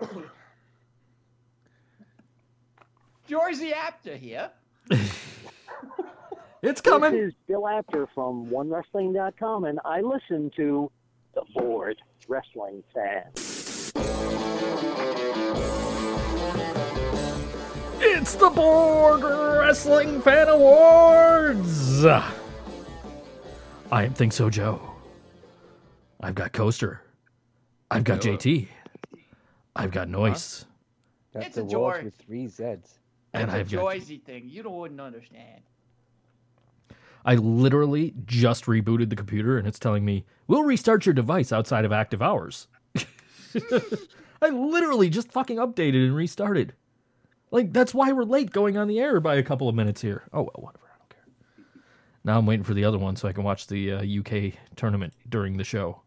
Georgie Apter here. It's coming. This is Bill Apter from OneWrestling.com, and I listen to the Board Wrestling Fan. It's the Borg Wrestling Fan Awards. I am Think So Joe. I've got Coaster. I've got JT. I've got Noise. That's It's the a wars George. with three Z's. And it's a I've got. Georgie thing. You don't wouldn't understand. I literally just rebooted the computer and it's telling me, we'll restart your device outside of active hours. I literally just fucking updated and restarted. Like, that's why we're late going on the air by a couple of minutes here. Oh, well, whatever. I don't care. Now I'm waiting for the other one so I can watch the uh, UK tournament during the show.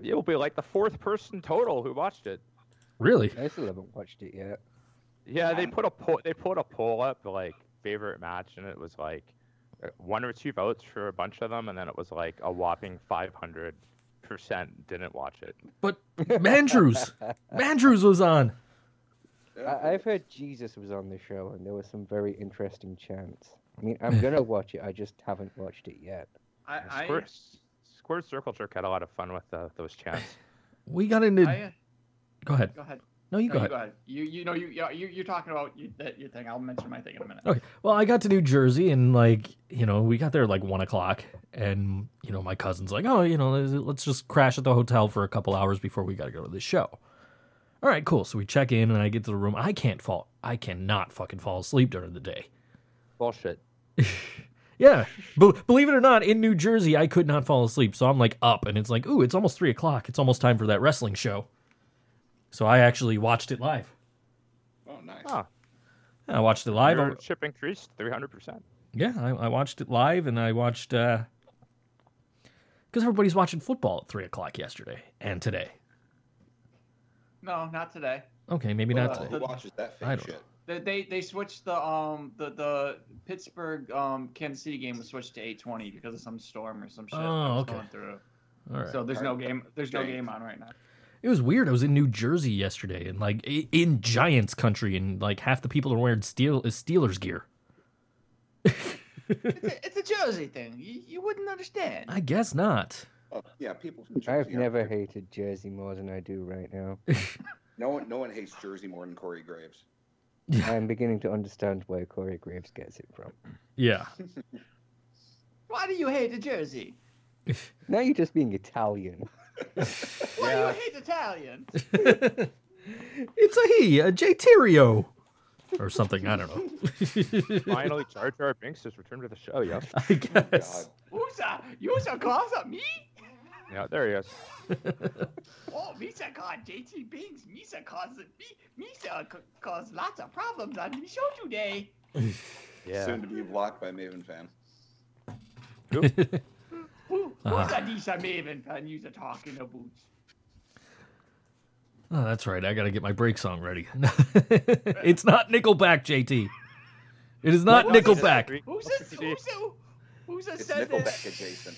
You'll be like the fourth person total who watched it. Really? I still haven't watched it yet. Yeah, they put a poll. They put a poll up like favorite match, and it was like uh, one or two votes for a bunch of them, and then it was like a whopping 500 percent didn't watch it. But Mandrews, Mandrews was on. I- I've heard Jesus was on the show, and there was some very interesting chants. I mean, I'm gonna watch it. I just haven't watched it yet. I, I, Squirt, Squirt Circle Jerk had a lot of fun with uh, those chants. We got into. I, uh, go ahead. go ahead. No, you No, go you ahead. go ahead. You you know you you you- you're talking about you, that your thing. I'll mention my thing in a minute. Okay. Well, I got to New Jersey and like, you know, we got there at like one o'clock and, you know, my cousin's like, oh, you know, let's- let's just crash at the hotel for a couple hours before we got to go to the show. All right, cool. So we check in and I get to the room. I can't fall. I cannot fucking fall asleep during the day. Bullshit. Yeah. Be- believe it or not, in New Jersey, I could not fall asleep. So I'm like up and it's like, ooh, it's almost three o'clock. It's almost time for that wrestling show. So I actually watched it live. Oh, nice. Huh. I watched it live. Your chip increased 300 percent. Yeah, I, I watched it live, and I watched because everybody's watching football at three o'clock yesterday and today. No, not today. Okay, maybe not today. Who watches that I fake don't shit? They, they they switched the um the the Pittsburgh um Kansas City game was switched to 8:20 because of some storm or some shit. Oh, okay. Going through. All right. So there's no game. There's no game on right now. It was weird. I was in New Jersey yesterday, and like in Giants country, and like half the people are wearing steel is Steelers gear. It's a, it's a Jersey thing. You, you wouldn't understand. I guess not. Oh, yeah, people from Jersey. I've are- never hated Jersey more than I do right now. No one, no one hates Jersey more than Corey Graves. I'm beginning to understand where Corey Graves gets it from. Yeah. Why do you hate a Jersey? Now you're just being Italian. Why Yeah. do you hate Italians? it's a he, a J Terrio, or something. I don't know. Finally, Jar Jar Binks has returned to the show. Yes. I guess. Oh, Who's that? You a cause of me? Yeah, there he is. Oh, Misa cause JT Bings. Misa cause me. Misa ca- cause lots of problems on the show today. Yeah. Soon to be blocked by Maven fan. Who, who's Uh-huh. a Nisha Maven fan? You're talking about. Oh, that's right. I got to get my break song ready. it's not Nickelback, JT. It is not What is it? Nickelback. Who's a who's a who's a It's said Nickelback that? adjacent.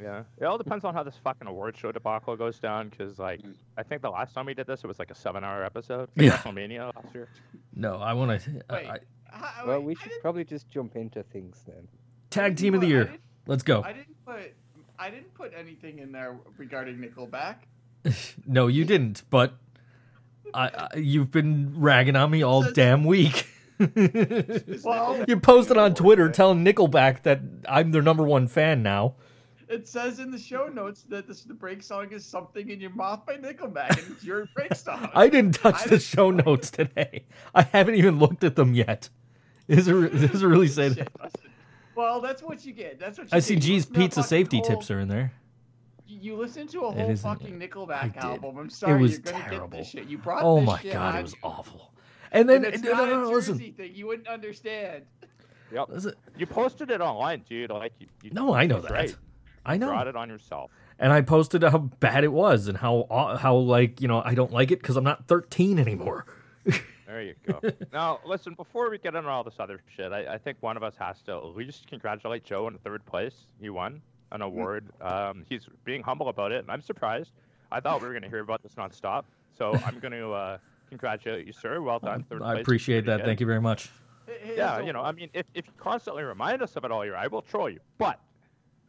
Yeah. It all depends on how this fucking award show debacle goes down. Because like. I think the last time we did this, it was like a seven-hour episode. Yeah. WrestleMania last year. No, I want to. Wait. I, How- Well, we should probably just jump into things then. tag team of the year. put- I didn't- Let's go. I didn't put I didn't put anything in there regarding Nickelback. No, you didn't. But I, I, you've been ragging on me all Says- damn week. Well, you posted on Twitter telling Nickelback that I'm their number one fan now. it says in the show notes that this the break song is "Something in Your Mouth" by Nickelback, and it's your break song. I didn't touch I the didn't- show notes today. I haven't even looked at them yet. Is it, does it really say that? Shit, Dustin. Well, that's what you get. That's what you I see get. G's listen to a Pizza safety whole- tips are in there. You listen to a whole fucking Nickelback album. I'm sorry, was you're gonna get terrible. this shit. You brought Oh this my shit god, on it was awful. And then And it's no, not no, a no, listen. Thing. You wouldn't understand. Yep. Listen. You posted it online, dude. Like you. you No, I know that. Right. I know. You brought it on yourself. and I posted how bad it was and how uh, how like you know I don't like it because I'm not 13 anymore. There you go. now, listen, before we get into all this other shit, I, I think one of us has to at least congratulate Joe in third place. He won an award. Um, he's being humble about it, and I'm surprised. I thought we were going to hear about this nonstop. So I'm going to uh, congratulate you, sir. Well done. Third I place. appreciate that. Thank you very much. Yeah, you know, I mean, if, if you constantly remind us of it all year, I will troll you. But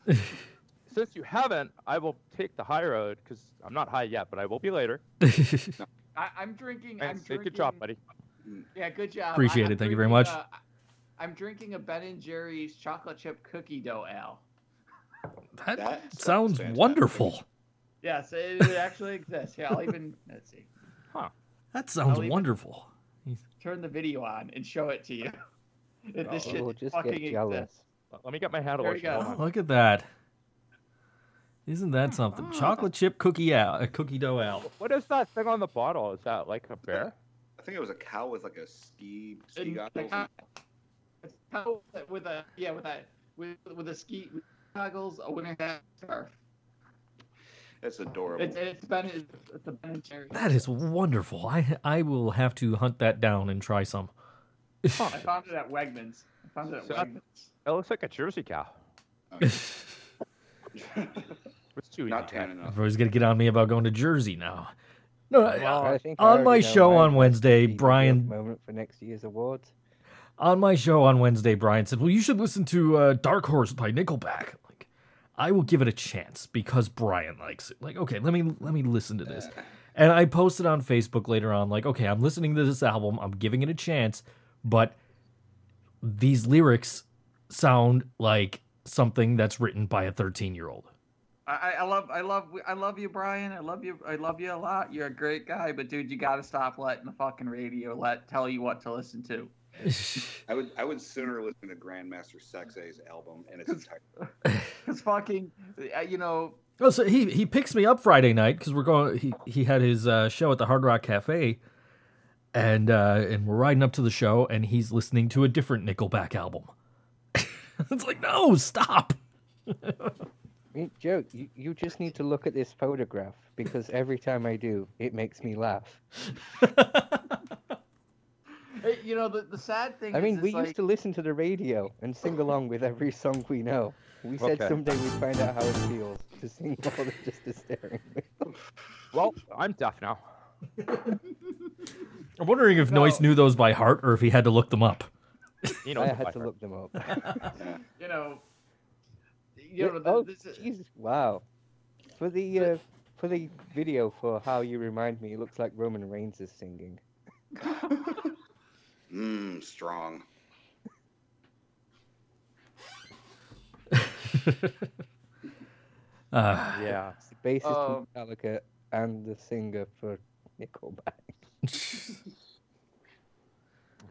since you haven't, I will take the high road because I'm not high yet, but I will be later. I, I'm drinking. I'm drinking. Good job, buddy. Yeah, good job. Appreciate I- it. I'm Thank you very much. uh, I'm drinking a Ben and Jerry's chocolate chip cookie dough ale. That, That sounds sounds fantastic. wonderful. Yes, it, it actually exists. Yeah, I'll even let's see. Huh. That sounds I'll wonderful. Turn the video on and show it to you. If this Oh, shit We'll just fucking get jealous. exists. Let me get my hat There lotion. you go. Hold on. Look at that. Isn't that something? Ah. Chocolate chip cookie out, a cookie dough al. What is that thing on the bottle? Is that like a bear? I think it was a cow with like a ski ski And the goggles. cow- it's cow with a yeah with a with with a ski with goggles a winter hat scarf. It's adorable. It's it's Ben it's, it's a Ben and Jerry's. That is wonderful. I I will have to hunt that down and try some. Oh, I found it at Wegmans. I found it at So Wegmans. It looks like a Jersey cow. It's too Not easy. tan enough. Everybody's gonna get on me about going to Jersey now. No, Well, I think I on my show on Wednesday, Brian- moment for next year's awards. on my show on Wednesday, Brian said, "Well, you should listen to uh, Dark Horse by Nickelback." Like, I will give it a chance because Brian likes it. Like, okay, let me let me listen to this. And I posted on Facebook later on, like, okay, I'm listening to this album, I'm giving it a chance, but these lyrics sound like something that's written by a 13 year old. I, I love I love I love you, Brian. I love you I love you a lot. You're a great guy, but dude, you gotta stop letting the fucking radio let tell you what to listen to. I would I would sooner listen to Grandmaster Sexay's album and its entirety. Cause fucking, uh, you know, Oh, so he he picks me up Friday night because we're going. He he had his uh, show at the Hard Rock Cafe, and uh, and we're riding up to the show, and he's listening to a different Nickelback album. it's like, no, stop. I mean, Joe, you, you just need to look at this photograph because every time I do, it makes me laugh. you know the, the sad thing. I is, mean, we like, used to listen to the radio and sing along with every song we know. We said Okay. someday we'd find out how it feels to sing more than just a staring wheel. Well, I'm deaf now. I'm wondering if No. Noise knew those by heart or if he had to look them up. You know, I had to look them up. You know, you know, the, oh, this is, Jesus! Wow. For the uh, for the video for how you remind me, it looks like Roman Reigns is singing. Mmm, strong. Uh, Yeah. It's the bassist Um, for Metallica and the singer for Nickelback.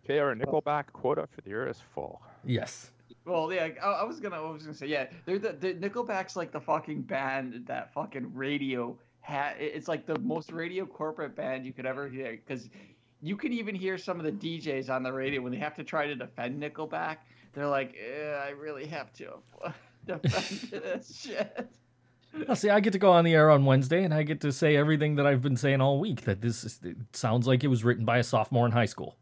Okay, our Nickelback quota for the year is full. yes. Well, yeah. I, I was gonna, I was gonna say, yeah. They're the, the Nickelback's like the fucking band that fucking radio. It's like the most radio corporate band you could ever hear because you can even hear some of the DJs on the radio when they have to try to defend Nickelback. They're like, eh, I really have to defend this shit. Well, see, I get to go on the air on Wednesday, and I get to say everything that I've been saying all week. That this is, sounds like it was written by a sophomore in high school.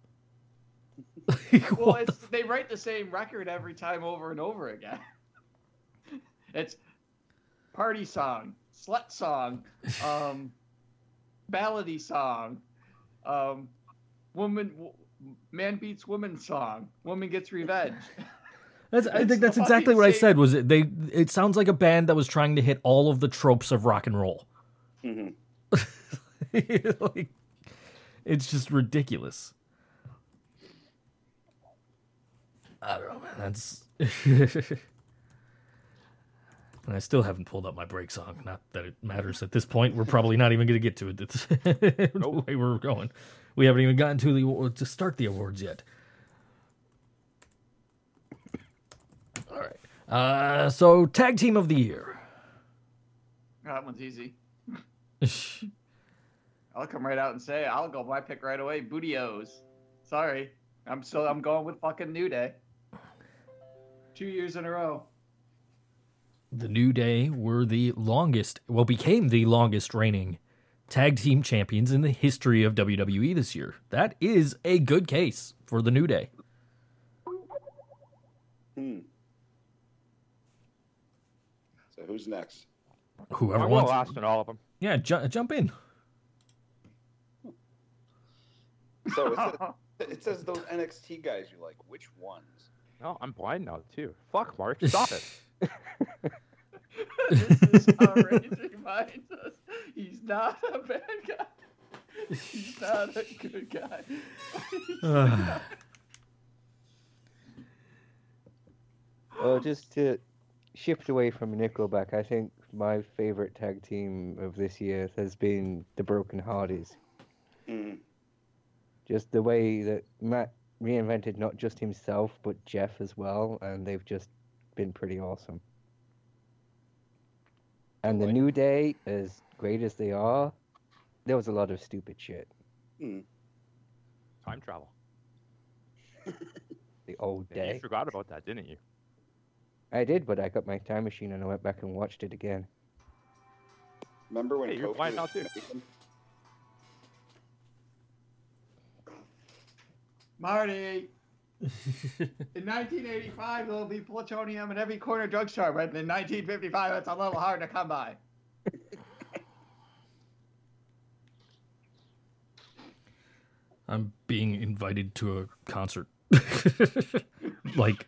Well, What the they write the same record every time over and over again. It's party song, slut song, um, ballady song, um, woman, w- man beats woman song, woman gets revenge. That's, I think that's exactly what I said. Was it they? It sounds like a band that was trying to hit all of the tropes of rock and roll. hmm like, it's just ridiculous. I don't know, man. That's. and I still haven't pulled up my break song. Not that it matters at this point. We're probably not even going to get to it. It's the way we're going. We haven't even gotten to the to start the awards yet. All right. Uh, so tag team of the year. that one's easy. I'll come right out and say I'll go my pick right away. Bootios. Sorry, I'm still I'm going with fucking New Day. Two years in a row. The New Day were the longest, well, became the longest reigning tag team champions in the history of WWE this year. That is a good case for the New Day. Hmm. So who's next? Whoever I'm wants. last in all of them. Yeah, ju- jump in. So it says, it says those NXT guys you like. Which ones? No, I'm blind now too. Fuck, Mark, stop it. this is how Rage reminds us he's not a bad guy. He's not a good guy. Uh, Well, just to shift away from Nickelback, I think my favorite tag team of this year has been the Broken Hardys. Mm. Just the way that Matt reinvented not just himself but Jeff as well, and they've just been pretty awesome. And the Like- New Day, as great as they are, there was a lot of stupid shit. Hmm. Time travel. The old day. you forgot about that, didn't you? I did, but I got my time machine and I went back and watched it again. Remember when Hey, you're Kofi blind was now, too. Marty. In 1985, there'll be plutonium in every corner drugstore, but in 1955, it's a little hard to come by. I'm being invited to a concert. like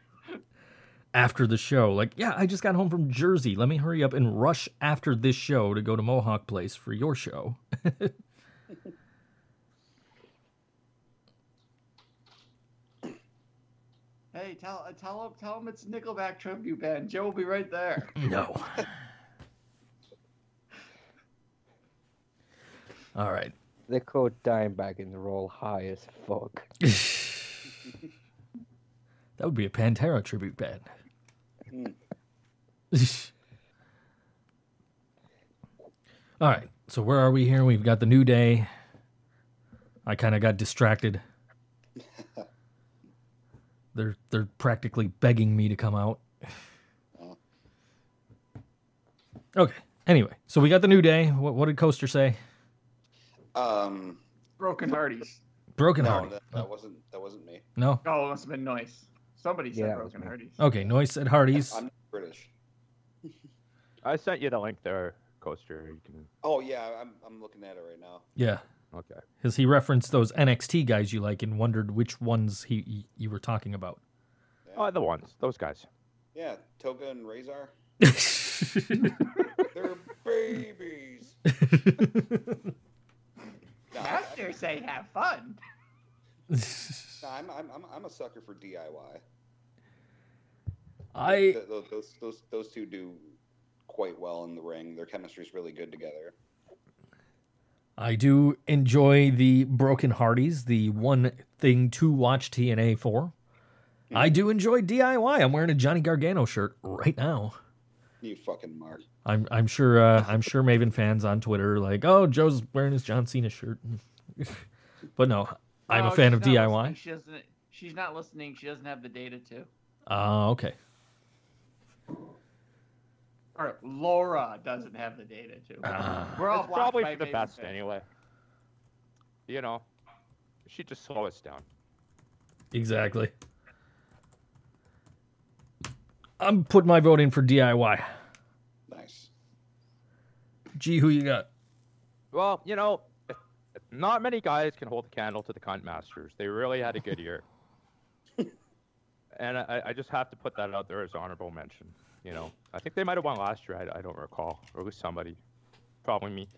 after the show. Like, yeah, I just got home from Jersey. Let me hurry up and rush after this show to go to Mohawk Place for your show. Hey, tell uh, tell him tell him it's Nickelback tribute band. Joe will be right there. No. All right. They're called Dimebag and they're all high as fuck. That would be a Pantera tribute band. All right. So where are we here? We've got the new day. I kind of got distracted. They're they're practically begging me to come out. Okay. Anyway, so we got the new day. What, what did Coaster say? Um, Broken hearties. Broken no, Hearted. that, that wasn't that wasn't me. No. Oh, it must have been noise. Somebody said Yeah, Broken hearties. Okay. Noise at hearties. I'm British. I sent you the link there, Coaster. You can. Oh yeah, I'm I'm looking at it right now. Yeah. Okay. Because he referenced those NXT guys you like and wondered which ones he, he you were talking about. Oh, the ones, those guys. Yeah, Toga and Razor. They're babies. No, I, say have fun. no, I'm, I'm I'm I'm a sucker for DIY. I those, those those those two do quite well in the ring. Their chemistry is really good together. I do enjoy the Broken Hardys, the one thing to watch TNA for. I do enjoy DIY. I'm wearing a Johnny Gargano shirt right now. You fucking mark. I'm I'm sure uh, I'm sure Maven fans on Twitter are like, oh, Joe's wearing his John Cena shirt. but no, I'm a fan of DIY. listening. She doesn't. She's not listening. She doesn't have the data to. Ah, okay. Or Laura doesn't have the data to. Ah. We're all It's probably for the best fans. anyway. You know, she just slow us down. Exactly. I'm putting my vote in for DIY. Nice. Gee, who you got? Well, you know, not many guys can hold a candle to the Cunt Masters. They really had a good year. and I, I just have to put that out there as honorable mention. You know, I think they might have won last year. I, I don't recall, or at least somebody, probably me.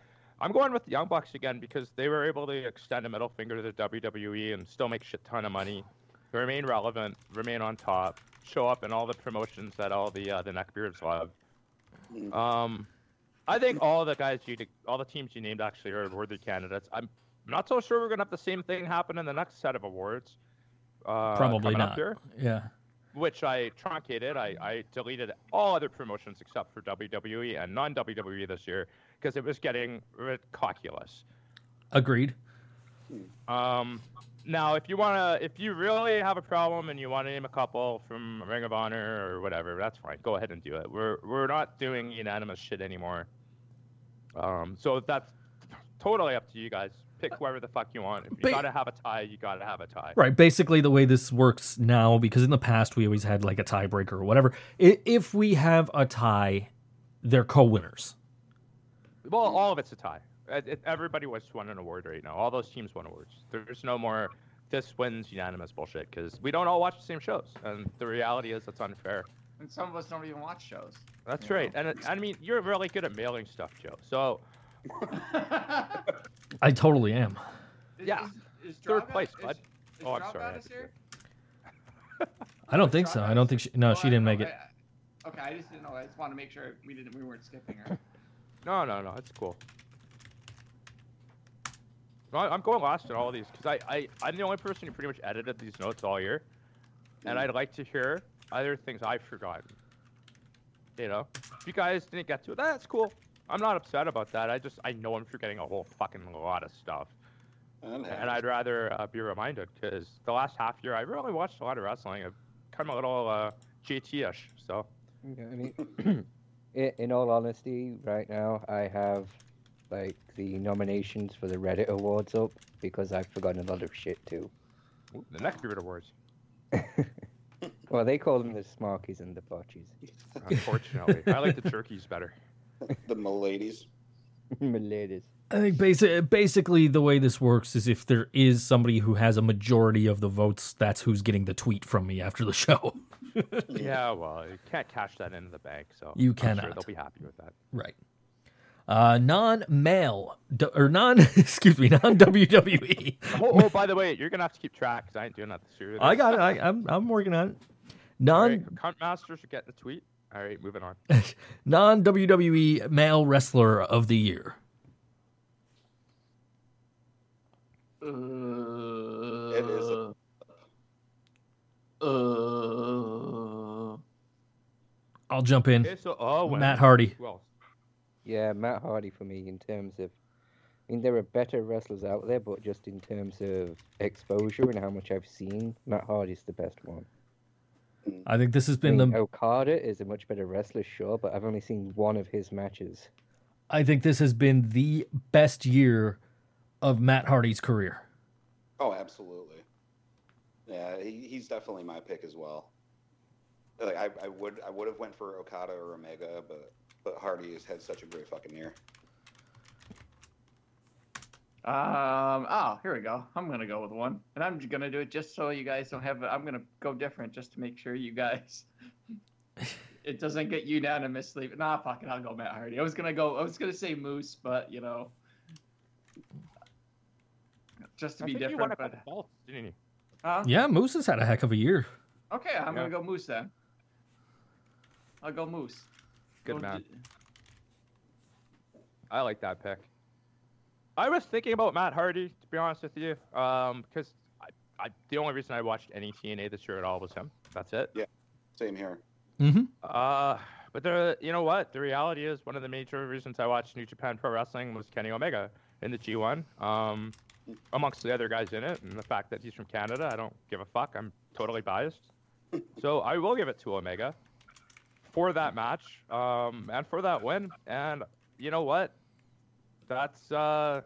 I'm going with the Young Bucks again because they were able to extend a middle finger to the WWE and still make shit ton of money, remain relevant, remain on top, show up in all the promotions that all the uh, the neckbeards love. Um, I think all the guys you, all the teams you named actually are worthy candidates. I'm not so sure we're gonna have the same thing happen in the next set of awards. Uh, Probably coming up not. here, Yeah. Which I truncated. I, I deleted all other promotions except for WWE and non WWE this year because it was getting ridiculous. Agreed. Um, now, if you wanna, if you really have a problem and you want to name a couple from Ring of Honor or whatever, that's fine. Go ahead and do it. We're we're not doing unanimous shit anymore. Um, so that's totally up to you guys. Pick uh, whoever the fuck you want. If you Ba- gotta have a tie, you gotta have a tie. Right. Basically, the way this works now, because in the past we always had like a tiebreaker or whatever. If we have a tie, they're co-winners. Well, all of it's a tie. It, it, everybody was won an award right now. All those teams won awards. There's no more this wins unanimous bullshit because we don't all watch the same shows, and the reality is that's unfair. And some of us don't even watch shows. That's Yeah. right. And I mean, you're really good at mailing stuff, Joe. So I totally am. Yeah. Is, is Third place, is- bud. is Oh, I'm Draga sorry, I on had this to year? I don't think so. I don't think she. No, Oh, she didn't make know. it. I- I- okay, I just didn't know. I just want to make sure we didn't. We weren't skipping her. no, no, no, it's cool. No, I- I'm going last in all of these because I, I, I'm the only person who pretty much edited these notes all year, and hmm. I'd like to hear other things I've forgotten. You know, if you guys didn't get to it, that's cool. I'm not upset about that. I just I know I'm forgetting a whole fucking lot of stuff, That and. I'd rather uh, be reminded because the last half year I really watched a lot of wrestling. I've come a little uh, JT-ish, so Yeah, I mean, in all honesty, right now I have like the nominations for the Reddit awards up because I've forgotten a lot of shit too. ooh, the next Reddit Awards. well, they call them the Smarkies and the Botchies. Unfortunately, I like the turkeys better. the Miladies. Miladies. I think basic, basically the way this works is if there is somebody who has a majority of the votes, that's who's getting the tweet from me after the show. Yeah, well, you can't cash that into the bank, so You I'm sure cannot. they'll be happy with that. Right. Uh, non-male d- or non, excuse me, non-WWE. oh, oh, by the way, you're gonna have to keep track because I ain't doing that this year. I got it. I, I'm I'm working on it. All Non right, Cunt Masters are getting the tweet. All right, moving on. non WWE male wrestler of the year. it is a- Uh, I'll jump in. So oh, Matt Hardy. Who? Yeah, Matt Hardy for me in terms of. I mean, there are better wrestlers out there, but just in terms of exposure and how much I've seen, Matt Hardy's the best one. Mm. I think this has I been mean, the. Okada is a much better wrestler, sure, but I've only seen one of his matches. I think this has been the best year of Matt Hardy's career. Oh, absolutely. Yeah, he, he's definitely my pick as well. Like I, I would I would have went for Okada or Omega, but but Hardy has had such a great fucking year. Um. Oh, here we go. I'm gonna go with one, and I'm gonna do it just so you guys don't have. I'm gonna go different just to make sure you guys. it doesn't get unanimously. Nah, fuck it. I'll go Matt Hardy. I was gonna go. I was gonna say Moose, but you know, just to I be think different. a But couple didn't he? huh? Yeah, Moose has had a heck of a year. Okay, I'm Yeah. gonna go Moose then. I'll go Moose. Good Go man. d- I like that pick. I was thinking about Matt Hardy, to be honest with you, um, because I, I, the only reason I watched any TNA this year at all was him. That's it. Yeah, same here. Mm-hmm. Uh, but the, you know what? The reality is, one of the major reasons I watched New Japan Pro Wrestling was Kenny Omega in the G1. Um, amongst the other guys in it, and the fact that he's from Canada, I don't give a fuck. I'm totally biased. so I will give it to Omega for that match um, and for that win. And you know what? That's uh,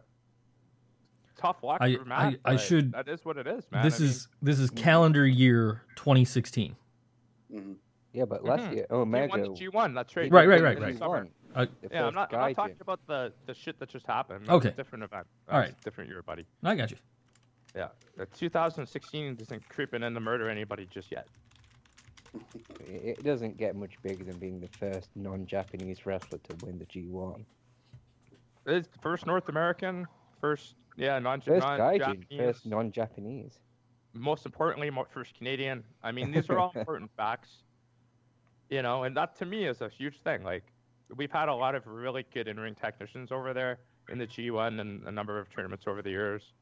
tough luck I- for Matt. I- I but should- That is what it is, man. This I mean, is this is calendar year 2016. hmm Yeah, but last Mhm. year, he won Omega. the G1. That's right. Right, He right, right, right. Uh, Yeah, I'm not, I'm not talking about the, the shit that just happened. Okay. A different event. All That's right. a different year, buddy. I got you. Yeah. Uh, 2016 isn't creeping in to murder anybody just yet. It doesn't get much bigger than being the first non-Japanese wrestler to win the G1. It's the first North American, first, yeah, non first non Japanese. Most importantly, first Canadian. I mean, these are all important facts. You know, and that to me is a huge thing. Like, we've had a lot of really good in ring technicians over there in the G1 and a number of tournaments over the years.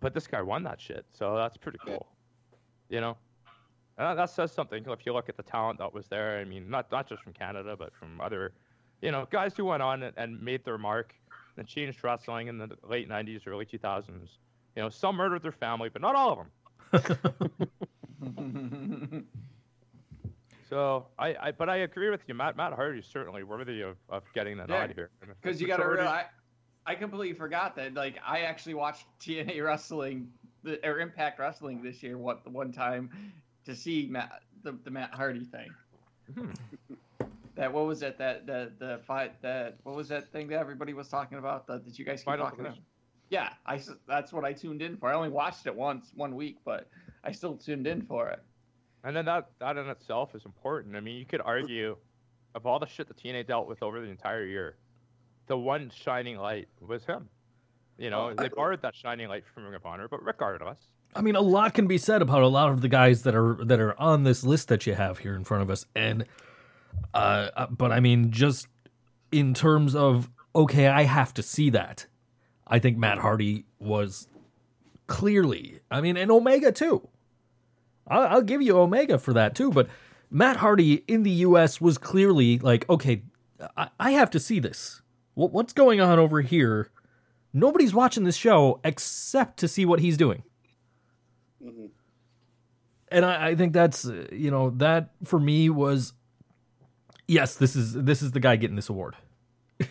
But this guy won that shit, so that's pretty cool. You know, and that- that says something. If you look at the talent that was there, I mean, not not just from Canada, but from other, you know, guys who went on and, and made their mark and changed wrestling in the late '90s, early 2000s. You know, some murdered their family, but not all of them. So I, I but I agree with you, Matt. Matt Hardy is certainly worthy of, of getting that Yeah, nod here. Because you got to realize, I, I completely forgot that. Like, I actually watched TNA wrestling, the, or Impact Wrestling this year. What the one time to see Matt, the, the Matt Hardy thing. Hmm. That what was it that the the fight that what was that thing that everybody was talking about that, that you guys keep Final talking about? Yeah, I s- that's what I tuned in for. I only watched it once one week, but I still tuned in for it. And then that that in itself is important. I mean, you could argue of all the shit that TNA dealt with over the entire year, the one shining light was him. You know, they uh, borrowed that shining light from Ring of Honor, but regardless, I mean, a lot can be said about a lot of the guys that are that are on this list that you have here in front of us, and uh, uh, but I mean, just in terms of okay, I have to see that. I think Matt Hardy was clearly. I mean, and Omega too. I'll, I'll give you Omega for that too, but Matt Hardy in the U.S. was clearly like, okay, I, I have to see this. What, what's going on over here? Nobody's watching this show except to see what he's doing Mhm. and I, I think that's uh, you know that for me was yes this is this is the guy getting this award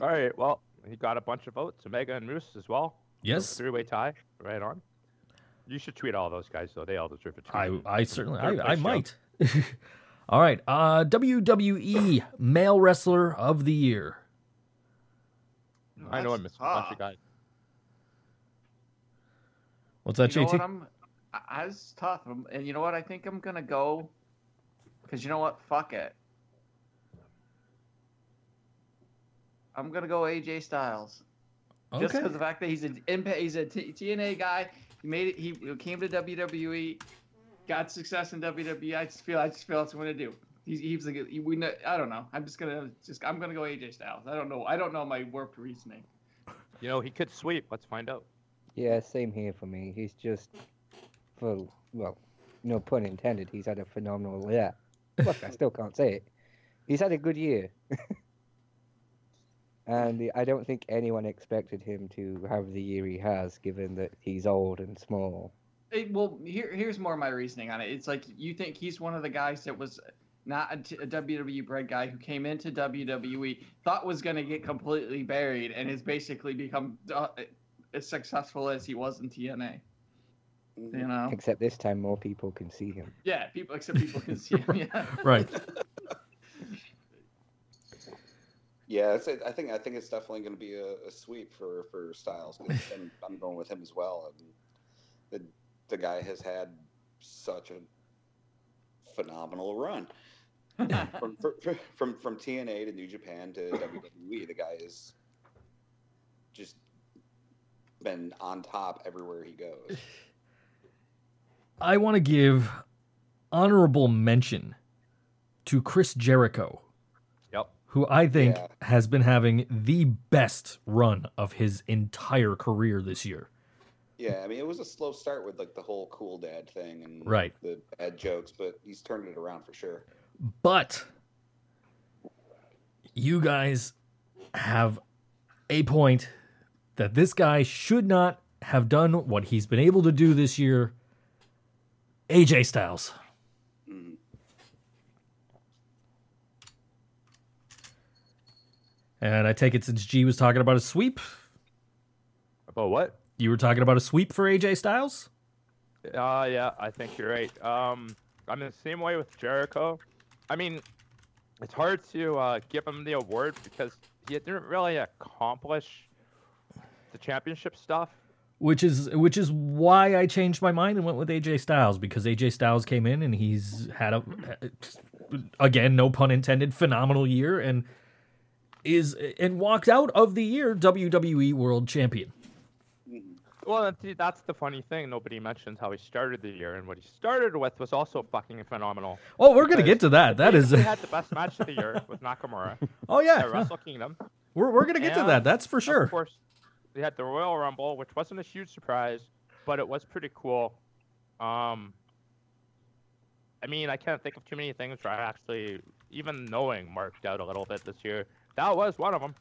all right. Well, he got a bunch of votes. Omega and Moose as well. yes Three-way tie. Right on. You should tweet all those guys, though. They all deserve a tweet. i i certainly i, I might all right uh wwe male wrestler of the year I know I missed That's a bunch of guys. what's that you know jt what? I'm, I, I was tough, and you know what? I think I'm gonna go, because you know what? Fuck it. I'm gonna go AJ Styles. Just okay because of the fact that he's an impact, he's a T- TNA guy. He made it. He came to WWE, got success in WWE. I just feel, I just feel that's what I'm gonna do. He's, he's like, he- we know, I don't know. I'm just gonna, just, I'm gonna go AJ Styles. I don't know. I don't know my warped reasoning. You know, he could sweep. Let's find out. Yeah, same here for me. He's just, for well, no pun intended. He's had a phenomenal yeah. Look, I still can't say it. He's had a good year, and I don't think anyone expected him to have the year he has, given that he's old and small. It, well, here, here's more of my reasoning on it. It's like you think he's one of the guys that was not a, t- a WWE bred guy who came into WWE, thought was going to get completely buried, and has basically become uh, as successful as he was in TNA. You mm-hmm. know? Except this time, more people can see him. Yeah, people except people can see him. Yeah. right Yeah, it's, I think I think it's definitely going to be a, a sweep for for Styles. 'cause I'm, I'm going with him as well. And the the guy has had such a phenomenal run from fr- fr- from from TNA to New Japan to WWE. The guy is just been on top everywhere he goes. I want to give honorable mention to chris jericho Yep. who I think Yeah. has been having the best run of his entire career this year. Yeah, I mean it was a slow start with like the whole cool dad thing and Right. the bad jokes, but he's turned it around for sure. But you guys have a point that this guy should not have done what he's been able to do this year. AJ Styles. And I take it since G was talking about a sweep, About what? you were talking about a sweep for AJ Styles? Uh, yeah, I think you're right. Um, I'm the same way with Jericho. I mean, it's hard to uh, give him the award because he didn't really accomplish the championship stuff. Which is which is why I changed my mind and went with AJ Styles because AJ Styles came in and he's had a again no pun intended phenomenal year and is and walked out of the year WWE World Champion. Mhm. Well, and that's the funny thing. Nobody mentions how he started the year, and what he started with was also fucking phenomenal. Oh, we're gonna get to that. That is He had the best match of the year with Nakamura oh yeah, at Wrestle Kingdom. we're we're gonna get to that. That's for sure. Of course, we had the Royal Rumble, which wasn't a huge surprise, but it was pretty cool. Um, I mean, I can't think of too many things where I actually, even knowing, marked out a little bit this year. That was one of them.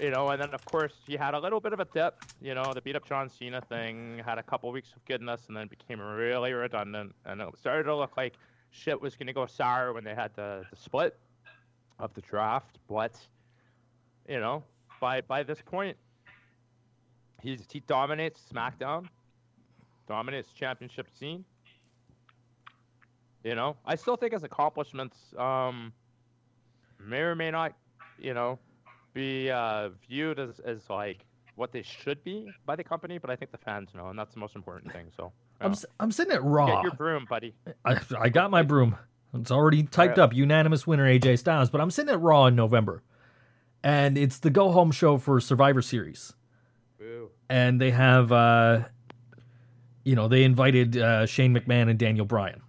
You know, and then of course he had a little bit of a dip. You know, the beat up John Cena thing had a couple weeks of goodness, and then became really redundant, and it started to look like shit was gonna go sour when they had the, the split of the draft. But you know, by by this point, he's he dominates SmackDown, dominates championship scene. You know, I still think his accomplishments um, may or may not, you know, be uh, viewed as, as like what they should be by the company, but I think the fans know, and that's the most important thing. So I'm yeah. s- I'm sitting at Raw. get your broom, buddy. I, I got my broom. It's already typed Alright. up. Unanimous winner AJ Styles. But I'm sitting at Raw in November, and it's the go home show for Survivor Series. And they have uh you know they invited uh Shane McMahon and Daniel Bryan.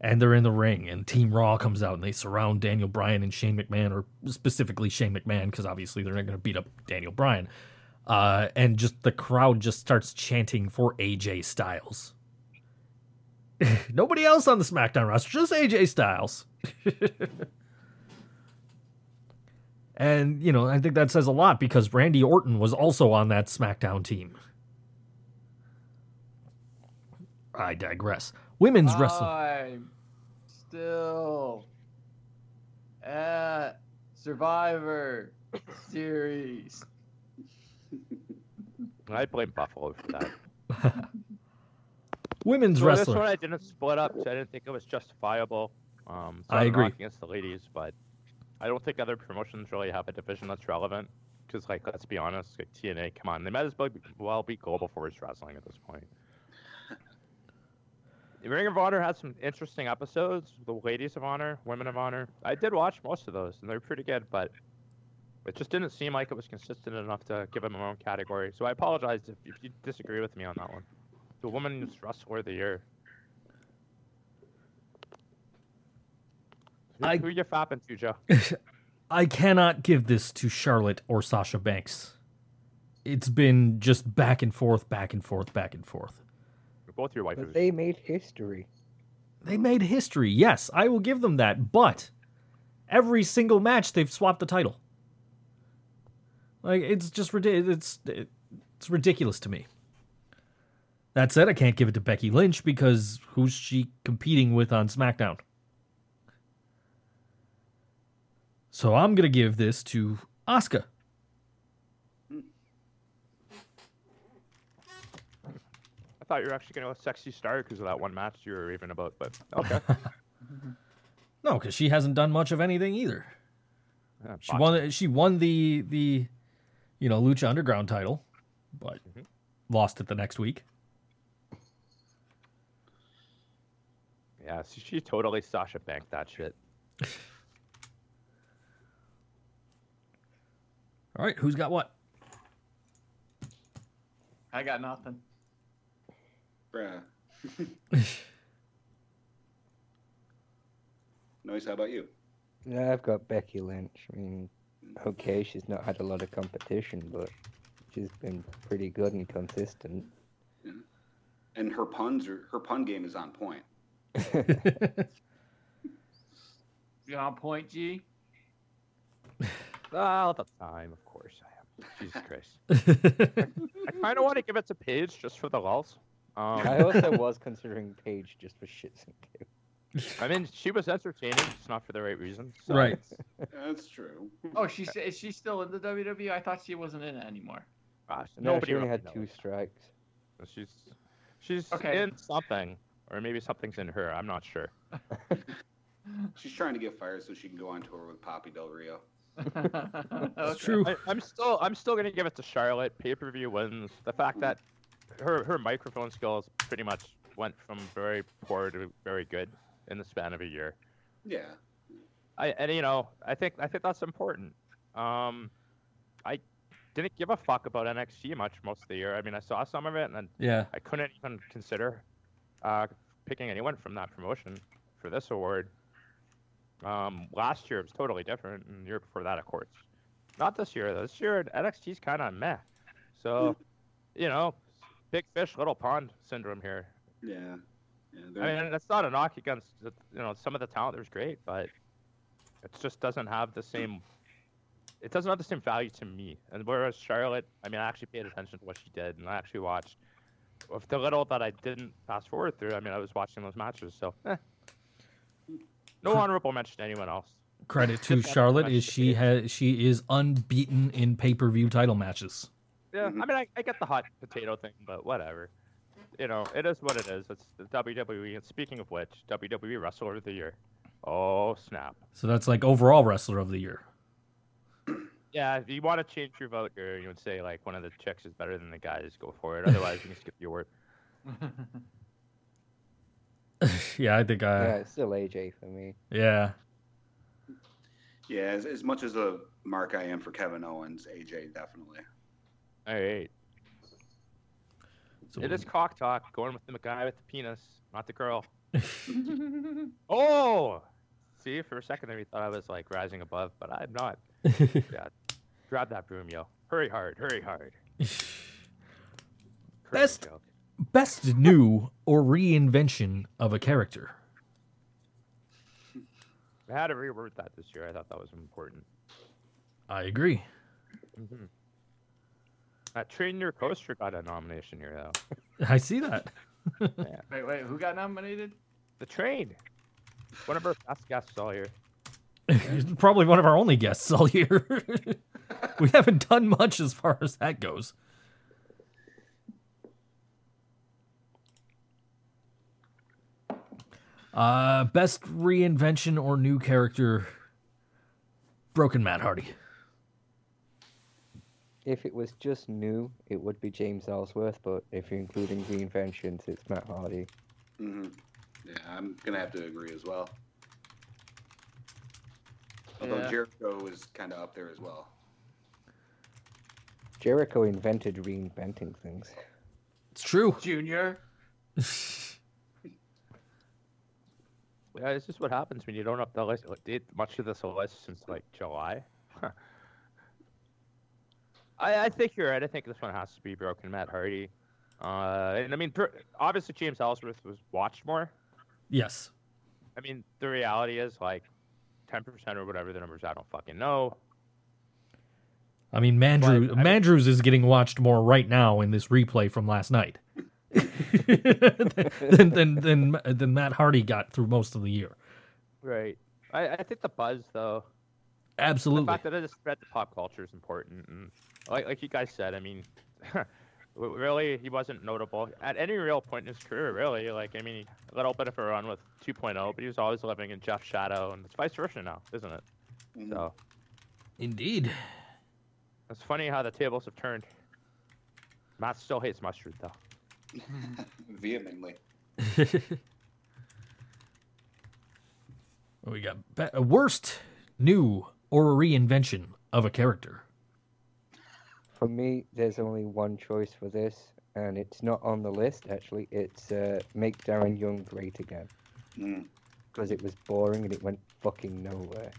And they're in the ring and Team Raw comes out and they surround Daniel Bryan and Shane McMahon or specifically Shane McMahon because obviously they're not going to beat up Daniel Bryan. Uh and just the crowd just starts chanting for AJ Styles. Nobody else on the SmackDown roster just AJ Styles And, you know, I think that says a lot because Randy Orton was also on that SmackDown team. I digress. Women's wrestling. I'm still at Survivor Series. I blame Buffalo for that. Women's So this one I didn't split up. 'cause I didn't think it was justifiable. Um, so I I'm agree. against the ladies, but I don't think other promotions really have a division that's relevant. Because, like, let's be honest, like TNA, come on, they might as well be, Global Force Wrestling at this point. Ring of Honor had some interesting episodes. The Ladies of Honor, Women of Honor. I did watch most of those, and they're pretty good, but it just didn't seem like it was consistent enough to give them their own category. So I apologize if, if you disagree with me on that one. The Women's Wrestler of the Year. Who, I- who you fapping to, Joe? I cannot give this to Charlotte or Sasha Banks. It's been just back and forth, back and forth, back and forth. Both your waifus. But they made history. They made history. Yes, I will give them that. But every single match, they've swapped the title. Like it's just ridiculous. It's it's ridiculous to me. That said, I can't give it to Becky Lynch because who's she competing with on SmackDown? So I'm gonna give this to Asuka. I thought you were actually going to go sexy star because of that one match you were raving about, but okay. No, because she hasn't done much of anything either. Yeah, She won. She won the the, you know, Lucha Underground title, but Mhm. lost it the next week. Yeah, she, she totally Sasha Bank that shit. All right, who's got what? I got nothing. Bruh. Noise, how about you? Yeah, I've got Becky Lynch. I mean, okay, she's not had a lot of competition, but she's been pretty good and consistent. And her puns are her pun game is on point. You on point, G? All the time, of course I am. Jesus Christ. I kind of want to give it to Paige just for the lulz. Um, I also was considering Paige just for shits and giggles. I mean, she was entertaining, just not for the right reasons. so- right. That's true. Oh, she's is she still in the WWE? I thought she wasn't in it anymore. Gosh, No, nobody she only had two knows. strikes. She's she's Okay. in something, or maybe something's in her. I'm not sure. She's trying to get fired so she can go on tour with Poppy Del Rio. It's true. I, I'm still I'm still gonna give it to Charlotte. Pay per view wins. The fact that her her microphone skills pretty much went from very poor to very good in the span of a year. Yeah. I and you know I think I think that's important. Um, I didn't give a fuck about NXT much most of the year. I mean, I saw some of it, and then Yeah. I couldn't even consider uh, picking anyone from that promotion for this award. Um, last year it was totally different, and the year before that, of course. Not this year. though. This year NXT's kind of meh. So, you know, big fish, little pond syndrome here. Yeah. Yeah. I mean, that's not a knock against you know some of the talent. There's great, but it just doesn't have the same. It doesn't have the same value to me. And whereas Charlotte, I mean, I actually paid attention to what she did, and I actually watched. Of the little that I didn't fast forward through, I mean, I was watching those matches. So, eh. No honorable mention to anyone else. Credit to Charlotte is she has she is unbeaten in pay per view title matches. Yeah. I mean, I, I get the hot potato thing, but whatever. you know, it is what it is. It's the WWE. And speaking of which, WWE Wrestler of the Year. Oh snap! So that's like overall wrestler of the year. Yeah, if you want to change your vote here, you would say like one of the chicks is better than the guys. Go for it. Otherwise, you can skip your word. yeah, I think yeah, I. it's still AJ for me. Yeah. Yeah, as, as much as a mark I am for Kevin Owens, AJ definitely. All right. So It is cock talk. Going with the guy with the penis, not the girl. Oh, see, for a second there, you thought I was like rising above, but I'm not. Yeah, grab that broom, yo. Hurry hard, hurry hard. Crazy Best- joke. Best new or reinvention of a character. I had to reword that this year. I thought that was important. I agree. Mm-hmm. That train your coaster got a nomination here, though. I see that. wait, wait, who got nominated? The train. One of our best guests all year. Probably one of our only guests all year. we haven't done much as far as that goes. Uh, best reinvention or new character. Broken Matt Hardy. If it was just new, it would be James Ellsworth, but if you're including reinventions, it's Matt Hardy. Mm-hmm. Yeah, I'm gonna have to agree as well. Although Yeah. Jericho is kind of up there as well. Jericho invented reinventing things. It's true. Junior. Yeah, this is what happens when you don't up the list. Did much of this list since like July. I, I think you're right. I think this one has to be Broken Matt Hardy. Uh, and I mean, obviously James Ellsworth was watched more. yes. I mean, the reality is like 10% or whatever the numbers. I don't fucking know. I mean, Mandrew, But, I mean- Mandrews is getting watched more right now in this replay from last night than, than, than, than Matt Hardy got through most of the year. Right. I, I think the buzz though. Absolutely. The fact that it has spread to pop culture is important, and like like you guys said, I mean, really he wasn't notable at any real point in his career. Really, like I mean, a little bit of a run with 2.0, but he was always living in Jeff's shadow, and it's vice versa now, isn't it? Mhm. So Indeed. it's funny how the tables have turned. Matt still hates mustard though. Vehemently. we got be- uh, worst new or reinvention of a character. For me, there's only one choice for this, and it's not on the list, actually. It's uh, Make Darren Young Great Again. Mm. Because it was boring and it went fucking nowhere.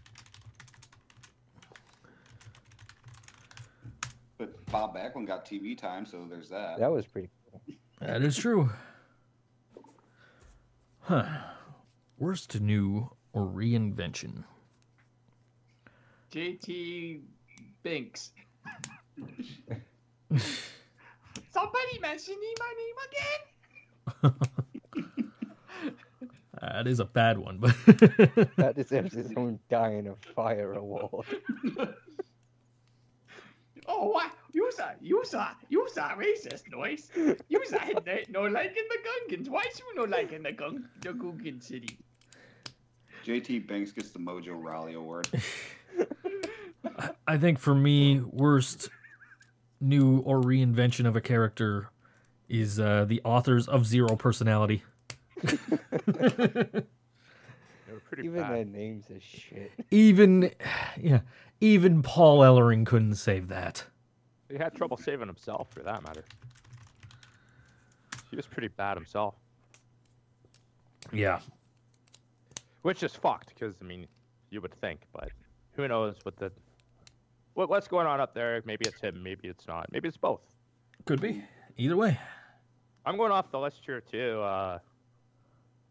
But Bob Backlund got TV time, so there's that. That was pretty cool. That is true. Huh. Worst new or reinvention. JT Binks. Somebody mentioning my name again. That is a bad one, but That deserves its own Dying of Fire award. Oh, what? You saw, you saw, you saw racist noise. You saw it, no liking the Gungans. Why should you no liking the Gung, the Gungan city? JT Banks gets the Mojo Rawley Award. I think for me, worst new or reinvention of a character is uh, the authors of Zero Personality. They were pretty Even bad. their names are shit. Even, yeah, even Paul Ellering couldn't save that. He had trouble saving himself, for that matter. He was pretty bad himself, Yeah, which is fucked. Because I mean, you would think, but who knows what the what, what's going on up there? Maybe it's him, maybe it's not, maybe it's both. could be. Either way. I'm going off the list here too. Uh,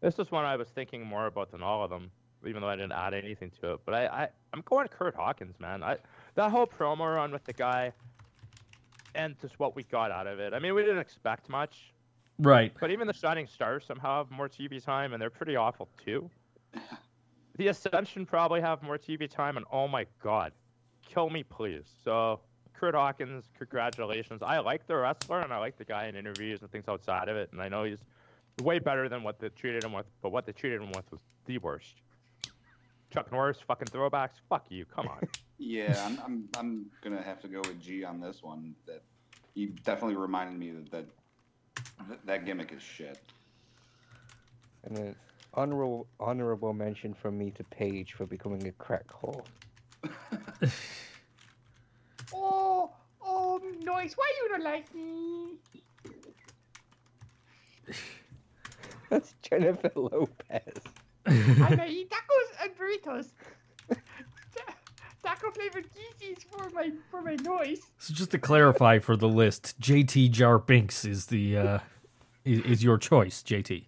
this is one I was thinking more about than all of them, even though I didn't add anything to it. But I, I I'm going Kurt Hawkins, man. I that whole promo run with the guy, and just what we got out of it. I mean, we didn't expect much, Right. but even the Shining Stars somehow have more TV time, and they're pretty awful too. The Ascension probably have more TV time, and oh my god, kill me please. So Kurt Hawkins, congratulations. I like the wrestler and I like the guy in interviews and things outside of it, and I know he's way better than what they treated him with, but what they treated him with was the worst. Chuck Norris, fucking throwbacks. Fuck you. Come on. Yeah, I'm, I'm I'm gonna have to go with G on this one. That he definitely reminded me that that, that gimmick is shit. And an honorable honorable mention from me to Paige for becoming a crack whore. Oh, oh, noise! Why you don't like me? That's Jennifer Lopez. I eat tacos and burritos. Taco flavored Yeezys for my for my noise. So just to clarify for the list, JT Jar Binks is the uh, is, is your choice, JT.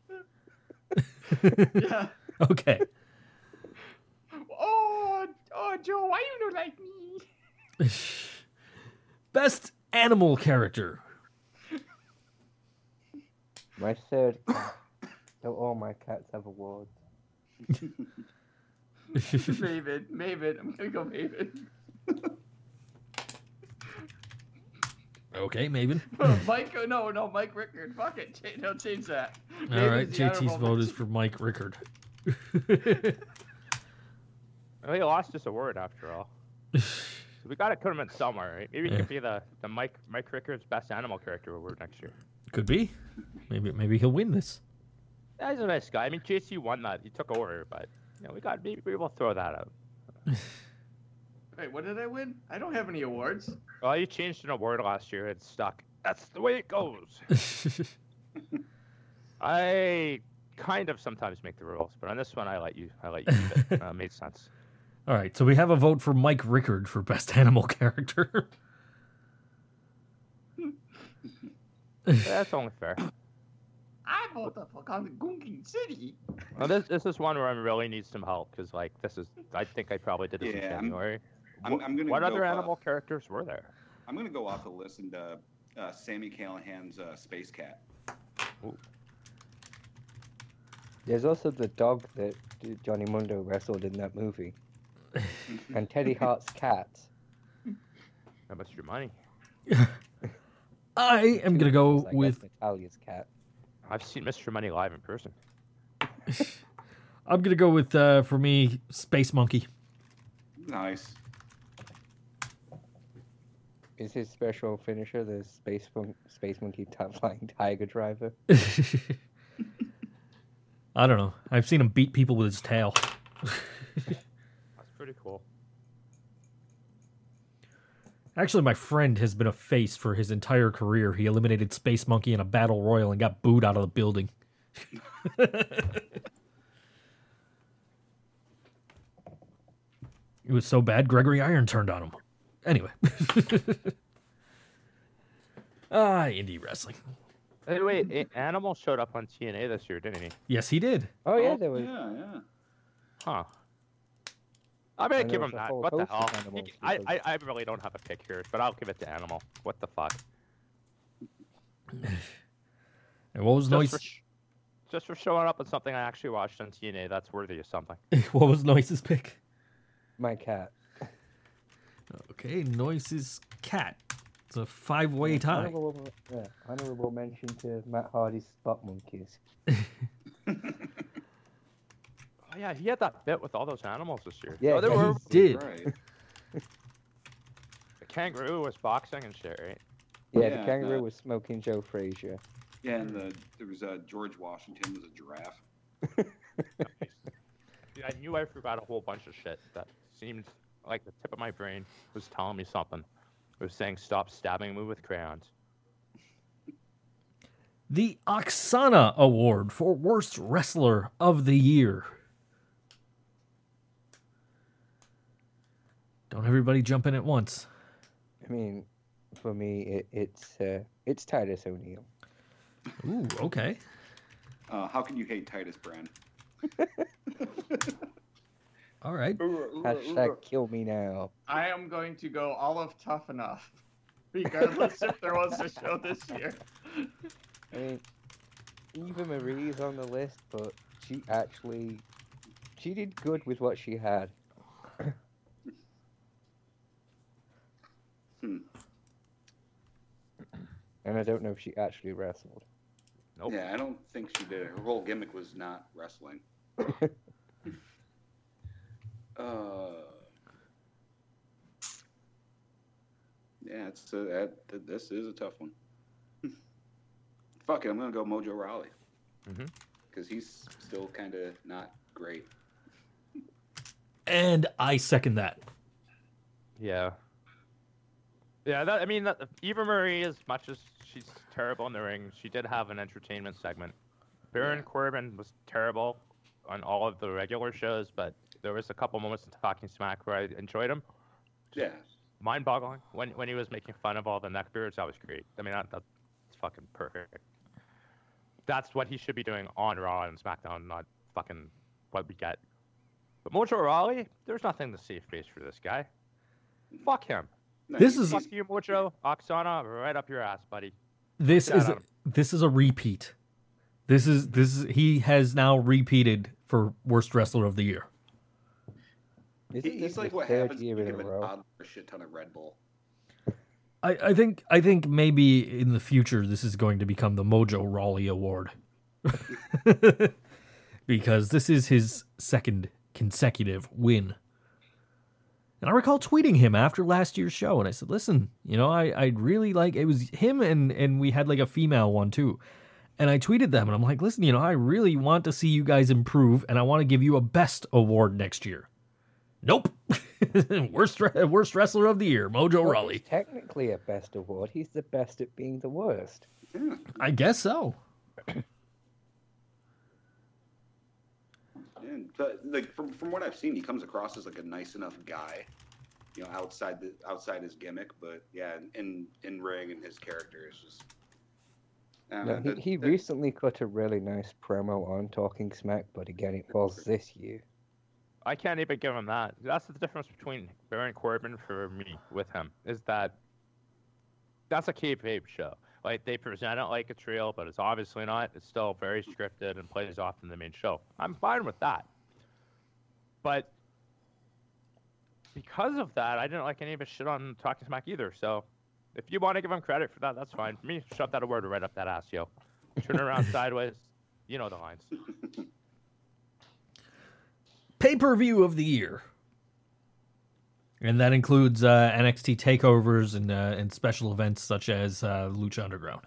Yeah. Okay. Oh, oh, Joe, why you don't like me? Best animal character. My third cat. Don't all my cats have awards. Maven, Maven. I'm gonna go Maven. Okay, Maven. Mike, oh, no, no, Mike Rickard. Fuck it. Ch- No, change that. All right, the JT's honorable vote is for Mike Rickard. Well, he lost his award after all. So we gotta put him in somewhere, right? Maybe he Yeah. could be the, the Mike Mike Rickard's best animal character award next year. Could be. Maybe maybe he'll win this. Yeah, he's a nice guy. I mean, JC won that. He took over, but know, we got maybe we will throw that out. Wait, what did I win? I don't have any awards. Well, you changed an award last year. It's stuck. That's the way it goes. I kind of sometimes make the rules, but on this one, I let you. I let you. keep it. Uh, made sense. All right, so we have a vote for Mike Rickard for best animal character. That's only fair. I vote the fuck on the Gungan City. Well, this this is one where I really need some help because like this is. I think I probably did this Yeah, in I'm- January. I'm, What- I'm gonna what go, other uh, animal characters were there? I'm gonna go off the list and uh, uh, Sami Callihan's uh, Space Cat. There's also the dog that Johnny Mundo wrestled in that movie. and Teddy Hart's cat. How much is your money? I am gonna go Because I guess with Natalya's cat. I've seen Mr. Money live in person. I'm gonna go with uh, for me Space Monkey. Nice. Is his special finisher the Space, Mon- Space Monkey Top Flying Tiger Driver? I don't know. I've seen him beat people with his tail. That's pretty cool. Actually, my friend has been a face for his entire career. He eliminated Space Monkey in a battle royal and got booed out of the building. it was so bad, Gregory Iron turned on him. Anyway. ah, indie wrestling. Hey, wait, Animal showed up on TNA this year, didn't he? Yes, he did. Oh, yeah, Oh, there was. Yeah, yeah. Huh. I'm gonna give him that. What the hell? He animals c- I, because- I, I really don't have a pick here, but I'll give it to Animal. What the fuck? And what was Just, Noise? for, sh- just for showing up on something I actually watched on TNA, that's worthy of something. what was Noise's pick? My cat. Okay, Noise's cat. It's a five-way tie. Honorable, yeah, honorable mention to Matt Hardy's Spot Monkeys. Oh yeah, he had that bit with all those animals this year. Yeah, oh, there he were did. Right. the kangaroo was boxing and shit, right? Yeah, Yeah, the kangaroo uh, was smoking Joe Frazier. Yeah, and the, there was uh, George Washington was a giraffe. Dude, I knew I forgot a whole bunch of shit that seemed like the tip of my brain was telling me something. It was saying stop stabbing me with crayons. The Oksana Award for Worst Wrestler of the Year. Don't everybody jump in at once. I mean, for me, it, it's uh, it's Titus O'Neil. Ooh, okay. Uh, how can you hate Titus Brand? All right. Hashtag kill me now. I am going to go all of tough enough, regardless if there was a show this year. I mean, Eva Marie's on the list, but she actually she did good with what she had. And I don't know if she actually wrestled. Nope. Yeah, I don't think she did. Her whole gimmick was not wrestling. uh, yeah, it's a, that, th- this is a tough one. Fuck it, I'm gonna go Mojo Rawley Mhm. because he's still kind of not great. And I second that. Yeah. Yeah, that, I mean, that, Eva Marie, as much as she's terrible in the ring, she did have an entertainment segment. Baron Yeah. Corbin was terrible on all of the regular shows, but there was a couple moments in Talking Smack where I enjoyed him. Yeah, Mind-boggling when when he was making fun of all the neckbeards. That was great. I mean, that, that's fucking perfect. That's what he should be doing on Raw and SmackDown, not fucking what we get. But Mojo Rawley, there's nothing to save face for this guy. Fuck him. No, This is- Fuck you, Mojo. Oksana, right up your ass, buddy. This Yeah, is Adam. this is a repeat. This is this is he has now repeated for worst wrestler of the year. Isn't he- he's like what happens when year you in a give an row? odd a shit ton of Red Bull. I, I think I think maybe in the future this is going to become the Mojo Rawley Award. because this is his second consecutive win. And I recall tweeting him after last year's show and I said, Listen, you know, I, I'd really like it was him and and we had like a female one too. And I tweeted them and I'm like, listen, you know, I really want to see you guys improve and I want to give you a best award next year. Nope. worst re- worst wrestler of the year, Mojo Well, Rawley. technically a best award. He's the best at being the worst. I guess so. And but like from from what I've seen, he comes across as like a nice enough guy, you know, outside the outside his gimmick. But yeah, in in ring and his character is just. I don't No, he, that- he that- recently cut a really nice promo on Talking Smack, but again, it was this year. I can't even give him that. That's the difference between Baron Corbin for me with him is that that's a kayfabe show. Like they present it like a trio, but it's obviously not. It's still very scripted and plays off in the main show. I'm fine with that. But because of that, I didn't like any of his shit on Talking Smack either. So if you want to give him credit for that, that's fine. For me, shove that award right up that ass, yo. Turn around sideways. You know the lines. Pay per view of the year. And that includes uh, NXT takeovers and uh, and special events such as uh, Lucha Underground,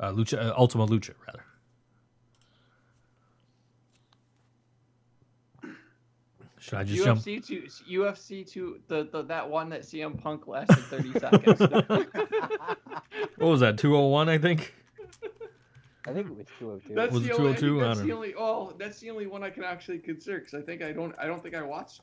uh, Lucha uh, Ultima Lucha rather. Should I just jump? UFC two, UFC two, the, the that one that CM Punk lasted thirty seconds. What was that? Two hundred one, I think. I think it was 202. That's Was the it only. 202? think that's the only. Oh, that's the only one I can actually consider because I think I don't. I don't think I watched.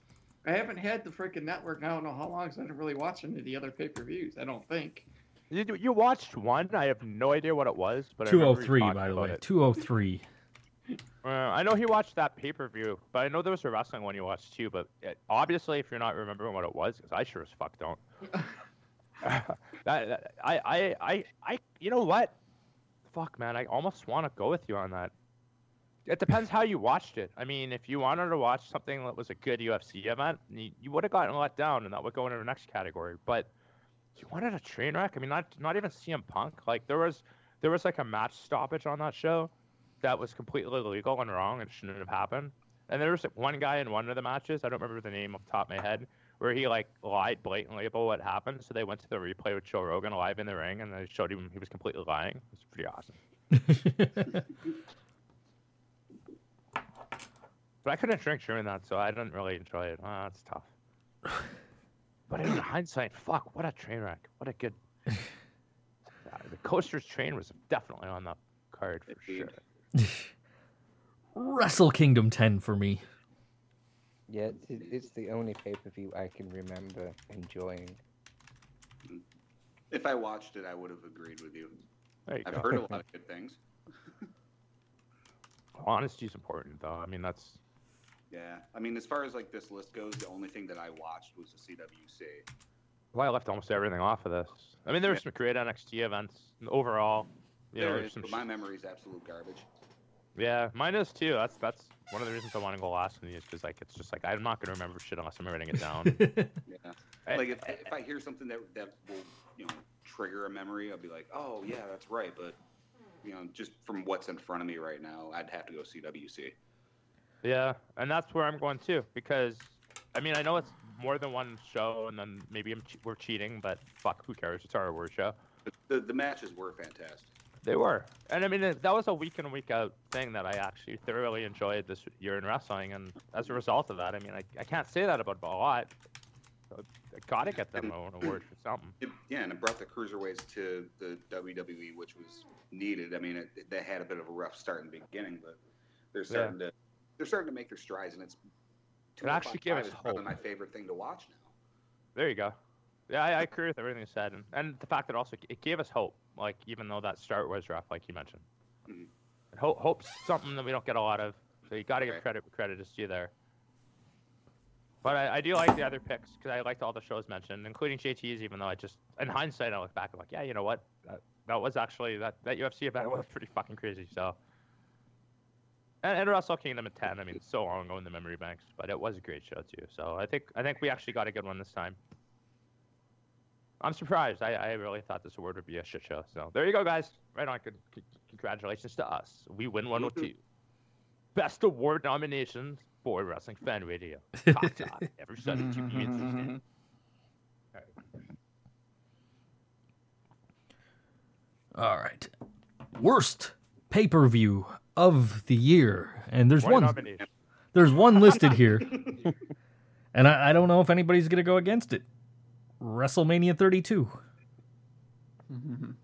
I haven't had the freaking network. I don't know how long, so I didn't really watch any of the other pay per views. I don't think. You, you watched one. I have no idea what it was, but I Two remember hundred you three, talking by the way. Two hundred three. Uh, I know he watched that pay per view, but I know there was a wrestling one you watched too. But it, obviously, if you're not remembering what it was, because I sure as fuck don't. that, that- I, I, I, I, you know what? Fuck, man, I almost want to go with you on that. It depends how you watched it. I mean, if you wanted to watch something that was a good UFC event, you, you would have gotten let down, and that would go into the next category. But you wanted a train wreck. I mean, not not even CM Punk. Like there was there was like a match stoppage on that show that was completely illegal and wrong and shouldn't have happened. And there was like, one guy in one of the matches, I don't remember the name off the top of my head, where he like lied blatantly about what happened. So they went to the replay with Joe Rogan live in the ring, and they showed him he was completely lying. It was pretty awesome. But I couldn't drink during that, so I didn't really enjoy it. Oh, that's tough. But in hindsight, fuck, what a train wreck. What a good. Uh, the coaster's train was definitely on the card for Indeed. sure. Wrestle Kingdom ten for me. Yeah, it's, it's the only pay per view I can remember enjoying. If I watched it, I would have agreed with you. You I've go. heard a lot of good things. Honesty is important, though. I mean, that's Yeah, I mean, as far as like this list goes, the only thing that I watched was the CWC. Well, I left almost everything off of this. I mean, there were some great NXT events overall. You know, There there's is, some but sh- my memory's absolute garbage. yeah, mine is too. That's that's one of the reasons I want to go last in these because like it's just like I'm not gonna remember shit unless I'm writing it down. Yeah, I- like if, if I hear something that that will you know trigger a memory. I'll be like, oh yeah, that's right. But you know, just from what's in front of me right now, I'd have to go CWC. Yeah, and that's where I'm going too because, I mean, I know it's more than one show, and then maybe I'm che- we're cheating, but fuck, who cares? It's our award show. The, the, the matches were fantastic. They were, and I mean it- that was a week in week out thing that I actually thoroughly enjoyed this year in wrestling, and as a result of that, I mean I, I can't say that about a lot. I gotta get them an award for something. It, yeah, and it brought the cruiserweights to the WWE, which was needed. I mean, it, they had a bit of a rough start in the beginning, but they're starting to they're starting to make their strides, and it's It actually gave us probably hope. my favorite thing to watch now. There you go. Yeah, I, I agree with everything you said, and, and the fact that also it gave us hope. Like even though that start was rough, like you mentioned, Mhm. hope hope's something that we don't get a lot of. So you got to give credit where credit is due there. But I, I do like the other picks because I liked all the shows mentioned, including JT's. Even though I just, in hindsight, I look back and like, yeah, you know what, that, that was actually that that UFC event was pretty fucking crazy. So. And, and Wrestle Kingdom at ten. I mean, so long ago in the memory banks, but it was a great show too. So I think I think we actually got a good one this time. I'm surprised. I, I really thought this award would be a shit show. So there you go, guys. Right on. Con- con- congratulations to us. We win one or two. Best award nominations for Wrestling Fan Radio. Talk Talk. Every Sunday, 2 p.m. Eastern Standard. All right. Worst pay per view of the year, and there's One one. nomination. There's one listed here, and I, I don't know if anybody's gonna go against it. WrestleMania 32.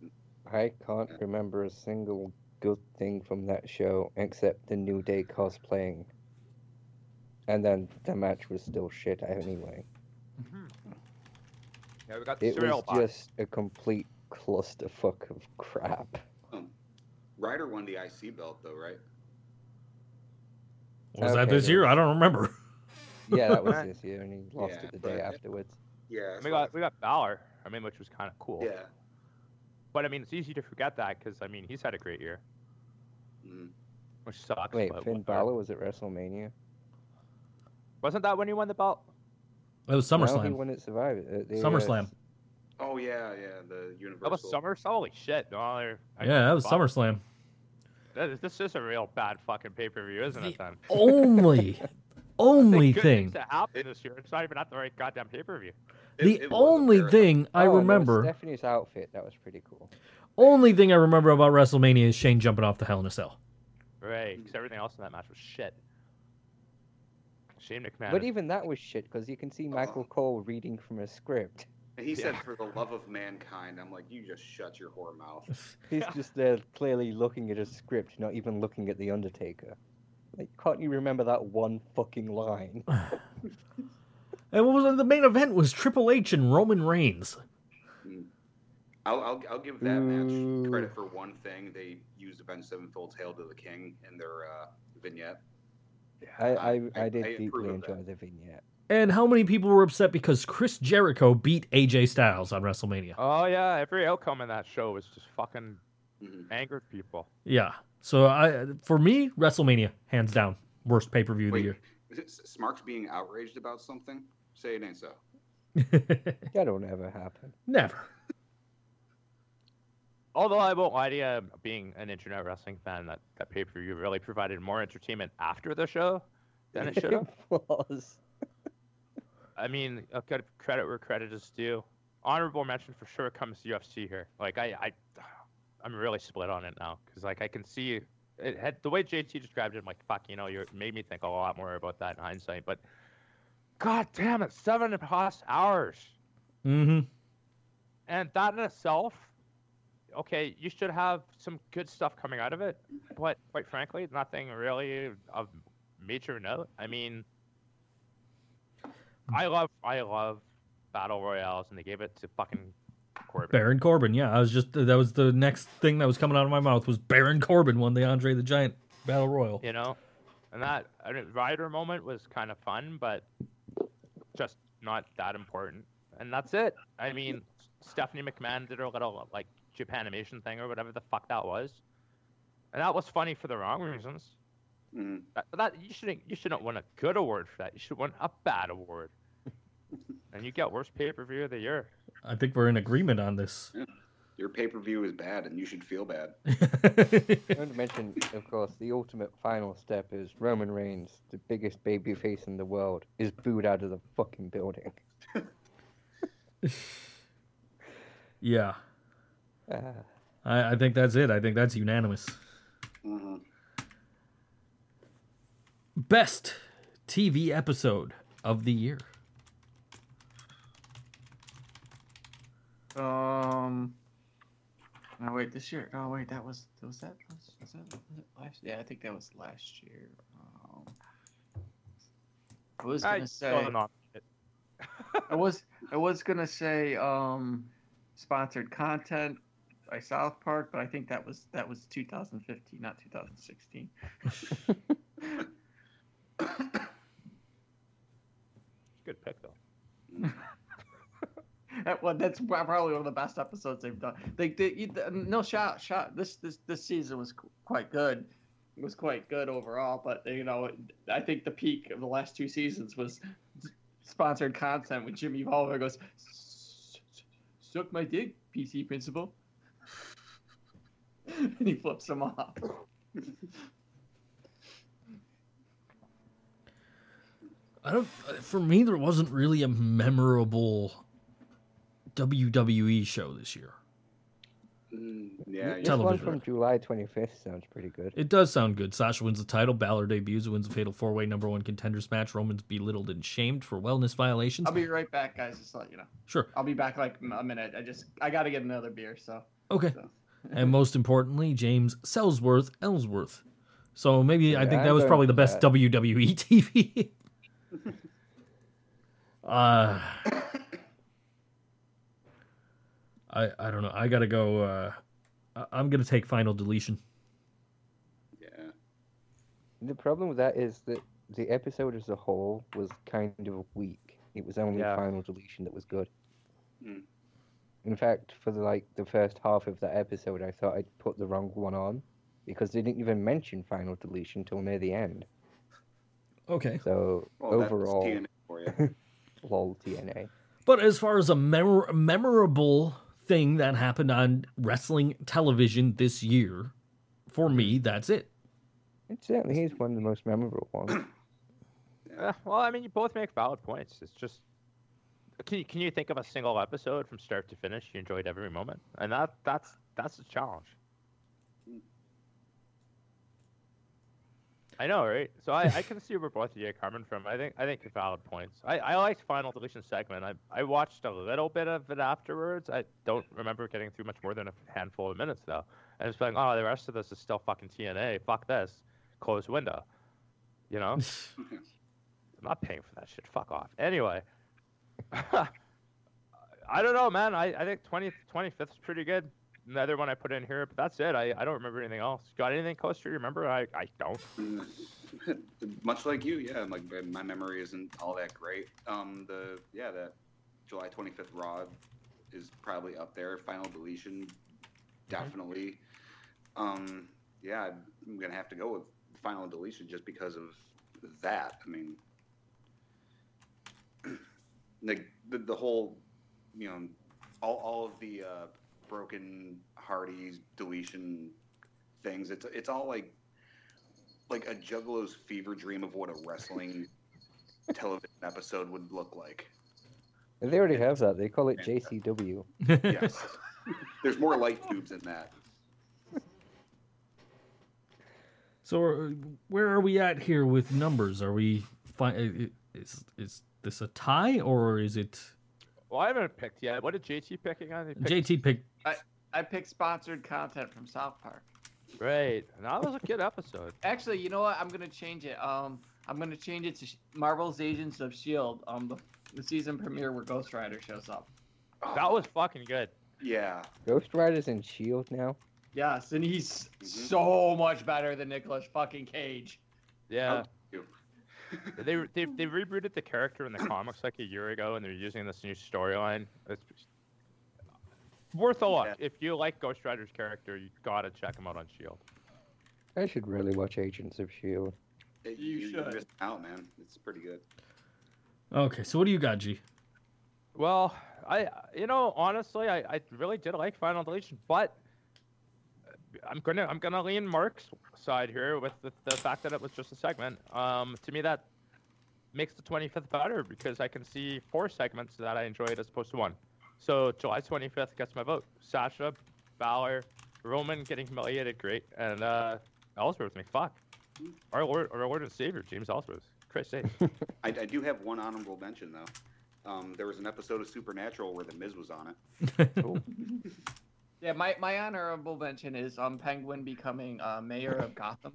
I can't remember a single good thing from that show except the New Day cosplaying. And then the match was still shit anyway. Mm-hmm. Yeah, we got the It was box. just a complete clusterfuck of crap. Ryder won the IC belt though, right? Was that this year? I don't remember. Yeah, that was this year, and he lost Yeah, it the day but- afterwards. Yeah. we got we got Balor. I mean, which was kind of cool. Yeah. But I mean, it's easy to forget that because I mean, he's had a great year, Mhm. which sucks. Wait, but Finn. Balor was at WrestleMania? Wasn't that when he won the belt? It was SummerSlam. No, he SummerSlam. won at Survivor. at the, uh, SummerSlam. Oh yeah, yeah. The Universal. That was Summer. Holy shit! No, I- I- Yeah, that was fuck. SummerSlam. This this is a real bad fucking pay per view, isn't The it? Then only, only Good thing, things that happened this year. It's not even at the right goddamn pay per view. The it was a only thing I Oh, and remember, Stephanie's outfit. That was pretty cool. only thing I remember about WrestleMania is Shane jumping off the Hell in a Cell. Right, because everything else in that match was shit. Shane McMahon. But even that was shit because you can see Michael Cole reading from a script. And he said, "For the love of mankind," I'm like, "You just shut your whore mouth." He's just there clearly looking at a script, not even looking at the Undertaker. Like, can't you remember that one fucking line? And what was the main event was Triple H and Roman Reigns. I'll, I'll, I'll give that match credit for one thing. They used Avenged Sevenfold's "Hail to the King" in their uh, vignette. I, I, I- I, I- did I deeply enjoy that. the vignette. And how many people were upset because Chris Jericho beat AJ Styles on WrestleMania? Oh yeah, every outcome in that show was just fucking Mhm. angered people. Yeah. So I, for me, WrestleMania, hands down, worst pay per view of the year. is it Smarks being outraged about something? Say it ain't so. That'll never happen. Never. Although I won't lie to you, being an internet wrestling fan, that, that pay per view really provided more entertainment after the show than it should have. was. I mean, I've got credit where credit is due. Honorable mention for sure comes to UFC here. Like I, I, I'm really split on it now because like I can see it had the way JT described it. I'm like, fuck, you know, you made me think a lot more about that in hindsight. But god damn it, seven and a half hours, Mm-hmm. and that in itself, okay, you should have some good stuff coming out of it. But quite frankly, nothing really of major note. I mean, I love, I love battle royales, and they gave it to fucking Corbin. Baron Corbin. Yeah, I was just that was the next thing that was coming out of my mouth was Baron Corbin won the Andre the Giant Battle Royal. You know, and that I mean, Ryder moment was kind of fun, but just not that important. And that's it. I mean, Stephanie McMahon did her little like Japanimation thing or whatever the fuck that was, and that was funny for the wrong reasons. Mhm. That, that you shouldn't you shouldn't win a good award for that. You should win a bad award. And you got worst pay per view of the year. I think we're in agreement on this. Your pay per view is bad, and you should feel bad. I want to mention, of course, the ultimate final step is Roman Reigns, the biggest babyface in the world, is booed out of the fucking building. yeah, Ah, I, I think that's it. I think that's unanimous. hmm Best TV episode of the year. Um. No wait, this year. Oh wait, that was was that was, was that, was it last? Yeah, I think that was last year. Um, I was gonna say. don't know. I was I was gonna say um, sponsored content by South Park, but I think that was that was 2015, not 2016. Good pick though. That, well, that's probably one of the best episodes they've done. They, they, you- no shot, shot. This this this season was quite good. It was quite good overall, but you know, I think the peak of the last two seasons was sponsored content when Jimmy Oliver goes, "S- s- "Suck my dick, PC principal," and he flips him off. I don't. For me, there wasn't really a memorable WWE show this year. Mm, yeah, this yeah. one Television. from July 25th sounds pretty good. It does sound good. Sasha wins the title. Balor debuts, wins a fatal four way number one contenders match. Roman's belittled and shamed for wellness violations. I'll be right back, guys. Just to let you know. Sure. I'll be back like a minute. I just I got to get another beer. So Okay. So. and most importantly, James Sellsworth Ellsworth. So maybe I think that I'm was probably the best that. WWE TV. uh, I I don't know. I gotta go. Uh, I- I'm gonna take final deletion. yeah. The problem with that is that the episode as a whole was kind of weak. It was only Yeah. final deletion that was good. Mm. In fact, for the, like the first half of that episode, I thought I'd put the wrong one on because they didn't even mention final deletion till near the end. Okay. So Well, that's overall, TNA for you. lol TNA. But as far as a memor- memorable thing that happened on wrestling television this year, for me, that's it. It certainly is one of the most memorable ones. Yeah, well, I mean, you both make valid points. It's just, can you can you think of a single episode from start to finish you enjoyed every moment? And that that's that's a challenge. I know, right? So I, I can see where both of you are coming from. I think I think you're valid points. I, I liked Final Deletion segment. I I watched a little bit of it afterwards. I don't remember getting through much more than a handful of minutes though. And it's like, oh, the rest of this is still fucking TNA. Fuck this. Close window. You know. I'm not paying for that shit. Fuck off. Anyway, I don't know, man. I, I think 20th, 25th is pretty good. Another one I put in here, but that's it. I, I don't remember anything else. Got anything, Coaster? You remember? I, I don't. Much like you, yeah. Like my memory isn't all that great. Um, the yeah, that July 25th Raw is probably up there. Final deletion, definitely. Um, yeah, I'm gonna have to go with final deletion just because of that. I mean, the the, the whole, you know, all, all of the uh, broken Hardy's deletion things. It's it's all like like a juggalo's fever dream of what a wrestling television episode would look like. They already have that. They call it JCW. Yes. There's more light tubes in that. So uh, where are we at here with numbers? Are we fi- is is this a tie or is it Well, I haven't picked yet. What did JT pick again? Picked- JT picked? I I picked sponsored content from South Park. Right. And that was a good episode. Actually, you know what? I'm gonna change it. Um, I'm gonna change it to Marvel's Agents of Shield. Um, the, the season premiere where Ghost Rider shows up. That was fucking good. Yeah. Ghost Rider's in Shield now. Yes, and he's Mhm. so much better than Nicolas fucking Cage. Yeah. they, they they rebooted the character in the comics like a year ago, and they're using this new storyline. It's worth a look. Yeah. If you like Ghost Rider's character, you gotta check him out on Shield. I should really watch Agents of Shield. It- You you're should. missing out, man. It's pretty good. Okay, so what do you got, G? Well, I, you know, honestly, I, I really did like Final Deletion, but I'm gonna I'm gonna lean Mark's side here with the, the fact that it was just a segment. Um, to me, that makes the 25th better because I can see four segments that I enjoyed as opposed to one. So July 25th gets my vote. Sasha, Balor, Roman getting humiliated, great, and uh, Ellsworth, me fuck. Our Lord, our Lord and Savior, James Ellsworth. Christ sake. I, I do have one honorable mention though. Um, there was an episode of Supernatural where the Miz was on it. Yeah, my, my honorable mention is um Penguin becoming uh, mayor of Gotham.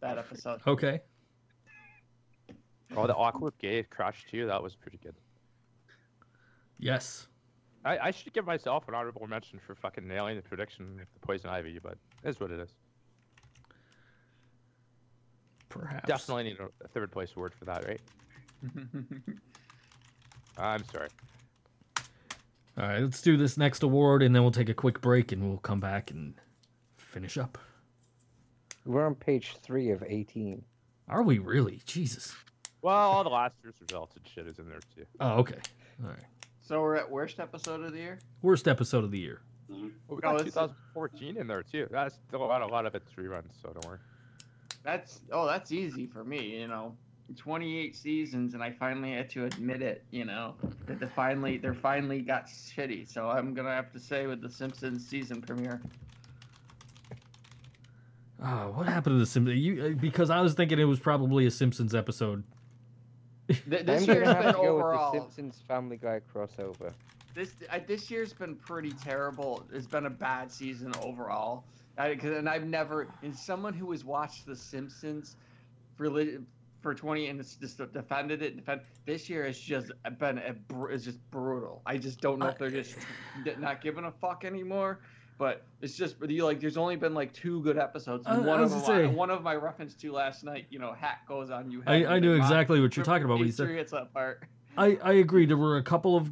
That episode. Okay. Oh, the awkward gay crush too. That was pretty good. Yes. I, I should give myself an honorable mention for fucking nailing the prediction of the poison ivy, but it is what it is. Perhaps. Definitely need a third place award for that, right? I'm sorry. All right, let's do this next award, and then we'll take a quick break, and we'll come back and finish up. We're on page three of 18. Are we really? Jesus. Well, all the last year's results and shit is in there too. Oh, okay. All right. So we're at worst episode of the year. Worst episode of the year. Well, we Oh, got it's- 2014 in there too. That's still a lot, a lot of it's reruns, so don't worry. That's oh, that's easy for me. You know, 28 seasons, and I finally had to admit it. You know, that they finally they're finally got shitty. So I'm gonna have to say with the Simpsons season premiere. Oh, what happened to the Simpsons? You, uh, because I was thinking it was probably a Simpsons episode. Th- this I'm year's gonna been to go overall. with the Simpsons Family Guy crossover. this I, this year's been pretty terrible. It's been a bad season overall. I, 'cause- and I've never, as someone who has watched The Simpsons for for 20 and it's just defended it. Defend this year has just been a, it's just brutal. I just don't know if they're just not giving a fuck anymore. But it's just you like. There's only been like two good episodes. and I- I one of them, say- one of my reference to last night. You know, hat goes on you. I, I knew exactly what you're talking about when you said. gets that part. I, I agree. There were a couple of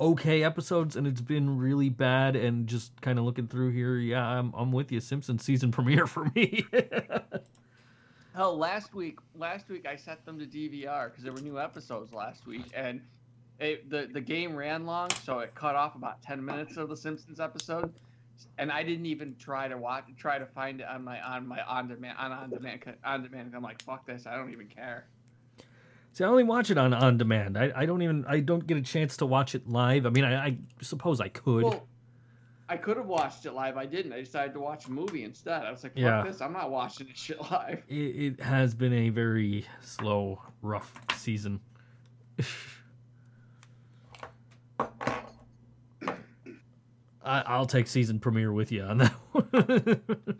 okay episodes, and it's been really bad. And just kind of looking through here, yeah, I'm I'm with you. Simpsons season premiere for me. Hell, last week, last week I set them to DVR because there were new episodes last week, and it, the the game ran long, so it cut off about ten minutes of the Simpsons episode, and I didn't even try to watch, try to find it on my on my on demand on on demand on demand. I'm like, fuck this, I don't even care. See, I only watch it on on demand. I, I don't even I don't get a chance to watch it live. I mean, I, I suppose I could. Well, I could have watched it live. I didn't. I decided to watch a movie instead. I was like, fuck Yeah. this, I'm not watching this shit live. it, it has been a very slow, rough season. I, I'll take season premiere with you on that one.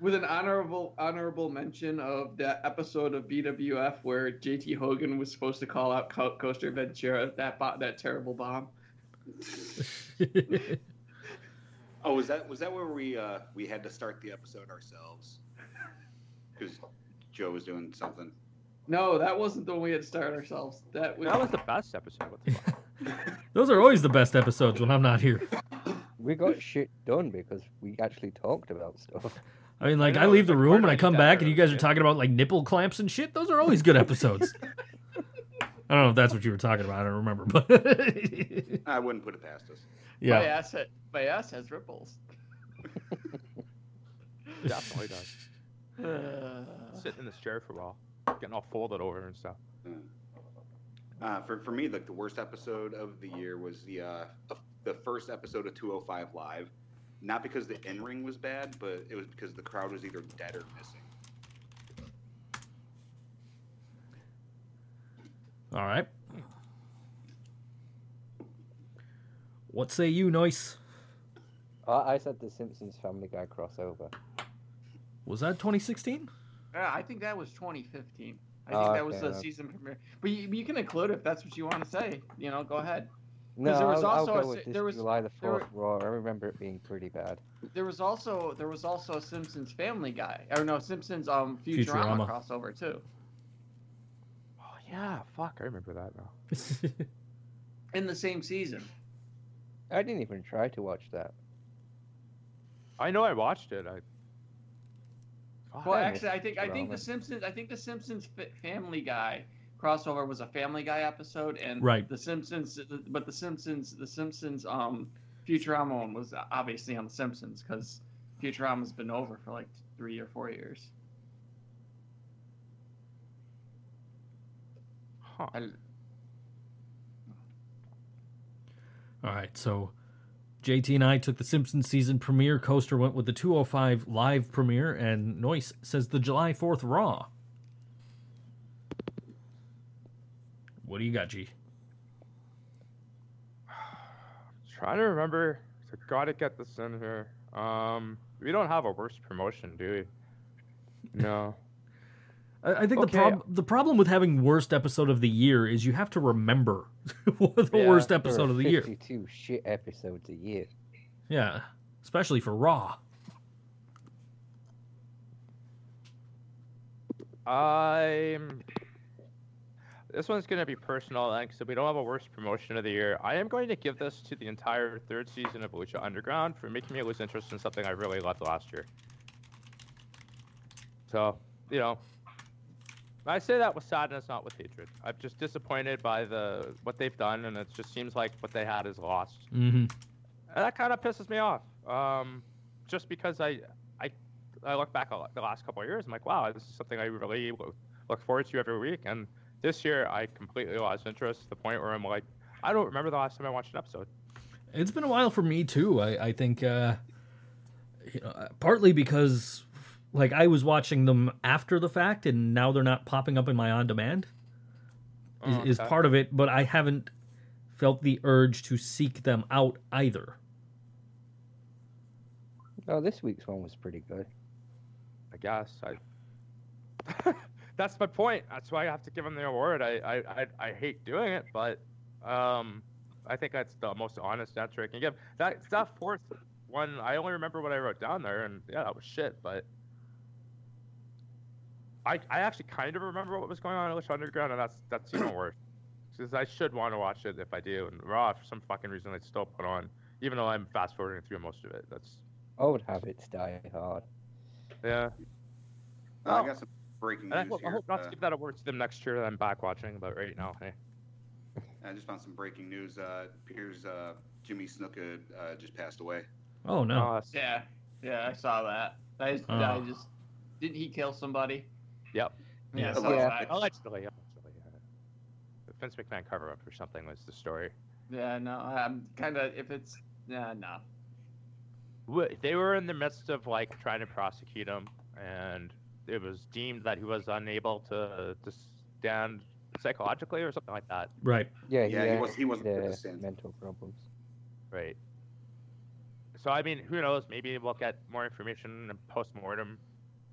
with an honorable honorable mention of that episode of BWF where JT Hogan was supposed to call out Co- Coaster Ventura that bo- that terrible bomb. Oh, was that was that where we uh, we had to start the episode ourselves? Because Joe was doing something. No, that wasn't the one we had to start ourselves. That was, That was the best episode. What the fuck? Those are always the best episodes when I'm not here. We got shit done because we actually talked about stuff. I mean, like I, know, leave the room and I come back and you of guys are talking about like nipple clamps and shit. Those are always good episodes. I don't know if that's what you were talking about. I don't remember, but I wouldn't put it past us. my yeah. ass. ha- My ass has ripples. Definitely does. Uh, Sitting in this chair for a while, getting all folded over and stuff. Uh, for for me, like the worst episode of the year was the uh, the, the first episode of 205 Live. Not because the in ring was bad, but it was because the crowd was either dead or missing. All right. What say you, Noise? I, I said the Simpsons Family Guy crossover. Was that 2016? yeah, I think that was 2015. I Oh, think that was okay, the then. season premiere. But you, you can include it if that's what you want to say. You know, go ahead. No, there was I'll, also I'll a go si- with this there was- July the 4th Raw. I remember it being pretty bad. There was also there was also a Simpsons Family Guy, or no Simpsons um Futurama, Futurama. crossover too. Oh yeah, fuck, I remember that now. in the same season. I didn't even try to watch that. I know I watched it. I. Fuck. Well, I actually, I think I think the Simpsons. I think the Simpsons Family Guy crossover was a Family Guy episode, and Right. the Simpsons. But the Simpsons, the Simpsons, um, Futurama one was obviously on the Simpsons because Futurama's been over for like three or four years. Huh. I, All right, so JT and I took the Simpsons season premiere. Coaster went with the 205 live premiere, and Noise says the July 4th Raw. What do you got, G? Trying to remember. I gotta get this in here. Um, we don't have a worst promotion, do we? No. I, I think the Okay. prob- the problem with having worst episode of the year is you have to remember the Yeah, worst episode of the year. 52 shit episodes a year. Yeah, especially for Raw. I'm. This one's gonna be personal, and so we don't have a worst promotion of the year. I am going to give this to the entire third season of Lucha Underground for making me lose interest in something I really loved last year. So, you know, I say that with sadness, not with hatred. I'm just disappointed by the what they've done, and it just seems like what they had is lost. Mm-hmm. And that kind of pisses me off. Um, just because I, I, I look back at the last couple of years, I'm like, wow, this is something I really look forward to every week. And this year, I completely lost interest to the point where I'm like, I don't remember the last time I watched an episode. It's been a while for me too. I, I think uh, you know, partly because like I was watching them after the fact, and now they're not popping up in my on demand. Is, Oh, is part of it, but I haven't felt the urge to seek them out either. Oh, this week's one was pretty good. I guess I. That's my point. That's why I have to give him the award. I, I, I, I hate doing it, but um, I think that's the most honest answer I can give. That that fourth one, I only remember what I wrote down there, and yeah, that was shit. But I, I actually kind of remember what was going on in Lucha Underground, and that's that's even worse. Because I should want to watch it if I do, and Raw for some fucking reason I still put on, even though I'm fast forwarding through most of it. That's Old habits die hard. yeah. I Oh. got some breaking And I news hope, I hope not Uh, to give that award to them next year that I'm back watching, but right now, hey. I just found some breaking news. Uh, it appears uh, Jimmy Snuka uh, just passed away. Oh no! Uh, yeah, yeah, I saw that. I just, I Oh. just didn't he kill somebody? Yep. Yeah, Yeah. Yeah. that. Allegedly, allegedly. Yeah. The Vince McMahon cover up or something was the story. Yeah, no, I'm kind of if it's yeah, no. They were in the midst of like trying to prosecute him, and it was deemed that he was unable to to stand psychologically or something like that. Right. Yeah, Yeah, he was- he wasn't fit to stand. mental problems. Right. So I mean, who knows? Maybe we'll get more information and post mortem.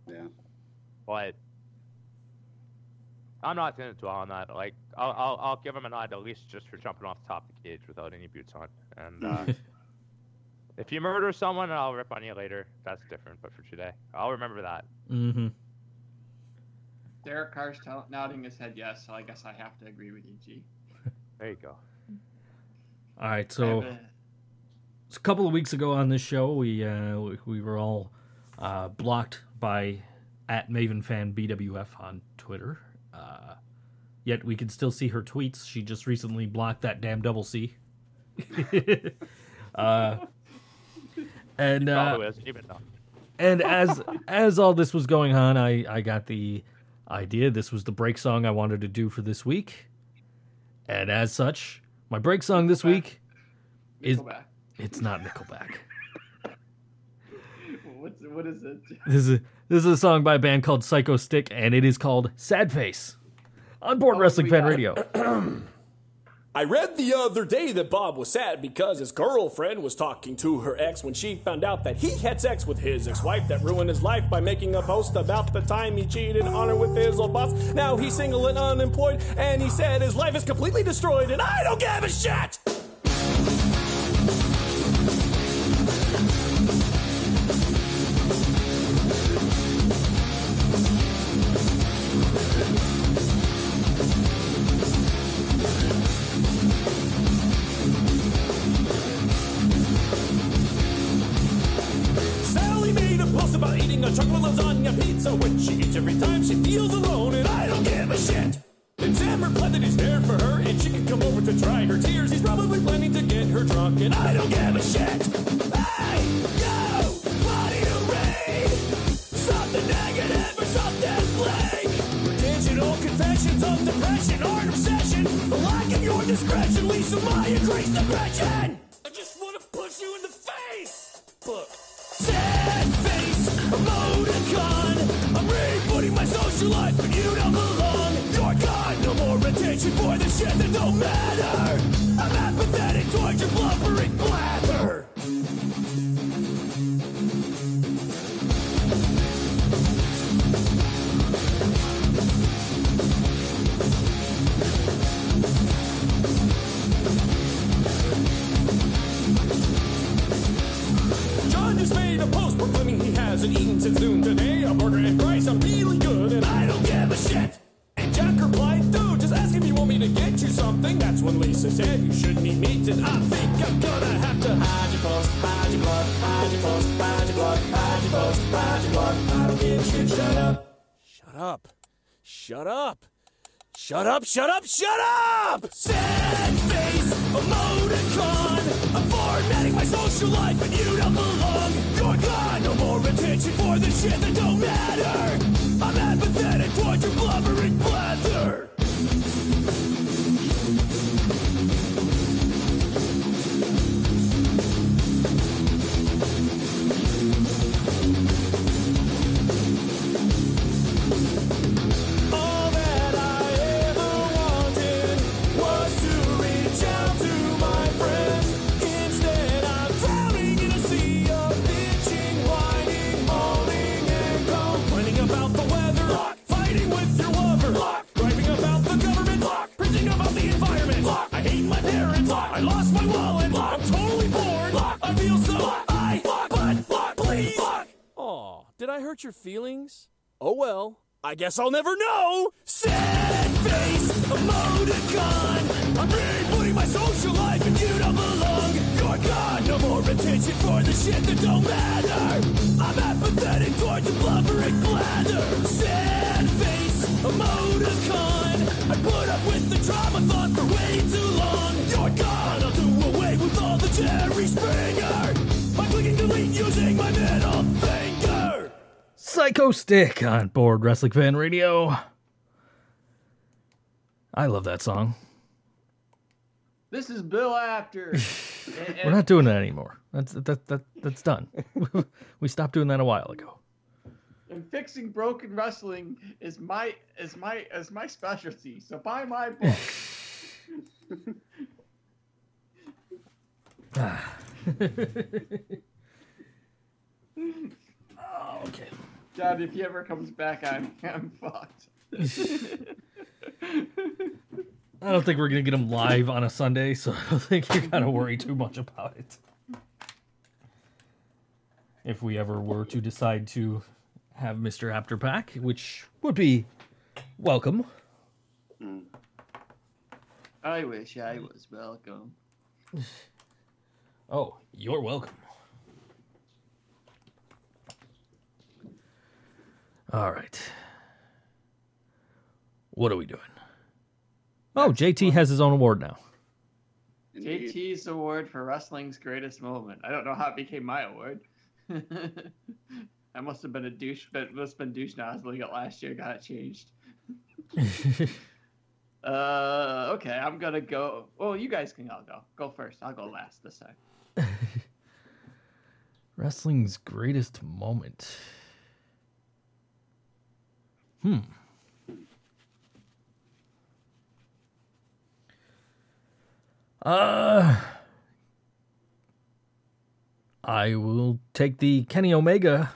Yeah. But I'm not going to dwell on that. Like, I'll, I'll I'll give him a nod at least just for jumping off the top of the cage without any boots on. And uh, if you murder someone, I'll rip on you later. That's different. But for today, I'll remember that. Mm-hmm. Derek Carr's tell- nodding his head yes, so I guess I have to agree with you, G. There you go. All right. So have a- a couple of weeks ago on this show, we uh, we, we were all uh, blocked by at Maven Fan BWF on Twitter. Uh, yet we can still see her tweets. She just recently blocked that damn double C. uh, and uh, Probably isn't even know. and as as all this was going on, I I got the idea. This was the break song I wanted to do for this week, and as such, my break song this week is Nickelback. it's not Nickelback. What's what is it? This is this is a song by a band called Psychostick, and it is called "Sad Face" on Board Oh, Wrestling Fan. Radio. I read the other day that Bob was sad because his girlfriend was talking to her ex when she found out that he had sex with his ex wife that ruined his life by making a post about the time he cheated on her with his old boss. Now he's single and unemployed, and he said his life is completely destroyed, and I don't give a shit! Shut up, shut up, shut up! Sad face, emoticon. I'm formatting my social life and you don't belong. You're gone, no more attention for the shit that don't matter. I'm apathetic towards your blubbering blather. Your feelings? Oh well. I guess I'll never know. Sad face, emoticon. I'm rebooting my social life and you don't belong. You're gone, no more attention for the shit that don't matter. I'm apathetic towards your blubbering blather. Sad face, emoticon. I put up with the drama thought for way too long. You're gone, I'll do away with all the Jerry Springer. I'm clicking delete using my middle finger. Psycho Stick on board Wrestling Fan Radio. I love that song. This is Bill Apter. And- We're not doing that anymore. That's that that that's done. we stopped doing that a while ago. and fixing broken wrestling is my is my is my specialty. So buy my book. Oh, Dad, if he ever comes back, I'm I'm fucked. I don't think we're gonna get him live on a Sunday, so I don't think you gotta worry too much about it. If we ever were to decide to have Mr. Afterpack, which would be welcome. I wish I was welcome. Oh, you're welcome. All right. What are we doing? Oh, JT has his own award now. Indeed. JT's award for wrestling's greatest moment. I don't know how it became my award. I must have been a douche, but must have been douche nozzling it last year. Got it changed. uh, okay, I'm gonna go. Well, you guys can all go. Go first. I'll go last this time. Wrestling's greatest moment. Hmm. Uh I will take the Kenny Omega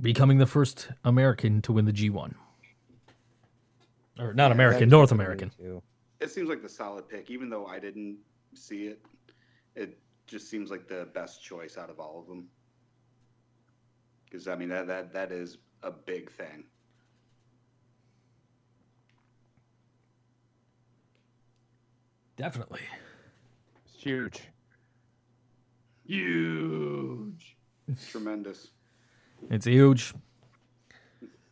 becoming the first American to win the G1. Or not American, North American. too. It seems like the solid pick, even though I didn't see it. It just seems like the best choice out of all of them. Because I mean that that that is a big thing. Definitely. It's huge. Huge. It's tremendous. It's huge.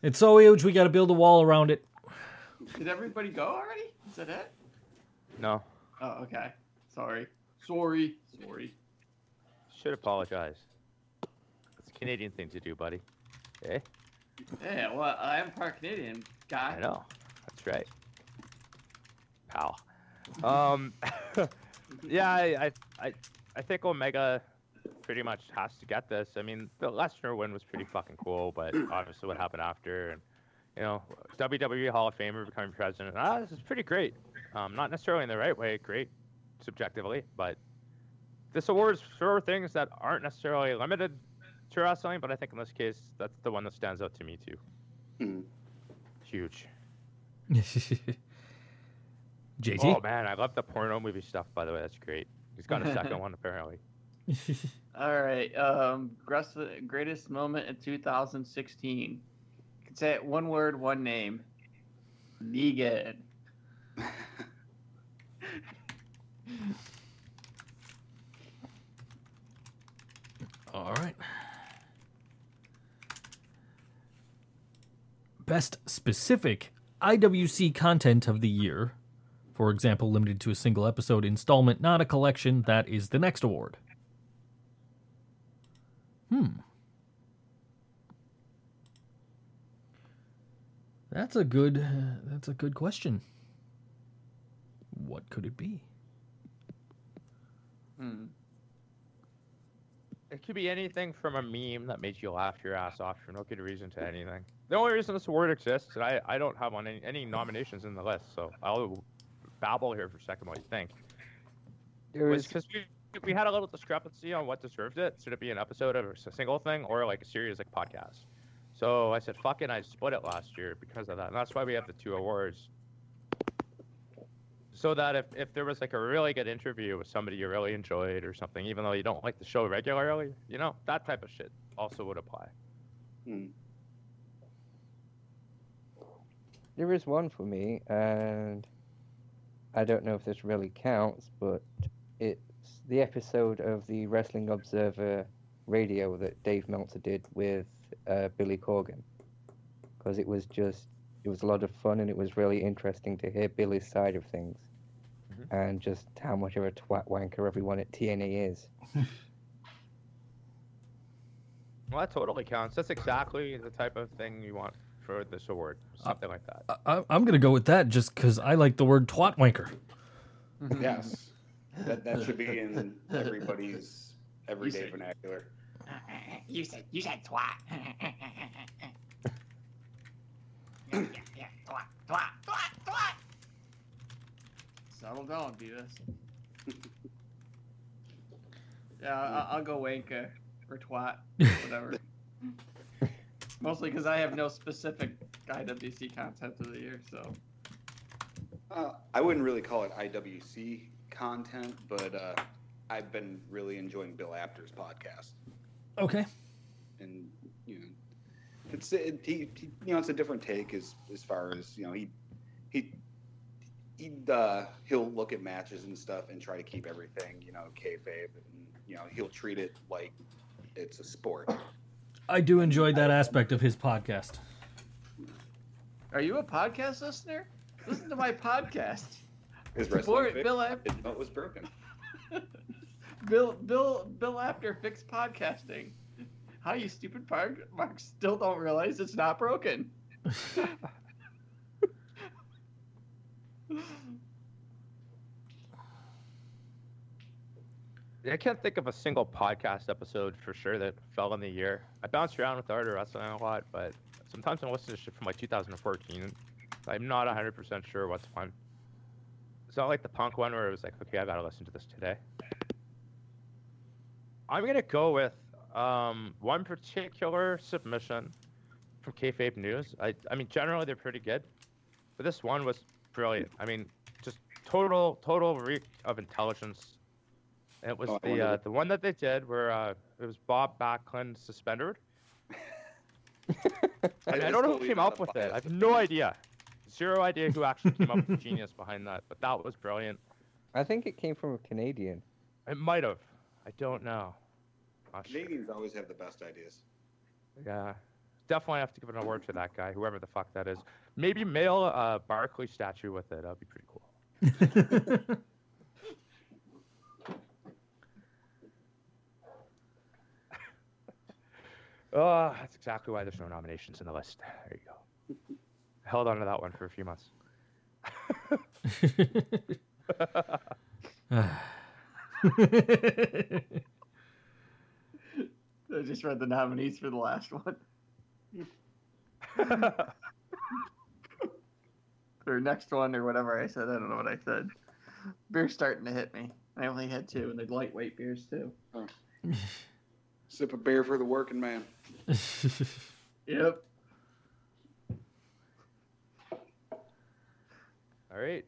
It's so huge we got to build a wall around it. Did everybody go already? Is that it? No, Oh, okay. Sorry. Sorry. Sorry. should apologize. It's a Canadian thing to do, buddy. Eh? Yeah, well, I am part Canadian guy. I know. That's right. Pal. Um, yeah, I, I, I, I think Omega pretty much has to get this. I mean, the Lesnar win was pretty fucking cool, but obviously what happened after, and you know, WWE Hall of Famer becoming president, ah, this is pretty great. Um, not necessarily in the right way, great subjectively, but this award's for things that aren't necessarily limited to wrestling, but I think in this case, that's the one that stands out to me too. Hmm. Huge. JT. Oh man, I love the porno movie stuff. By the way, that's great. He's got a second one apparently. All right. Um, greatest- greatest moment in 2016. You can say it one word, one name. Negan. All right. Best specific IWC content of the year. For example, limited to a single episode installment, not a collection. That is the next award. Hmm. That's a good. That's a good question. What could it be? Hmm. It could be anything from a meme that made you laugh your ass off for no good reason to anything. The only reason this award exists, and I, I don't have on any, any nominations in the list, so I'll babble here for a second what you think. There was because we, we had a little discrepancy on what deserved it. Should it be an episode of a single thing or like a series like podcast? So I said, fuck it, I split it last year because of that. And that's why we have the two awards. So that if, if there was like a really good interview with somebody you really enjoyed or something, even though you don't like the show regularly, you know, that type of shit also would apply. Hmm. there is one for me, and I don't know if this really counts, but it's the episode of the Wrestling Observer Radio that Dave Meltzer did with uh, Billy Corgan, because it was just it was a lot of fun and it was really interesting to hear Billy's side of things, Mhm. and just how much of a twat wanker everyone at TNA is. Well, that totally counts. That's exactly the type of thing you want for this award. Something like that. I, I'm going to go with that just because I like the word twat wanker. Yes. That that should be in everybody's everyday said- vernacular. You said you said twat. yeah, yeah, yeah, twat, twat, twat, twat. Settle down, Beavis. yeah, I, I'll go wanker or twat, whatever. Mostly because I have no specific IWC content of the year, so. Uh, I wouldn't really call it IWC content, but uh, I've been really enjoying Bill Apter's podcast, Okay. and you know, it's it, he, he you know it's a different take as as far as you know he he he uh, he'll look at matches and stuff and try to keep everything you know kayfabe, and you know he'll treat it like it's a sport. I do enjoy that aspect of his podcast. Are you a podcast listener? Listen to my podcast. His Support wrestling Bill Bill Ap- his was broken. Bill Bill Bill Apter fixed podcasting. How you stupid Mark Mark still don't realize it's not broken. I can't think of a single podcast episode for sure that fell in the year. I bounced around with Art of Wrestling a lot, but sometimes I listen to shit from like 2014. I'm not 100% sure what's fun. It's not like the punk one where it was like, okay, I gotta listen to this today. I'm gonna go with um, one particular submission from Kayfabe News. I, I mean, generally they're pretty good, but this one was brilliant. I mean, just total, total reek of intelligence. And It was Oh, the uh, the one that they did where uh, it was Bob Backlund suspended. And I, don't know who came up with it. I have no idea. Zero idea who actually came up with the genius behind that, but that was brilliant. I think it came from a Canadian. It might have. I don't know. Not sure. Canadians always have the best ideas. Yeah. Definitely have to give an award to that guy, whoever the fuck that is. Maybe mail a Barkley statue with it. That'd be pretty cool. Oh, that's exactly why there's no nominations in the list. There you go. Held on to that one for a few months. I just read the nominees for the last one. or next one or whatever I said. I don't know what I said. Beer's starting to hit me. I only had two, and they're lightweight beers too. Oh. Sip a beer for the working man. Yep. All right.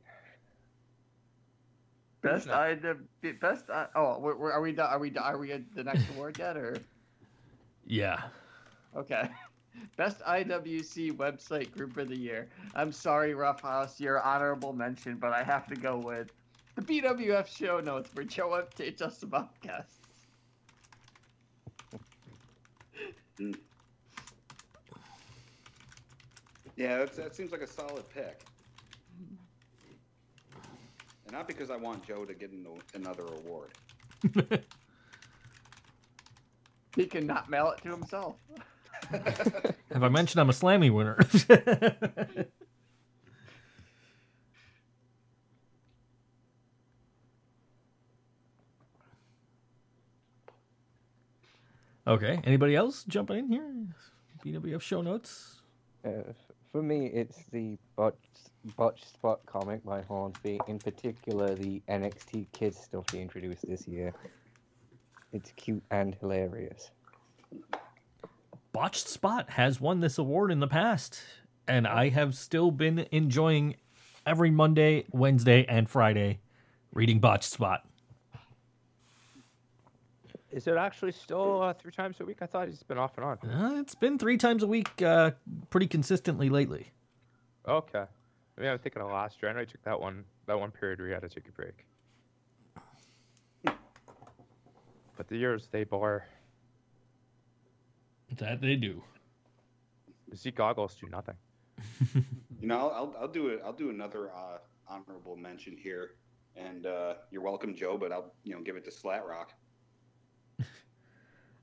Best not? I the best. I, oh, we're, we're- are we? Are we? Are we at the next award yet? Or yeah. okay. Best IWC website group of the year. I'm sorry, Roughhouse, your honorable mention, but I have to go with the BWF show notes for Joe updates us about guests. Mm. Yeah, that's, that seems like a solid pick. And not because I want Joe to get an, another award. He cannot mail it to himself. Have I mentioned I'm a Slammy winner? okay. Anybody else jumping in here? BWF show notes. Uh, for me, it's the botched, botched spot comic by Hornsby, in particular the NXT Kids stuff he introduced this year. It's cute and hilarious. Botched Spot has won this award in the past, and I have still been enjoying every Monday, Wednesday, and Friday reading Botched Spot. Is it actually still uh, three times a week? I thought he's been off and on. Uh, it's been three times a week, uh, pretty consistently lately. Okay. I mean, I'm thinking of last year. I know I took that one that one period where he had to take a break. But the years they bore. That they do. The Z goggles do nothing. You know, I'll, I'll, I'll do it. I'll do another uh, honorable mention here, and uh, you're welcome, Joe. But I'll you know give it to Slat Rock.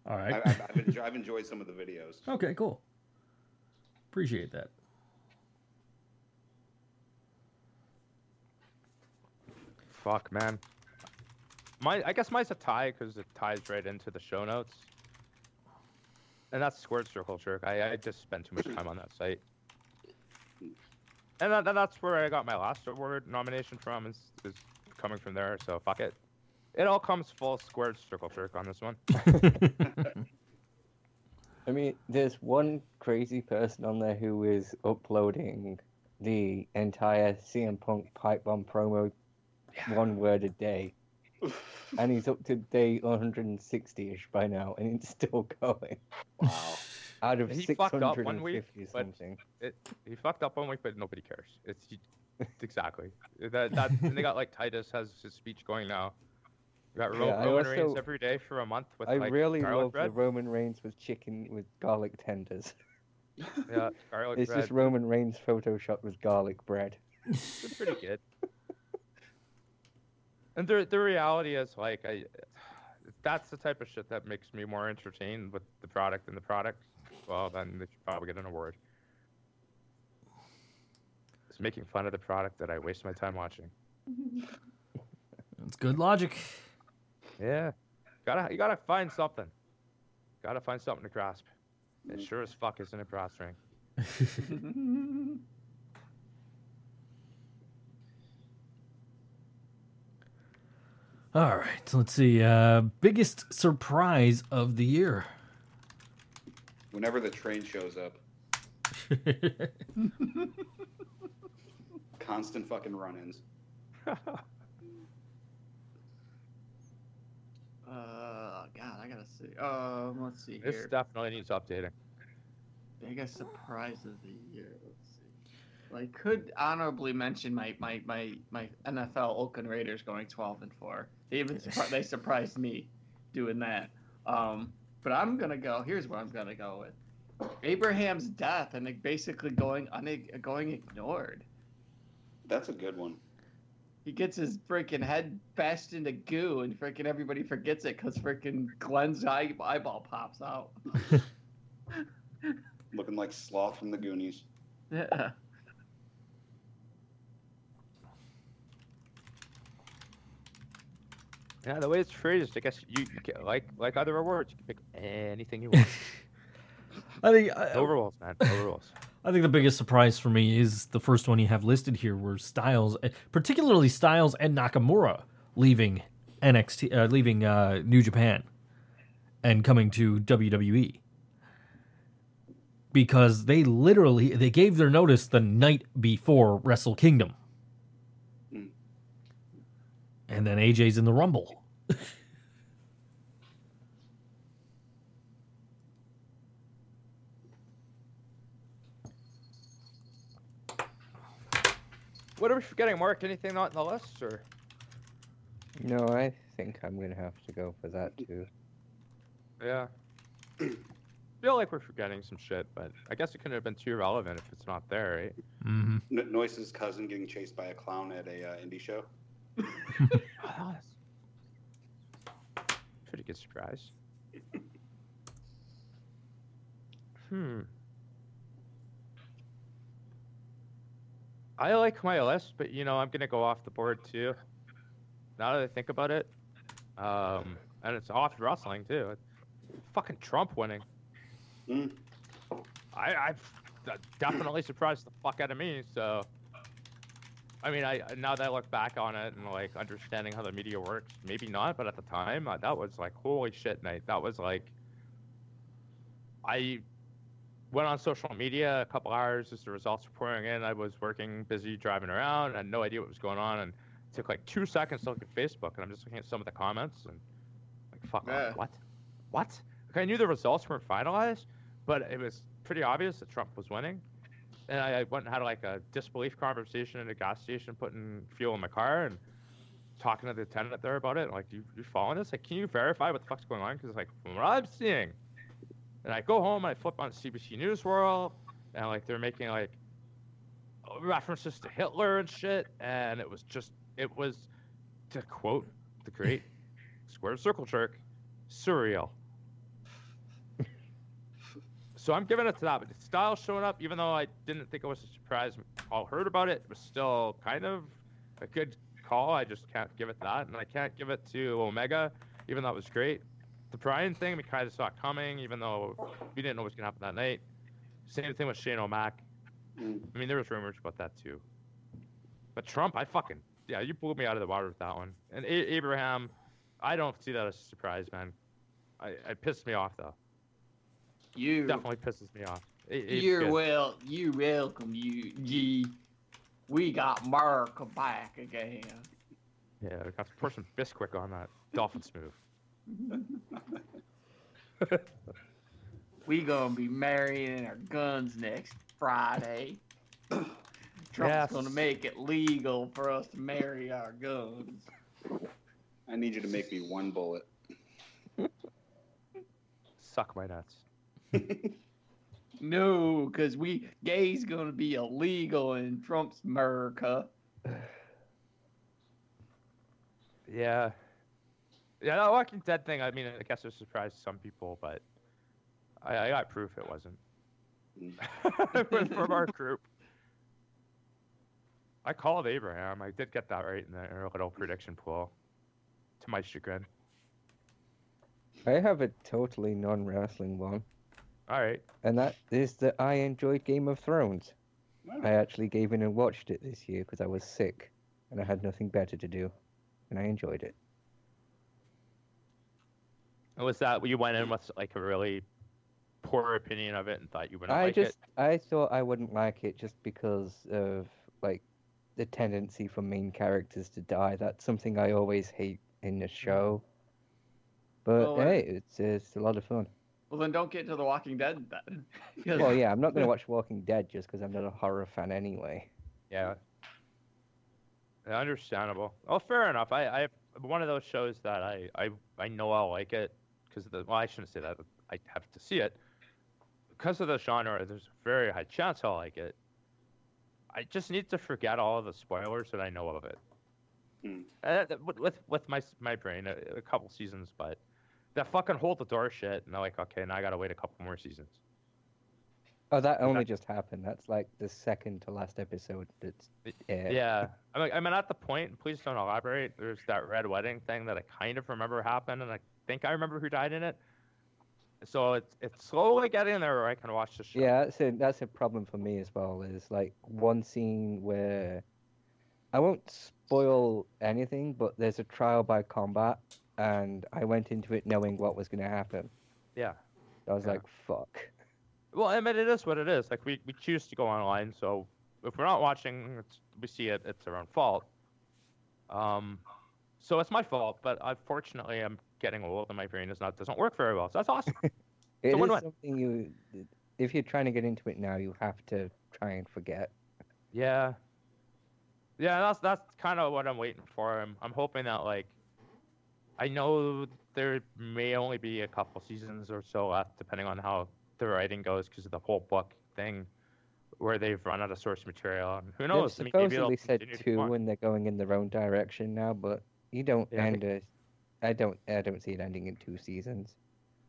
All I, I've, I've, enjoyed, I've enjoyed some of the videos. okay, cool. Appreciate that. Fuck, man. My, I guess mine's a tie because it ties right into the show notes. And that's Squared Circle Jerk. I, I just spent too much time on that site. And that, that's where I got my last award nomination from, is, is coming from there, so fuck it. It all comes full Squared Circle Jerk on this one. I mean, there's one crazy person on there who is uploading the entire CM Punk pipe bomb promo one word a day. and he's up to day 160-ish by now, and it's still going. Wow. Out of He fucked up one week, but- something. It, he fucked up one week, but nobody cares. It's it's exactly that. That and they got like Titus has his speech going now. We got Ro- Yeah, I Roman Reigns also- every day for a month with I like really garlic love the. Roman Reigns with chicken with garlic tenders. Yeah, garlic It's bread. just Roman Reigns photoshopped with garlic bread. It's pretty good. And the the reality is like I, that's the type of shit that makes me more entertained with the product and the product. Well, then they should probably get an award. It's making fun of the product that I waste my time watching. It's good logic. Yeah, gotta you gotta find something. Gotta find something to grasp. It sure as fuck isn't a brass ring. All right, let's see. Uh, biggest surprise of the year. Whenever the train shows up, constant fucking run-ins. Uh, God, I gotta see. Um, let's see here. This here. definitely needs updating. Biggest surprise of the year. Let's see. I could honorably mention my my my my NFL Oakland Raiders going 12 and four. They even surpri- they surprised me doing that. Um, but I'm gonna go. Here's what I'm gonna go with. Abraham's death and it basically going un- going ignored. That's a good one. He gets his freaking head bashed into goo, and freaking everybody forgets it because freaking Glenn's eye- eyeball pops out. Looking like Sloth from the Goonies. Yeah. Yeah, the way it's phrased, I guess you, you can, like like other awards, you can pick anything you want. I think I, no rules, man. No rules. I think the biggest surprise for me is the first one you have listed here, where Styles, eh, particularly Styles and Nakamura, leaving NXT, uh, leaving uh, New Japan, and coming to WWE. Because they literally they gave their notice the night before Wrestle Kingdom, Mm. and then AJ's in the Rumble. What are we forgetting, Mark? Anything not in the list, or? No, I think I'm gonna have to go for that too. Yeah. Feel like we're forgetting some shit, but I guess it couldn't have been too relevant if it's not there, right? Mm-hmm. N- Noise's cousin getting chased by a clown at a uh, indie show. Oh, pretty good surprise. hmm. I like my list, but you know I'm gonna go off the board too. Now that I think about it, um, and it's off wrestling too. Fucking Trump winning. Mm. I, I've definitely surprised the fuck out of me. So, I mean, I now that I look back on it and like understanding how the media works, maybe not, but at the time, uh, that was like holy shit night. That was like, I went on social media a couple hours as the results were pouring in. I was working, busy driving around, I had no idea what was going on, and it took like two seconds to look at Facebook, and I'm just looking at some of the comments and like, fuck, Yeah. what, what? Like I knew the results weren't finalized, but it was pretty obvious that Trump was winning. And I, I went and had like a disbelief conversation at a gas station, putting fuel in my car and talking to the attendant there about it. Like, you you following this? Like, can you verify what the fuck's going on? Because like from what I'm seeing, and I go home and I flip on CBC News World, and like they're making like references to Hitler and shit, and it was just it was to quote the great square circle jerk, surreal. So I'm giving it to that. But the Styles showing up, even though I didn't think it was a surprise, all heard about it, it was still kind of a good call. I just can't give it that, and I can't give it to Omega, even though it was great. The Brian thing, we kind of saw it coming, even though we didn't know what was gonna happen that night. Same thing with Shane O'Mac. Mm. I mean, there was rumors about that too. But Trump, I fucking yeah, you blew me out of the water with that one. And a- Abraham, I don't see that as a surprise, man. I it pissed me off though. You Definitely pisses me off. You're good. well. You welcome, you G. We got America back again. Yeah, I got to pour some Bisquick on that Dolphins move. We gonna be marrying our guns next Friday. Trump's Yes. gonna make it legal for us to marry our guns. I need you to make me one bullet. Suck my nuts. No, cause we gay's gonna be illegal in Trump's America. Yeah. Yeah, that Walking Dead thing, I mean, I guess it surprised some people, but I, I got proof it wasn't. from, from our group. I called Abraham. I did get that right in the little prediction pool. To my chagrin. I have a totally non-wrestling one, All right. and that is that I enjoyed Game of Thrones. I actually gave in and watched it this year because I was sick and I had nothing better to do, and I enjoyed it. And Was that you went in with like a really poor opinion of it and thought you wouldn't I like just it? I just I thought I wouldn't like it just because of like the tendency for main characters to die. That's something I always hate in the show. But Well, uh, hey, it's it's a lot of fun. Well, then don't get to The Walking Dead then. 'Cause- Well, yeah, I'm not gonna watch Walking Dead just because I'm not a horror fan anyway. Yeah. Yeah, Understandable. Oh, fair enough. I, I have one of those shows that I, I, I know I'll like it because the well, I shouldn't say that. I have to see it because of the genre. There's a very high chance I'll like it. I just need to forget all of the spoilers that I know of it. Hmm. Uh, with, with with my my brain, a, a couple seasons, but that fucking hold the door shit, and I'm like, okay, now I gotta wait a couple more seasons. Oh, that only that- just happened. That's like the second to last episode. That's aired. Yeah, I mean, I mean, at the point, please don't elaborate. There's that red wedding thing that I kind of remember happened, and I think I remember who died in it. So it's it's slowly getting there where I can watch the show. Yeah, that's a that's a problem for me as well. Is like one scene where I won't spoil anything, but there's a trial by combat, and I went into it knowing what was going to happen. Yeah. I was Yeah. like, "Fuck." Well, I mean, it is what it is. Like we, we choose to go online, so if we're not watching, it's, we see it, it's our own fault. Um, so it's my fault, but unfortunately, I'm getting old and my brain is not doesn't work very well. So that's awesome. It a is something you, if you're trying to get into it now, you have to try and forget. yeah. Yeah, that's that's kind of what I'm waiting for. I'm I'm hoping that like, I know there may only be a couple seasons or so left, depending on how the writing goes, because of the whole book thing, where they've run out of source material. And who knows? They've mean, maybe it'll supposedly said two, and they're going in their own direction now. But you don't Yeah, end a. I don't. I don't see it ending in two seasons.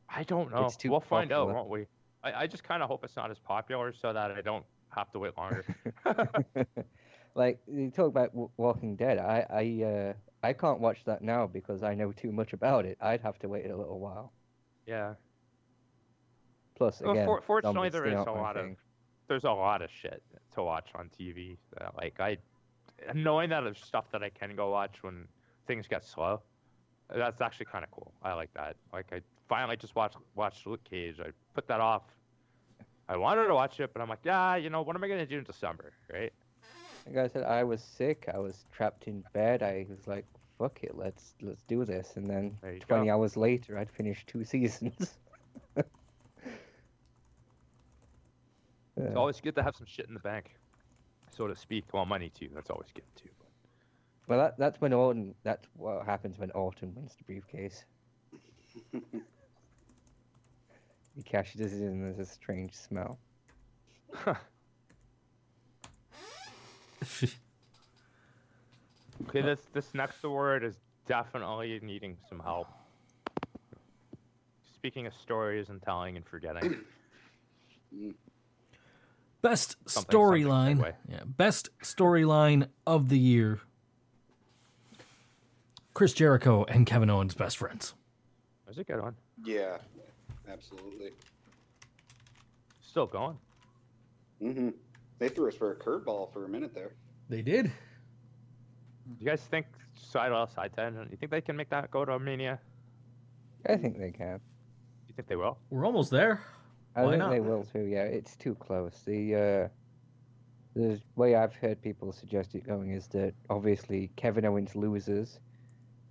I don't know. It's too We'll find out, won't we? I, I just kind of hope it's not as popular so that I don't have to wait longer. like you talk about w- Walking Dead, I I uh, I can't watch that now because I know too much about it. I'd have to wait a little while. yeah. Plus, Well, again, for- fortunately, there is a lot of. There's a lot of shit to watch on TV. That, like I, knowing that there's stuff that I can go watch when things get slow. That's actually kind of cool. I like that. Like I finally just watched watched Luke Cage. I put that off. I wanted to watch it, but I'm like, yeah, you know, what am I gonna do in December, right? Like I said, I was sick. I was trapped in bed. I was like, "Fuck it, let's let's do this." And then 20 go. hours later, I'd finished two seasons. It's always good to have some shit in the bank, so to speak. Well, money too. That's always good too. Well, that, that's when Autumn. That's what happens when Autumn wins the briefcase. He cashes it in. and There's a strange smell. Okay, this this next award is definitely needing some help. Speaking of stories and telling and forgetting, Best Something- something storyline. Yeah, best storyline of the year. Chris Jericho and Kevin Owens best friends. there's a good one. Yeah, absolutely. Still going. hmm They threw us for a curveball for a minute there. They did. Do you guys think side well side ten? You think they can make that go to Mania? I think they can. You think they will? We're almost there. I Why think not? they will too. Yeah, it's too close. The uh, the way I've heard people suggest it going is that obviously Kevin Owens loses,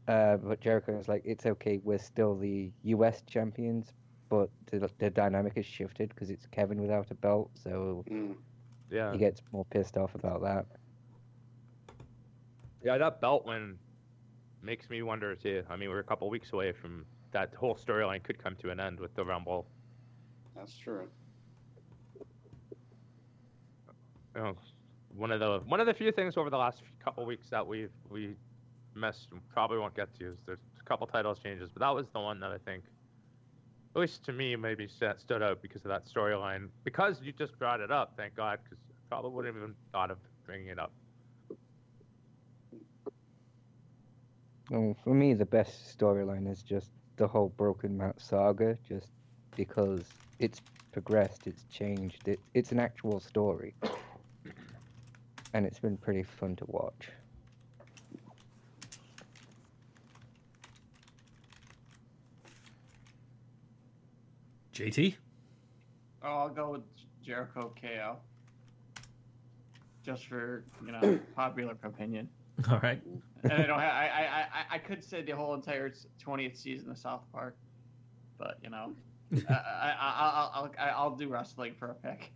uh, but Jericho is like, it's okay. We're still the U.S. champions, but the, the dynamic has shifted because it's Kevin without a belt, so Mm. Yeah. he gets more pissed off about that. Yeah, that belt win makes me wonder too. I mean, we're a couple weeks away from that whole storyline could come to an end with the Rumble. That's true. You know, one of the one of the few things over the last couple weeks that we've we and probably won't get to there's a couple titles changes, but that was the one that I think, at least to me, maybe stood out because of that storyline. Because you just brought it up, thank God, because I probably wouldn't have even thought of bringing it up. Well, for me, the best storyline is just the whole Broken Matt saga, just because it's progressed, it's changed, it, it's an actual story. And it's been pretty fun to watch. JT. Oh, I'll go with Jericho KO. Just for you know popular opinion. All right. And I don't. Ha- I, I I I could say the whole entire twentieth season of South Park, but you know, I, I, I I'll I'll I- I'll do wrestling for a pick.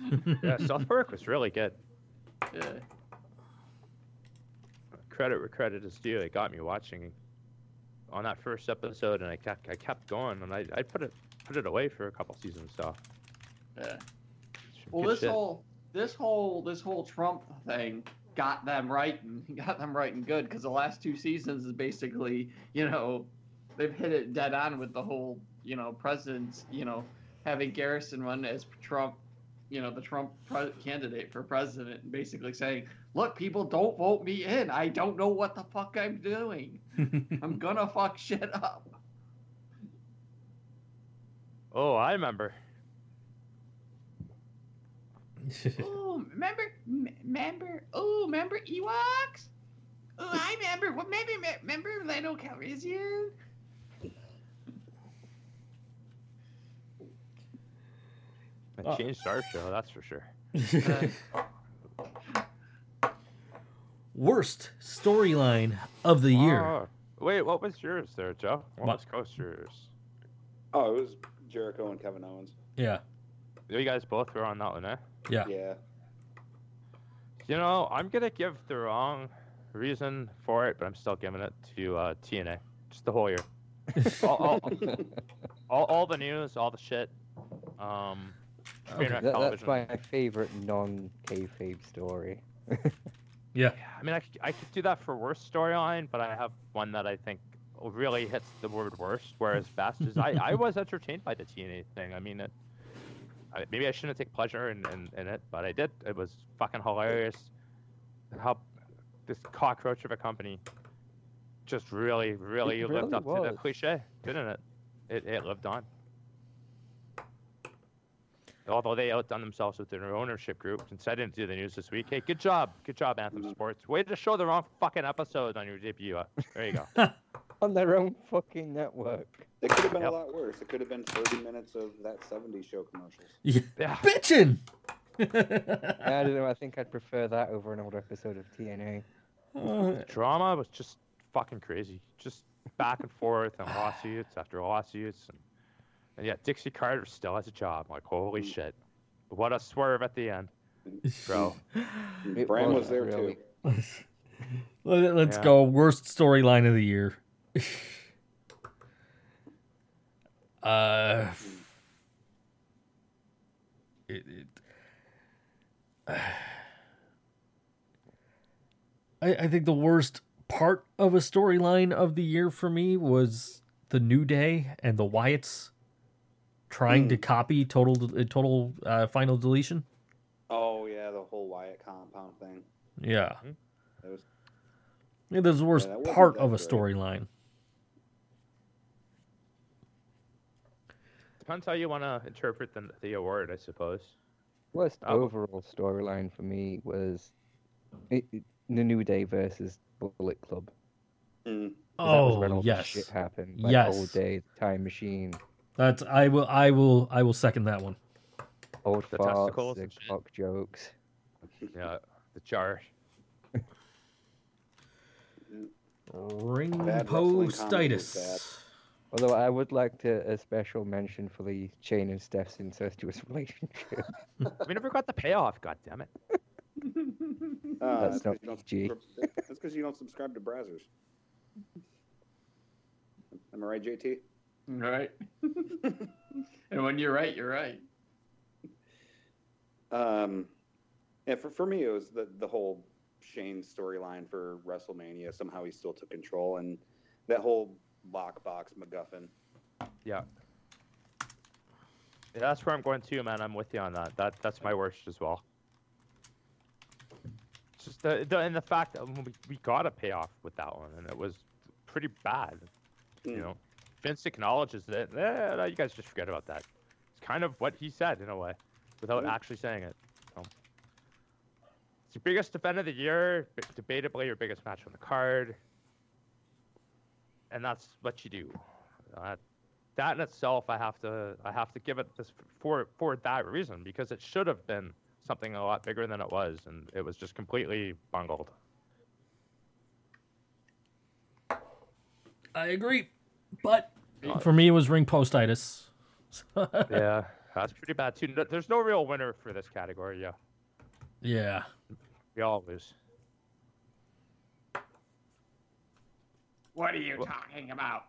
Yeah, South Park was really good. Yeah. Credit where credit is due. It got me watching on that first episode, and I kept I kept going, and I I put it put it away for a couple seasons. So yeah. Well, good this shit. whole this whole this whole Trump thing got them right and got them right and good because the last two seasons is basically you know they've hit it dead on with the whole you know presidents you know having Garrison run as Trump you know, the Trump pre- candidate for president, and basically saying, "Look, people, don't vote me in. I don't know what the fuck I'm doing. I'm gonna fuck shit up." Oh, I remember. Oh, remember, m- remember, oh, remember Ewoks? Oh, I remember. What? Maybe remember Lando Calrissian? It Uh. changed our show, that's for sure. Worst storyline of the year. Oh, wait, what was yours there, Joe? What, What? was Coaster's? Oh, it was Jericho and Kevin Owens. Yeah. You guys both were on that one, eh? Yeah. Yeah. You know, I'm gonna give the wrong reason for it, but I'm still giving it to uh, TNA. Just the whole year. all, all, all, all the news, all the shit. Um, train wreck That- that's my favorite non-kayfabe story. Yeah. I mean, I, could- I could do that for worst storyline, but I have one that I think really hits the word worst. Whereas best is I, I was entertained by the TNA thing. I mean, it, I, maybe I shouldn't take pleasure in, in, in it, but I did. It was fucking hilarious. How this cockroach of a company just really, really It lived really up to the cliche, didn't it? It, it lived on. Although they outdone themselves with their ownership group, since I didn't do the news this week. Hey, good job, good job, Anthem Mhm. Sports. Way to show the wrong fucking episode on your debut. There you go. On their own fucking network. It could have been Yep. a lot worse. It could have been 30 minutes of that 70s show commercials. yeah. yeah. Bitchin'. I don't know. I think I'd prefer that over an old episode of TNA. Uh, drama was just fucking crazy. Just back and forth and lawsuits after lawsuits. And, and yeah, Dixie Carter still has a job. Like, holy shit. What a swerve at the end, bro. It Bram was wasn't there really. too. Let- Let's Yeah. go. Worst storyline of the year. Uh, it, it, I, I think the worst part of a storyline of the year for me was the New Day and the Wyatts trying to copy total uh, total uh, final deletion. Oh, yeah, the whole Wyatt compound thing. Yeah, That was, yeah that's the worst that part of a storyline. Depends how you want to interpret the, the award, I suppose. Worst Oh. overall storyline for me was it, it- the New Day versus Bullet Club. mm, 'Cause that was Oh when all yes, the shit happened. Like Yes. Old Day, Time Machine, that's I will I will I will second that one. old The farts, testicles the and cock jokes. Yeah, the jar. Ring Bad wrestling comedy is postitis. Although I would like to a special mention for the Shane and Steph's incestuous relationship. We never got the payoff, god damn it. uh, That's that's not 'cause you don't PG. That's because you don't subscribe to Brazzers. Am I right, JT? Right. and when you're right, you're right. Um, yeah, for, for me, it was the, the whole Shane storyline for WrestleMania. Somehow he still took control, and that whole lockbox MacGuffin. Yeah. Yeah, that's where I'm going to, man. I'm with you on that. That that's my worst as well. It's just the, the and the fact that we, we got a payoff with that one, and it was pretty bad. You Mm. know, Vince acknowledges it. Eh, you guys just forget about that. It's kind of what he said in a way, without Mm. actually saying it. So. It's your biggest event of the year, debatably your biggest match on the card, and that's what you do. Uh, that in itself, I have to I have to give it this for for that reason because it should have been something a lot bigger than it was, and it was just completely bungled. I agree, but for me it was ring postitis. yeah, that's pretty bad too. There's no real winner for this category. Yeah, yeah. we all lose. What are you talking about?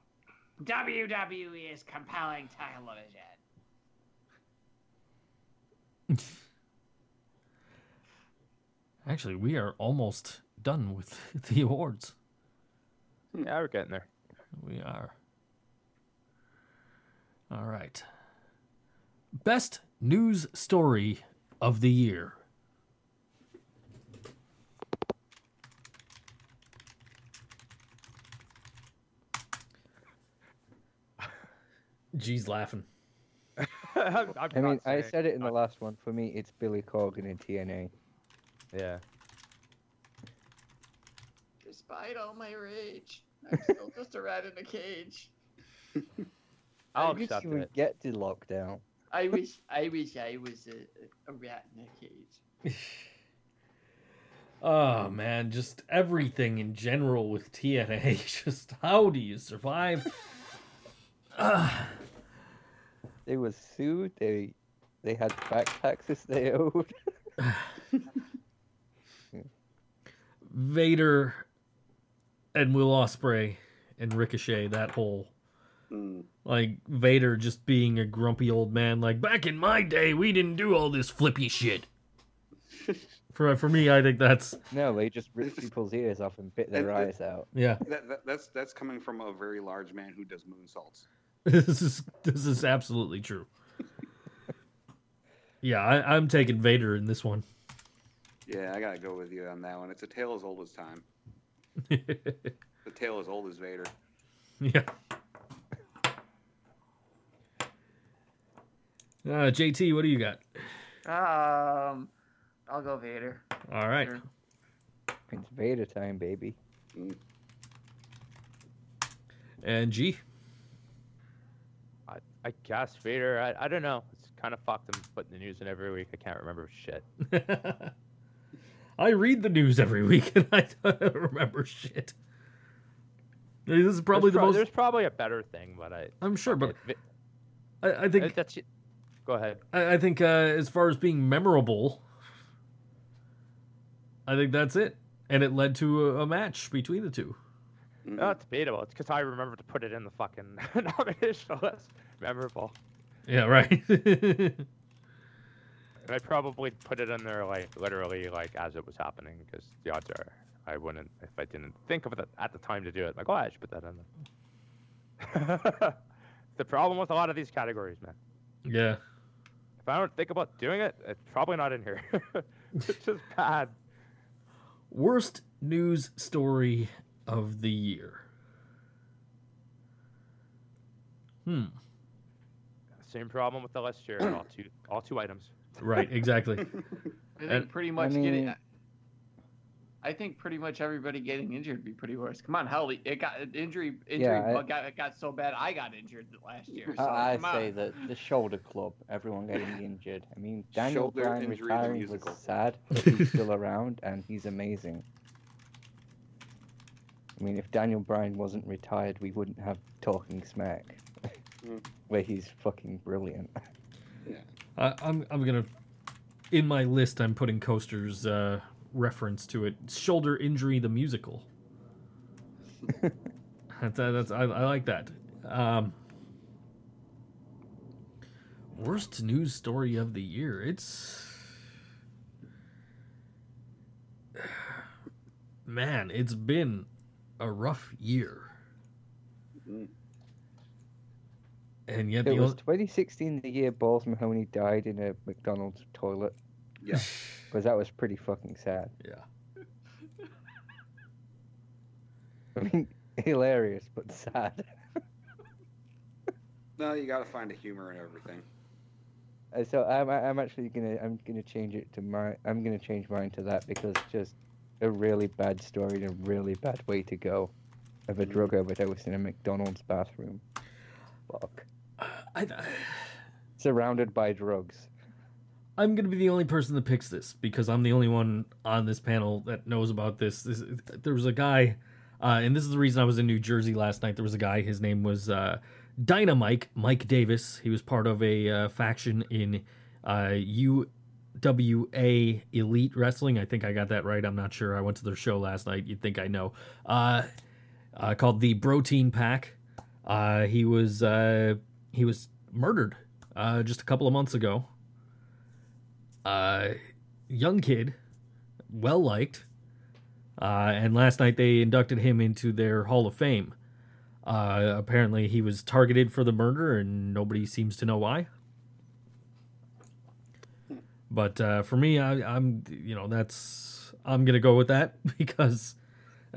WWE is compelling television. Actually, we are almost done with the awards. Yeah, we're getting there. We are. All right. Best news story of the year. G's laughing. I'm, I'm I mean, not I said it in the last one. For me, it's Billy Corgan in TNA. Yeah. Despite all my rage, I'm still just a rat in a cage. I'll I wish accept you would it. get to lockdown. I wish I wish I was a, a rat in a cage. Oh man, just everything in general with TNA. Just how do you survive? Ah, They were sued. They they had back taxes they owed. Vader and Will Ospreay and Ricochet, that whole Mm. like Vader just being a grumpy old man. Like back in my day, we didn't do all this flippy shit. for for me, I think that's No, they just ripped people's ears off and bit their And- eyes out. yeah. That, that, that's that's coming from a very large man who does moonsaults. this is this is absolutely true. Yeah, I, I'm taking Vader in this one. Yeah, I gotta go with you on that one. It's a tale as old as time. The tale as old as Vader. yeah. Uh, JT, what do you got? Um, I'll go Vader. All right. Sure. It's Vader time, baby. And G. I, I guess Vader. I, I don't know. It's kind of fucked them putting the news in every week. I can't remember shit. I read the news every week and I don't remember shit. This is probably there's the pro- most. There's probably a better thing, but I. I'm sure, but it- I, I think that's it. Go ahead. I, I think uh, as far as being memorable, I think that's it, and it led to a, a match between the two. Mhm. No, it's debatable. It's because I remember to put it in the fucking nomination list. Memorable. Yeah, right. And I probably put it in there like literally like as it was happening because the odds are I wouldn't if I didn't think of it at the time to do it. Like, oh, I should put that in there. the problem with a lot of these categories, man. yeah. If I don't think about doing it, it's probably not in here. it's just bad. Worst news story of the year. Hmm. Same problem with the list here. all two all two items. Right. Exactly. I think And- pretty much getting. mean- I think pretty much everybody getting injured would be pretty worse. Come on, hell, it got injury. Injury Yeah, I- got it got so bad. I got injured last year. So, I, I say on. that the shoulder club, everyone getting injured. I mean, Daniel Shoulder Bryan retiring was sad, but he's still around and he's amazing. I mean, if Daniel Bryan wasn't retired, we wouldn't have Talking Smack, Mm. Where he's fucking brilliant. I, I'm I'm gonna in my list. I'm putting Coaster's uh, reference to it. Shoulder injury, the musical. that's that's I, I like that. Um, worst news story of the year. It's man, it's been a rough year, Mm. And yet It the was only, 2016, the year Balls Mahoney died in a McDonald's toilet, Yeah. because that was pretty fucking sad. yeah. I mean, hilarious, but sad. No, you gotta find a humor in everything. Uh, So I'm I'm actually gonna I'm gonna change it to my I'm gonna change mine to that because just a really bad story and a really bad way to go of a Mm. drug overdose in a McDonald's bathroom. Fuck. I, Surrounded by drugs. I'm going to be the only person that picks this because I'm the only one on this panel that knows about this. this there was a guy, uh, and this is the reason I was in New Jersey last night. There was a guy, his name was uh, Dynamike, Mike Davis. He was part of a uh, faction in uh, UWA Elite Wrestling. I think I got that right. I'm not sure. I went to their show last night. You'd think I know. Uh, uh, called the Protein Pack. Uh, he was uh, he was murdered uh, just a couple of months ago uh, young kid, well liked, uh, and last night they inducted him into their Hall of Fame. Uh, apparently, he was targeted for the murder, and nobody seems to know why. But uh, for me, I, I'm you know that's I'm gonna go with that because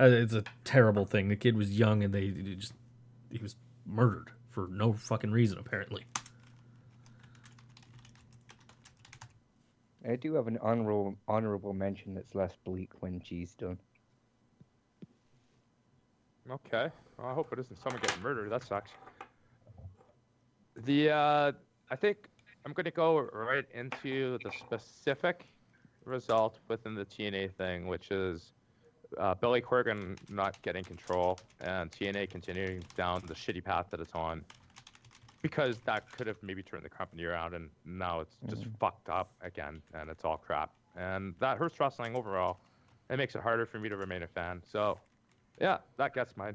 uh, it's a terrible thing. The kid was young and they just he was murdered for no fucking reason apparently. I do have an honorable honorable mention that's less bleak when she's done. Okay. Well, I hope it isn't someone getting murdered. That sucks. The uh, I think I'm gonna go right into the specific result within the TNA thing, which is uh, Billy Corgan not getting control and TNA continuing down the shitty path that it's on. Because that could have maybe turned the company around, and now it's just fucked up again, and it's all crap. And that hurts wrestling overall. It makes it harder for me to remain a fan. So, yeah, that gets mine.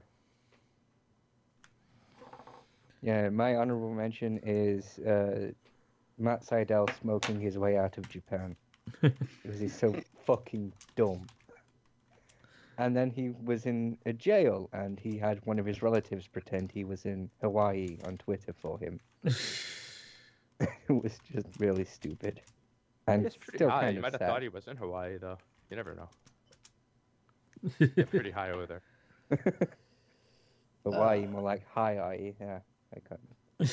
Yeah, my honorable mention is uh, Matt Sydal smoking his way out of Japan because he's so fucking dumb. And then he was in a jail, and he had one of his relatives pretend he was in Hawaii on Twitter for him. it was just really stupid, and It's pretty still high. kind You of might have thought he was in Hawaii, though. You never know. Yeah, pretty high over there. Hawaii, Uh. more like high Yeah, I got it.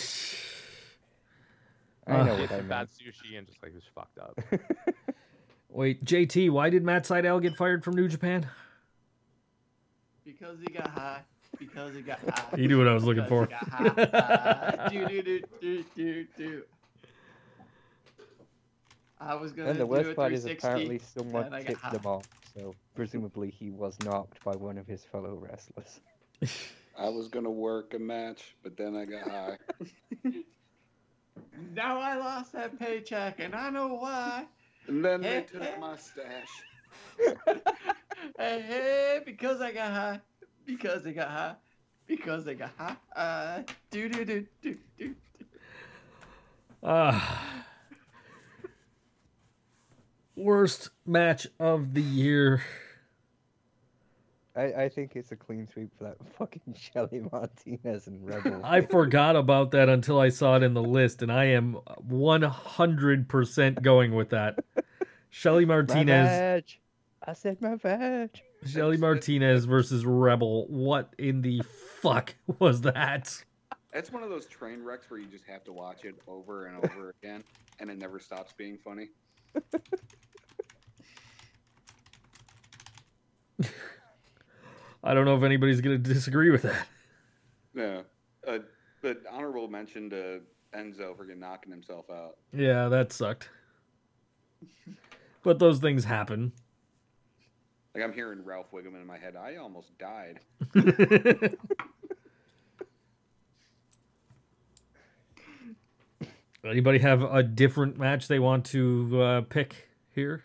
I Uh, know Ate what I some meant. bad sushi and just like was fucked up. Wait, JT, why did Matt Sydal get fired from New Japan? Because he got high. Because he got high. You knew what I was looking for. he got high. do, do, do, do, do, do. I was gonna And the do worst a part is apparently someone and I got tipped high. them off, so presumably he was knocked by one of his fellow wrestlers. I was gonna work a match, but then I got high. Now I lost that paycheck, and I know why. And then they took my stash. Hey, hey, because I got high. Because they got high. Because they got high. Uh, do, do, do, do, do. Ah. worst match of the year. I, I think it's a clean sweep for that fucking Shelly Martinez and Rebel. I forgot about that until I saw it in the list, and I am 100% going with that. Shelly My Martinez, badge. I said my badge. Shelly Martinez versus Rebel. What in the fuck was that? It's one of those train wrecks where you just have to watch it over and over again, and it never stops being funny. I don't know if anybody's going to disagree with that. Yeah. Uh, but honorable mention to Enzo for getting knocking himself out. Yeah, that sucked. But those things happen. Like I'm hearing Ralph Wiggum in my head. I almost died. Anybody have a different match they want to uh, pick here?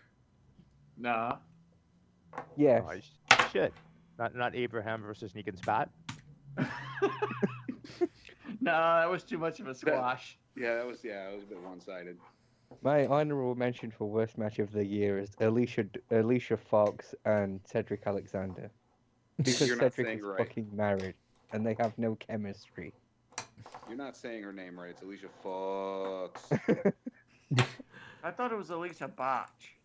Nah. Yeah. Oh, sh- shit. Not not Abraham versus Negan Spat. Nah, that was too much of a squash. Yeah, that was yeah, it was a bit one-sided. My honorable mention for worst match of the year is Alicia Alicia Fox and Cedric Alexander. Because You're not Cedric saying is right. fucking married and they have no chemistry. You're not saying her name right. It's Alicia Fox. I thought it was Alicia Botch.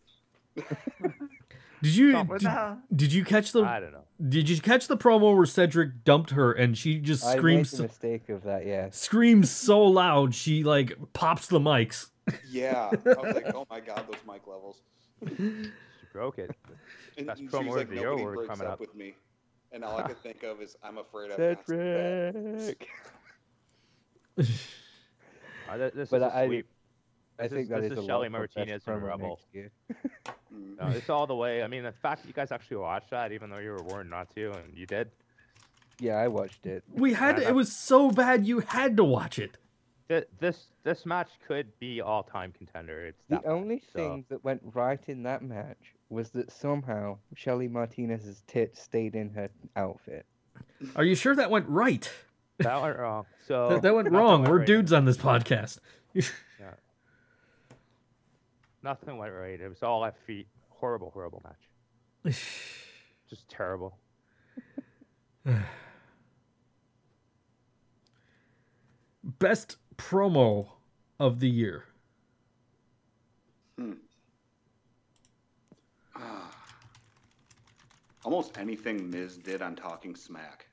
Did you What the did, hell? did you catch the I don't know. did you catch the promo where Cedric dumped her and she just I made screams the mistake of that, yeah. screams so loud she like pops the mics. Yeah, I was like, oh my god, those mic levels. She broke it. And Best she's promo like, of the year nobody breaks coming up, up. with me, and all I could think of is, I'm afraid I've got some bad news." Cedric. Uh, th- this But is a I- sweep. I This think is- that this is is a Shelly lot for best Martinez from promo Rebel. next year. No, it's all the way. I mean, the fact that you guys actually watched that, even though you were warned not to, and you did. Yeah, I watched it. We had Yeah, it was so bad you had to watch it. Th- This this match could be all time contender. It's The that bad, only so- thing that went right in that match was that somehow Shelly Martinez's tit stayed in her outfit. Are you sure that went right? that went wrong. So that, that went nothing wrong. We're right. dudes on this podcast. yeah. Nothing went right. It was all at feet. Horrible, horrible match. Just terrible. Best promo of the year? Hmm. Ah. Almost anything Miz did on Talking Smack.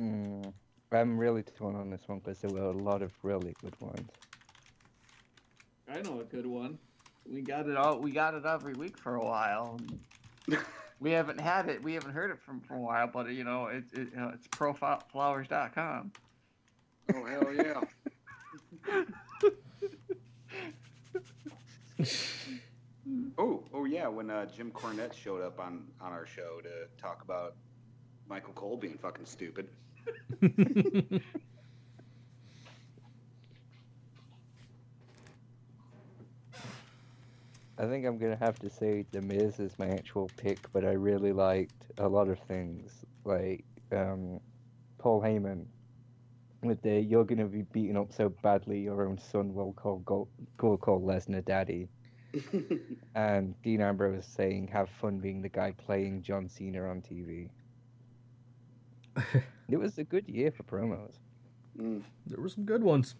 Mm, I'm really torn on this one because there were a lot of really good ones. I know a good one. We got it all. We got it every week for a while. we haven't had it. We haven't heard it from for a while, but you know, it, it, you know it's profileflowers.com. Oh hell yeah! oh oh yeah, when uh, Jim Cornette showed up on on our show to talk about Michael Cole being fucking stupid. I think I'm gonna have to say The Miz is my actual pick, but I really liked a lot of things like um, Paul Heyman with the "You're gonna be beaten up so badly your own son will call go, will call Lesnar daddy," and Dean Ambrose saying, "Have fun being the guy playing John Cena on TV." it was a good year for promos. Mm. There were some good ones.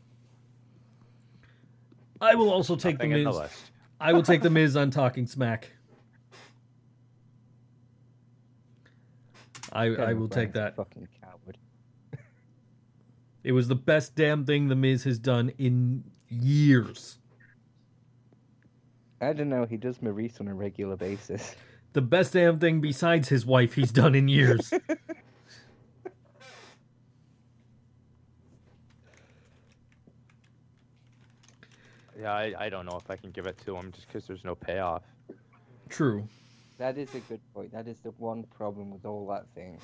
I will also take Nothing the in Miz. the. I will take the Miz on Talking Smack. I I will take that. Fucking coward. It was the best damn thing the Miz has done in years. I don't know. He does Maryse on a regular basis. The best damn thing besides his wife he's done in years. Yeah, I, I don't know if I can give it to him just because there's no payoff. True. That is a good point. That is the one problem with all that thing.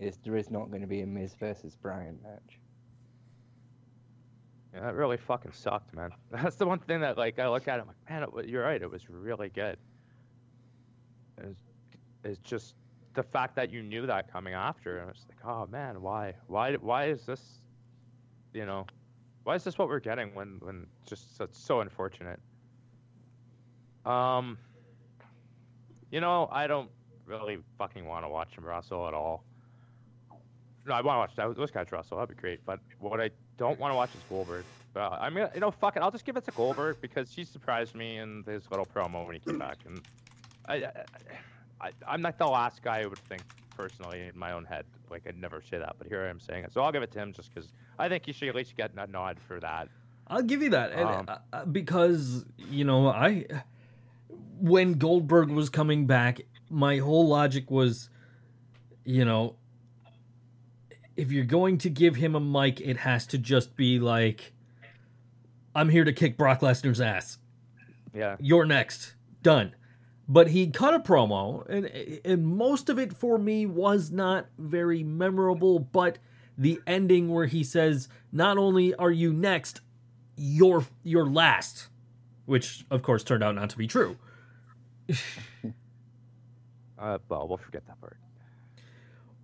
Is there is not going to be a Miz versus Bryan match. Yeah, that really fucking sucked, man. That's the one thing that like I look at it, I'm like, man, it, you're right. It was really good. It's, just the fact that you knew that coming after, and it's like, oh man, why, why, why is this, you know, why is this what we're getting when, when just so unfortunate. Um, you know, I don't really fucking want to watch him wrestle at all. No, I want to watch that. Those guys wrestle. That'd be great. But what I don't want to watch is Goldberg. But I mean, you know, fuck it. I'll just give it to Goldberg because he surprised me in his little promo when he came back, and I, I, I I'm not the last guy who would think personally in my own head. Like I'd never say that, but here I am saying it. So I'll give it to him just because I think he should at least get a nod for that. I'll give you that Um, uh, uh, because you know I when Goldberg was coming back, my whole logic was, you know, if you're going to give him a mic, it has to just be like, "I'm here to kick Brock Lesnar's ass. Yeah. You're next. Done." But he cut a promo, and and most of it for me was not very memorable. But the ending where he says, "Not only are you next, you're you're last," which of course turned out not to be true. Uh, well, we'll forget that part.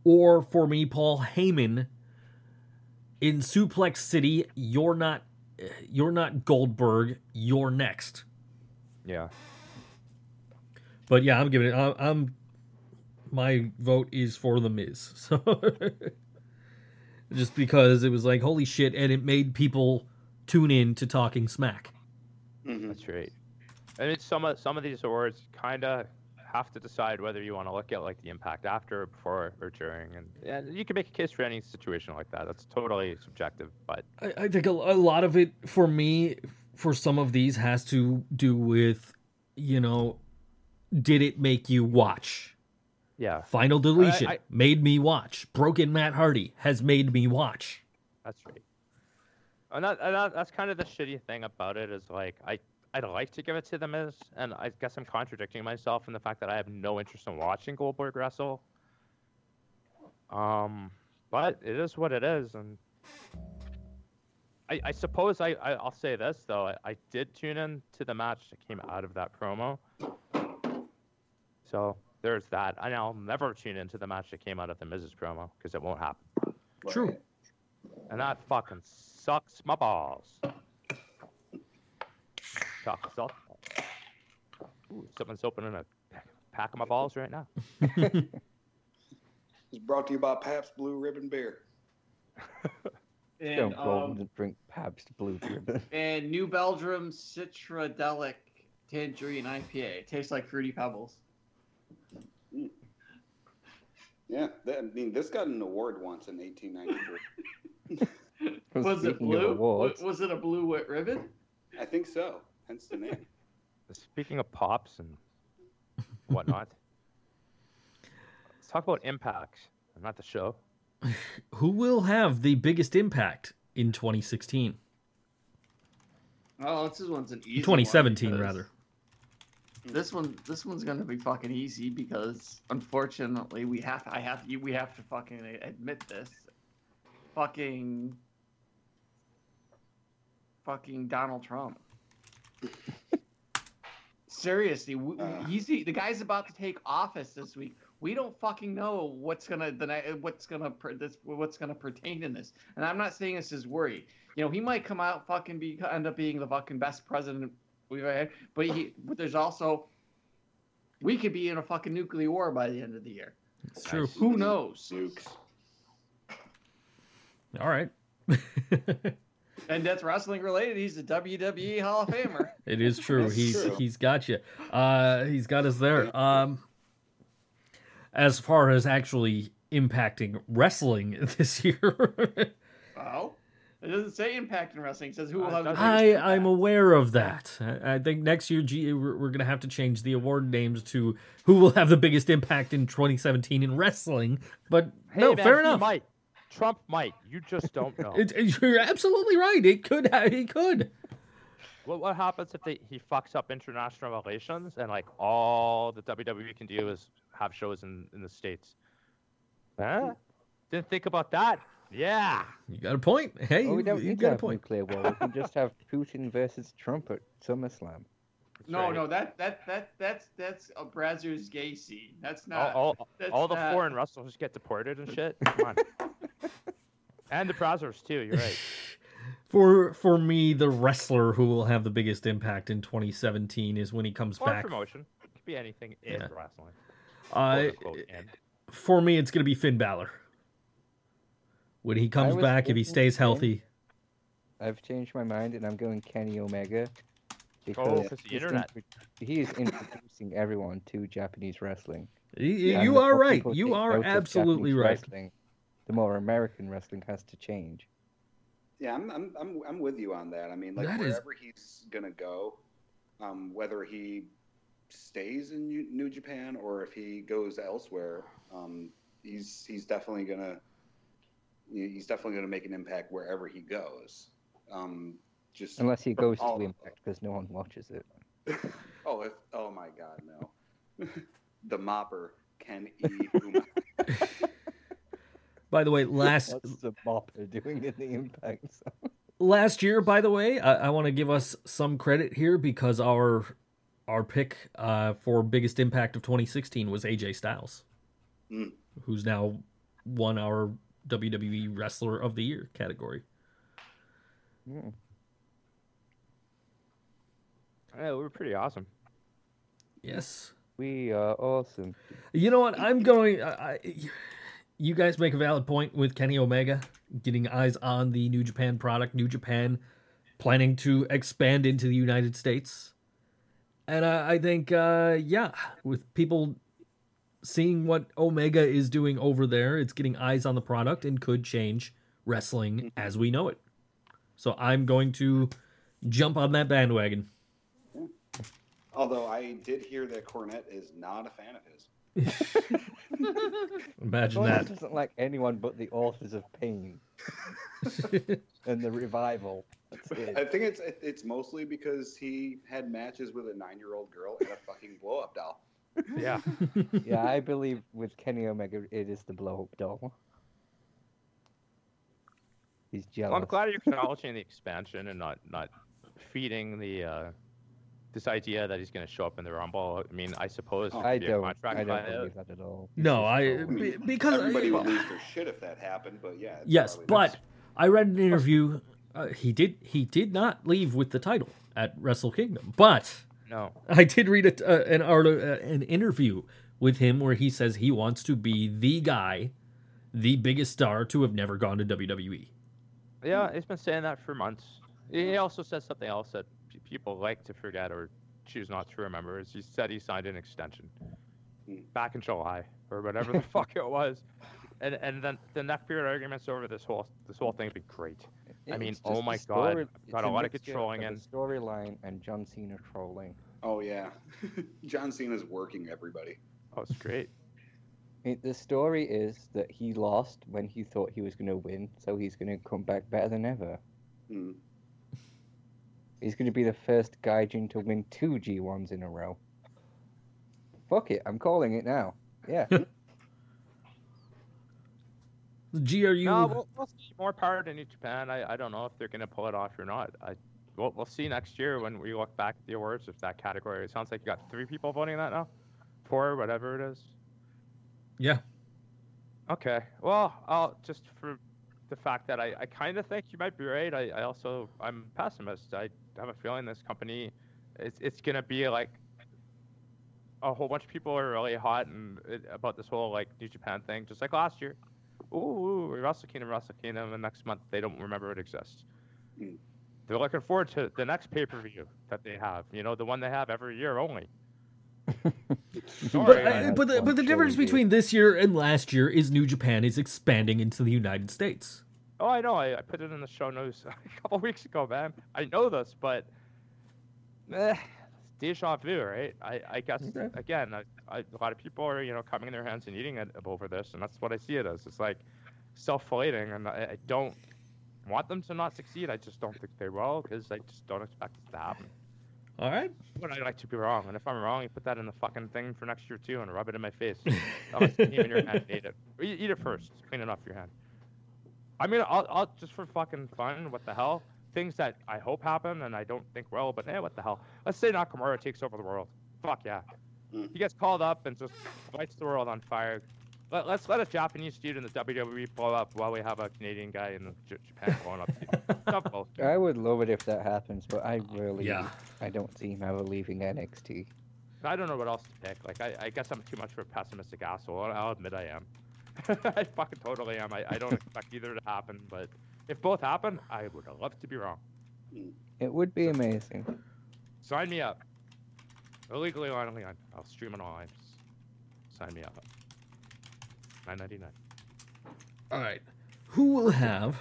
Or for me, Paul Heyman in Suplex City, you're not you're not Goldberg, you're next. Yeah. But yeah, I'm giving it. I'm, I'm my vote is for the Miz. So just because it was like holy shit, and it made people tune in to talking smack. Mhm. That's right. And it's some of some of these awards kind of have to decide whether you want to look at like the impact after, or before, or during, and yeah, you can make a case for any situation like that. That's totally subjective, but I, I think a, a lot of it for me, for some of these, has to do with, you know, did it make you watch? yeah, Final deletion I- made me watch. Broken Matt Hardy has made me watch. that's right. And, that, and that, that's kind of the shitty thing about it is like I I'd like to give it to them as, and I guess I'm contradicting myself in the fact that I have no interest in watching Goldberg wrestle. Um, but it is what it is, and I, I suppose I, I I'll say this though I, I did tune in to the match that came out of that promo. So there's that, and I'll never tune into the match that came out of the Miz promo because it won't happen, True. And that fucking sucks my balls. Sucks, sucks. Ooh, someone's opening a pack of my balls right now. It's brought to you by Pabst Blue Ribbon Beer. And Don't go um, and drink Pabst Blue Ribbon. and New Belgium Citradelic tangerine IPA. It tastes like fruity pebbles. Yeah, that, I mean, this got an award once in 1893. Was it blue? Was it a blue wet ribbon? I think so. Hence the name. Speaking of pops and whatnot, let's talk about impacts, not the show. Who will have the biggest impact in 2016? Oh, this one's an easy. one 2017, because rather. This one, this one's gonna be fucking easy because unfortunately we have, I have, we have to fucking admit this. Fucking, fucking Donald Trump. Seriously, w Uh. he's the, the guy's about to take office this week. We don't fucking know what's gonna the what's gonna this what's gonna pertain in this. And I'm not saying this is worry. You know, he might come out fucking be end up being the fucking best president we've ever had. But he, but there's also we could be in a fucking nuclear war by the end of the year. It's true. Who knows? Nukes. All right. And that's wrestling related. He's a WWE Hall of Famer. It is true. That's he's true. he's got you. Uh, he's got us there. Um, as far as actually impacting wrestling this year, well, it doesn't say impact in wrestling. It says who will have the biggest I impact. I'm aware of that. I, I think next year, G, we're, we're gonna have to change the award names to who will have the biggest impact in 2017 in wrestling. But no, Hey, man, fair enough. Might. Trump might. You just don't know. It, it- you're absolutely right. It could. ha- It could. what, what happens if they, he fucks up international relations and like all the WWE can do is have shows in, in the states? Huh? Didn't think about that. Yeah. You got a point. Hey, Oh, we you, don't you need to got a have point. nuclear war. We can just have Putin versus Trump at SummerSlam. That's No, right. no, that that that that's that's a Brazzers gay scene. That's All, not. all, that's all the not- foreign wrestlers get deported and shit. Come on. and the Brazzers too. You're right. For for me, the wrestler who will have the biggest impact in 2017 is when he comes Or back. promotion. It could be anything in Yeah. wrestling. Uh, quote, unquote, in. for me, it's going to be Finn Balor. When he comes back, if he stays healthy, I've changed my mind and I'm going Kenny Omega. Oh, 'cause the he's internet. intro- he is introducing everyone to Japanese wrestling. y- you are right. You are absolutely right. Wrestling, the more American wrestling has to change. Yeah, I'm, I'm, I'm, I'm with you on that. I mean, like That is- wherever he's gonna go, um, whether he stays in New New Japan or if he goes elsewhere, um, he's he's definitely gonna he's definitely gonna make an impact wherever he goes. Um, just Unless he goes all- to Impact because no one watches it. oh, if, oh my God, no! the mopper Ken E. Uma. By the way, last What's the Mopper doing in the Impact? zone? last year, by the way, I, I want to give us some credit here because our our pick uh, for biggest impact of 2016 was AJ Styles, Mm. who's now won our WWE Wrestler of the Year category. Hmm. Yeah, we were pretty awesome. Yes. We are awesome. You know what? I'm going. I, I, you guys make a valid point with Kenny Omega getting eyes on the New Japan product. New Japan planning to expand into the United States, and I, I think, uh, yeah, with people seeing what Omega is doing over there, it's getting eyes on the product and could change wrestling as we know it. So I'm going to jump on that bandwagon. Although I did hear that Cornette is not a fan of his. Imagine Gordon that. doesn't like anyone but the authors of Pain and the revival. I think it's it's mostly because he had matches with a nine year old girl and a fucking blow up doll. Yeah. Yeah, I believe with Kenny Omega, it is the blow up doll. He's jealous. Well, I'm glad you're acknowledging the expansion and not not feeding the uh, this idea that he's going to show up in the Rumble. I mean, I suppose Oh, I could be a don't. contract I don't believe that at all. No, I I be- because everybody would lose their shit if that happened, but yeah. Yes, but not. I read an interview. Uh, he did. He did not leave with the title at Wrestle Kingdom, but No. I did read a, uh, an art, uh, an interview with him where he says he wants to be the guy, the biggest star to have never gone to. WWE. Yeah, he's been saying that for months. He also said something else that pe- people like to forget or choose not to remember is he said he signed an extension Hmm. back in July or whatever the fuck it was, and and then the neckbeard arguments over this whole this whole thing would be great. I mean, oh my the God, got it's a lot of mixture trolling a in. Storyline and John Cena trolling. Oh yeah, John Cena's working everybody. Oh, it's great. It, the story is that he lost when he thought he was going to win, so he's going to come back better than ever. Hmm. He's going to be the first Gaijin to win two G1s in a row. Fuck it, I'm calling it now. Yeah. G, are you? No, we'll, we'll see more power to New Japan. I, I don't know if they're gonna pull it off or not. I we'll, we'll see next year when we look back at the awards if that category. It sounds like you got three people voting that now, four, whatever it is. yeah. Okay. Well, I'll just for the fact that I, I kind of think you might be right. I, I also I'm a pessimist. I have a feeling this company, it's it's gonna be like a whole bunch of people are really hot and it, about this whole like New Japan thing, just like last year. Ooh, ooh Wrestle Kingdom, Wrestle Kingdom, and next month they don't remember it exists. Hmm. They're looking forward to the next pay per view that they have. You know, the one they have every year only. Sorry, But, I- uh, but the, but the difference between this year and last year is New Japan is expanding into the United States. Oh, I know. I, I put it in the show notes a couple weeks ago, man. I know this, but eh, it's deja vu, right? I, I guess Okay. again, I, I, a lot of people are you know coming in their hands and eating it over this, and that's what I see it as. It's like self-flating, and I, I don't want them to not succeed. I just don't think they will because I just don't expect it to happen. All right. But I'd like to be wrong, and if I'm wrong, you put that in the fucking thing for next year too, and rub it in my face. I'll just in your hand, and eat it. Eat it first, clean it off your hand. I mean, I'll, I'll just for fucking fun. What the hell? Things that I hope happen, and I don't think will, but eh, what the hell? Let's say Nakamura takes over the world. Fuck yeah. Mm. He gets called up and just lights the world on fire. Let, let's let a Japanese dude in the WWE blow up while we have a Canadian guy in J- Japan blowing up. I would love it if that happens, but I really, Yeah. I don't see him ever leaving NXT. I don't know what else to pick. Like, I, I guess I'm too much of a pessimistic asshole. I'll admit I am. I fucking totally am. I, I don't expect either to happen, but if both happen, I would love to be wrong. It would be amazing. Sign me up. Illegally on Leon. I'll stream it online. Sign me up. Nine ninety nine. All right. Who will have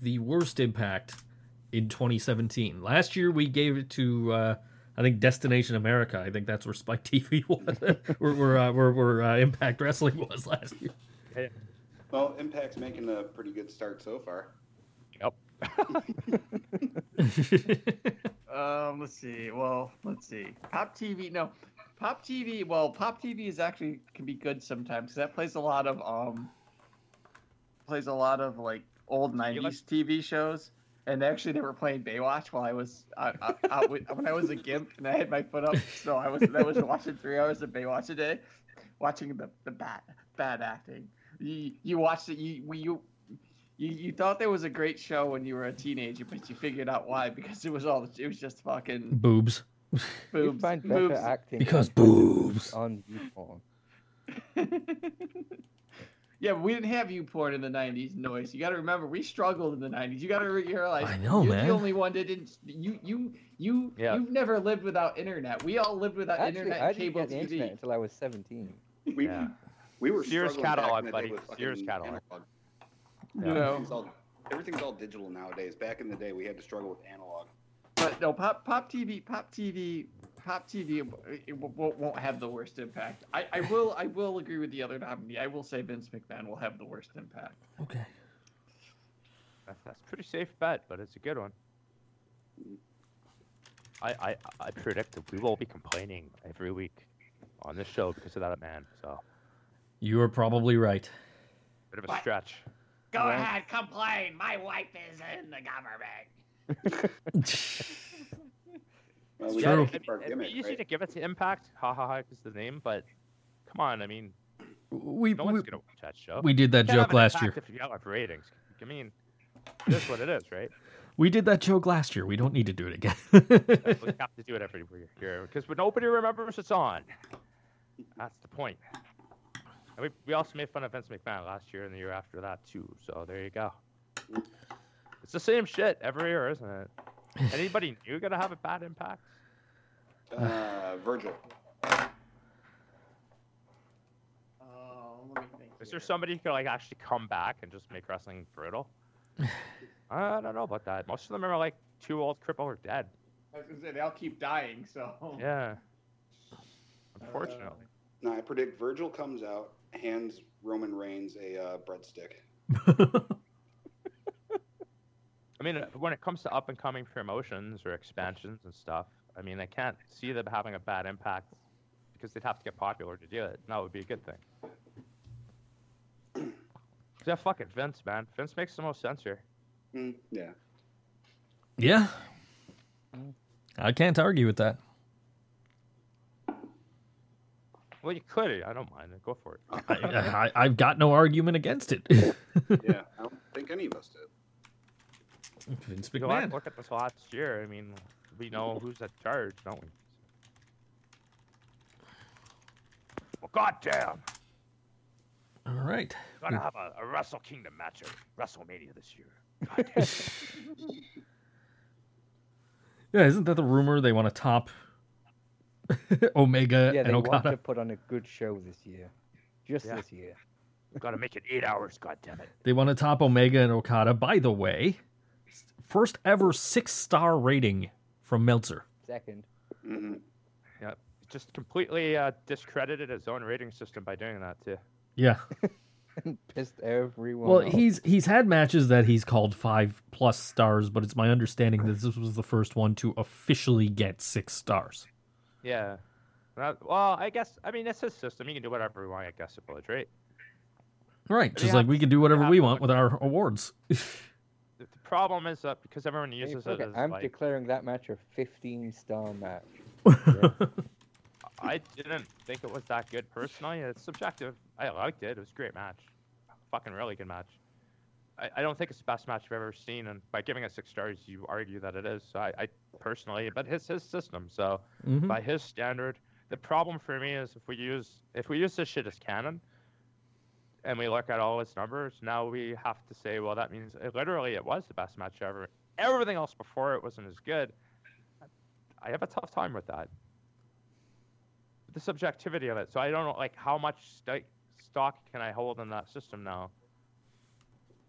the worst impact in 2017? Last year we gave it to uh, I think Destination America. I think that's where Spike TV was, where where, uh, where, where uh, Impact Wrestling was last year. Well, Impact's making a pretty good start so far. Yep. Um, let's see. Well, let's see. Pop TV. No, Pop TV. Well, Pop TV is actually can be good sometimes because that plays a lot of um plays a lot of like old '90s TV shows. And actually, they were playing Baywatch while I was out, out, out when I was a gimp and I had my foot up. So I was I was watching three hours of Baywatch a day, watching the the bad bad acting. You you watched it. You you you, you thought there was a great show when you were a teenager, but you figured out why because it was all it was just fucking Boobs. You boobs. find better boobs. acting Because boobs. on YouPorn. yeah, but we didn't have you porn in the '90s, noise. You got to remember, we struggled in the '90s. You got to realize. I know, you're man. The only one that didn't. You you you Yeah. you've never lived without internet. We all lived without Actually, internet I and didn't cable get the TV. internet until I was 17. We Yeah. We were Sears struggling back catalog, in the day buddy. Sears catalog. analog. You know, Everything's all, everything's all digital nowadays. Back in the day, we had to struggle with analog. but no, pop pop TV, pop TV, pop TV it won't, won't have the worst impact. I, I will I will agree with the other nominee. I will say Vince McMahon will have the worst impact. Okay. That's, that's a pretty safe bet, but it's a good one. I, I, I predict that we will be complaining every week on this show because of that man. So, You are probably right. bit of a What? stretch. Go Well- ahead, complain. My wife is in the government. Well, we True. gotta keep our it'd be gimmick, easy right? to give it to Impact. Ha ha ha, is the name, but come on. I mean, We, no we, one's going to watch that show. we did that Can't joke last year. If you yell at ratings. I mean, it is what it is, right? We did that joke last year. We don't need to do it again. we have to do it every year because when nobody remembers it's on. That's the point. And we, we also made fun of Vince McMahon last year and the year after that too. So there you go. It's the same shit every year, isn't it? Anybody new gonna have a bad impact? Uh, Virgil. Oh, let me think. Is there somebody who could like actually come back and just make wrestling brutal? I don't know about that. Most of them are like too old, crippled, or dead. I was gonna say they all keep dying, so. Yeah. Unfortunately. No, I predict Virgil comes out, hands Roman Reigns a uh, breadstick. I mean, uh, when it comes to up and coming promotions or expansions and stuff, I mean, I can't see them having a bad impact because they'd have to get popular to do it. And that would be a good thing. Yeah, fuck it, Vince, man. Vince makes the most sense here. Mm, yeah. yeah. I can't argue with that. Well, you could. I don't mind it. Go for it. I, I, I've got no argument against it. yeah, I don't think any of us did. Vince You know, look at this last year. I mean, we know who's at charge, don't we? Well, goddamn, All right. Gonna have a, a Wrestle Kingdom match at WrestleMania this year. Goddamn. Yeah, isn't that the rumor they want to top Omega Yeah, and they want Okada? to put on a good show this year. Just Yeah. this year. We've gotta make it eight hours. goddamn it. They want to top Omega and Okada. By the way, first ever six star rating from Meltzer. Second. hmm Yeah, just completely uh, discredited his own rating system by doing that too. Yeah. Pissed everyone Well, off. he's he's had matches that he's called five plus stars, but it's my understanding that this was the first one to officially get six stars. Yeah. Well, I guess I mean it's his system. He can do whatever he wants. I guess suppose, right? Right. But Just you like we can do whatever we want with our awards. The, the problem is that because everyone uses fuck it it, as I'm like declaring that match a 15 star match. I didn't think it was that good personally. It's subjective. I liked it. It was a great match. Fucking really good match. I, I don't think it's the best match I've ever seen, and by giving it six stars, you argue that it is. So I, I personally, but his his system. So Mhm. by his standard, the problem for me is if we use if we use this shit as canon, and we look at all its numbers, now we have to say, well, that means it, literally it was the best match ever. Everything else before it wasn't as good. I have a tough time with that the subjectivity of it. So I don't know, like, how much st- stock can I hold in that system now?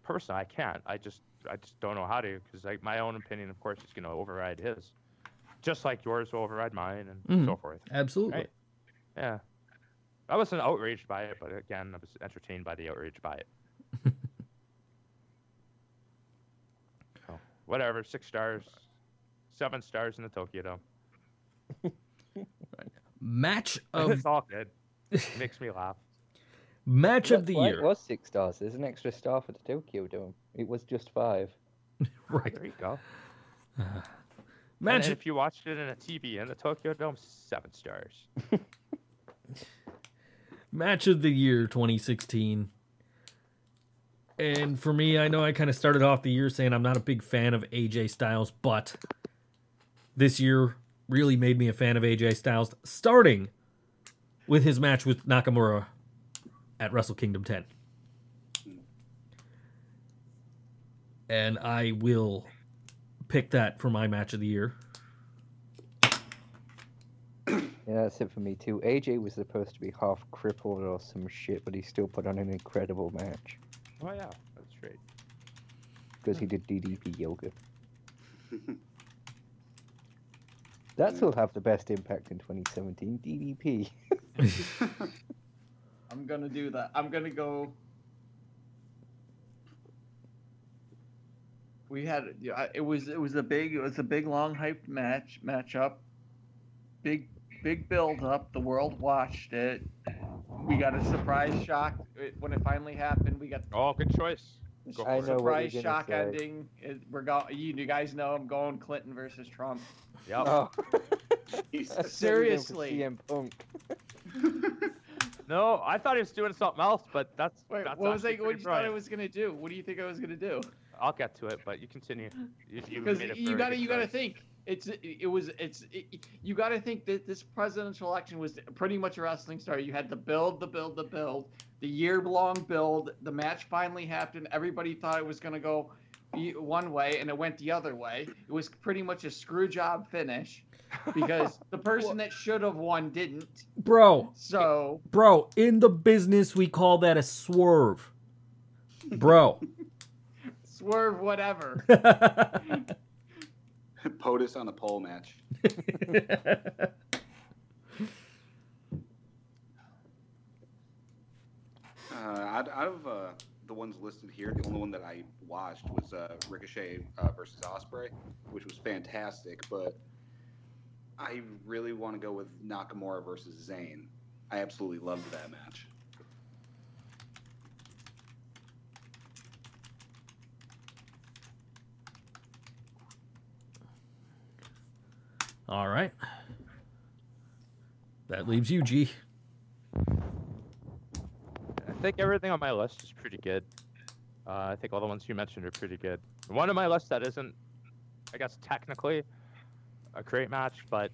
Personally, I can't. I just, I just don't know how to, because like my own opinion, of course, is going to override his, just like yours will override mine, and so Mhm. forth. Absolutely. Right. Yeah, I wasn't outraged by it, but again, I was entertained by the outrage by it. so, whatever, six stars, seven stars in the Tokyo Dome. Match of it's all good. It makes me laugh. Match of the year. It was six stars. There's an extra star for the Tokyo Dome. It was just five. Right. There you go. Match if you watched it in a TV in the Tokyo Dome, seven stars. match of the year 2016. And for me, I know I kind of started off the year saying I'm not a big fan of AJ Styles, but this year really made me a fan of AJ Styles, starting with his match with Nakamura at Wrestle Kingdom 10. And I will pick that for my match of the year. Yeah, that's it for me too. AJ was supposed to be half crippled or some shit, but he still put on an incredible match Oh yeah, that's great. because he did DDP yoga. That's will have the best impact in 2017. DDP. I'm gonna do that. I'm gonna go. We had yeah, it was it was a big it was a big long hyped match matchup. Big big build up. The world watched it. We got a surprise shock when it finally happened. We got Oh, good choice. Go I know surprise gonna shock say. ending. It, we're going. You, you guys know I'm going Clinton versus Trump. Yep. Oh, Jesus. I thought you were going for Seriously. CM Punk. No, I thought he was doing something else, but that's Wait, that's what was I? What you thought I was gonna do? What do you think I was gonna do? I'll get to it, but you continue. You, you because made you gotta you gotta think it's it was it's it, you gotta think that this presidential election was pretty much a wrestling star you had the build the build the build the year long build the match finally happened everybody thought it was gonna go one way and it went the other way. It was pretty much a screw job finish because the person that should have won didn't. Bro, So bro, in the business we call that a swerve. Bro. swerve whatever. POTUS on a pole match. Uh, out, out of uh, the ones listed here, the only one that I watched was uh, Ricochet uh, versus Ospreay, which was fantastic. But I really want to go with Nakamura versus Zayn. I absolutely loved that match. All right. That leaves you, G. I think everything on my list is pretty good. Uh, I think all the ones you mentioned are pretty good. One on my list that isn't, I guess, technically a great match, but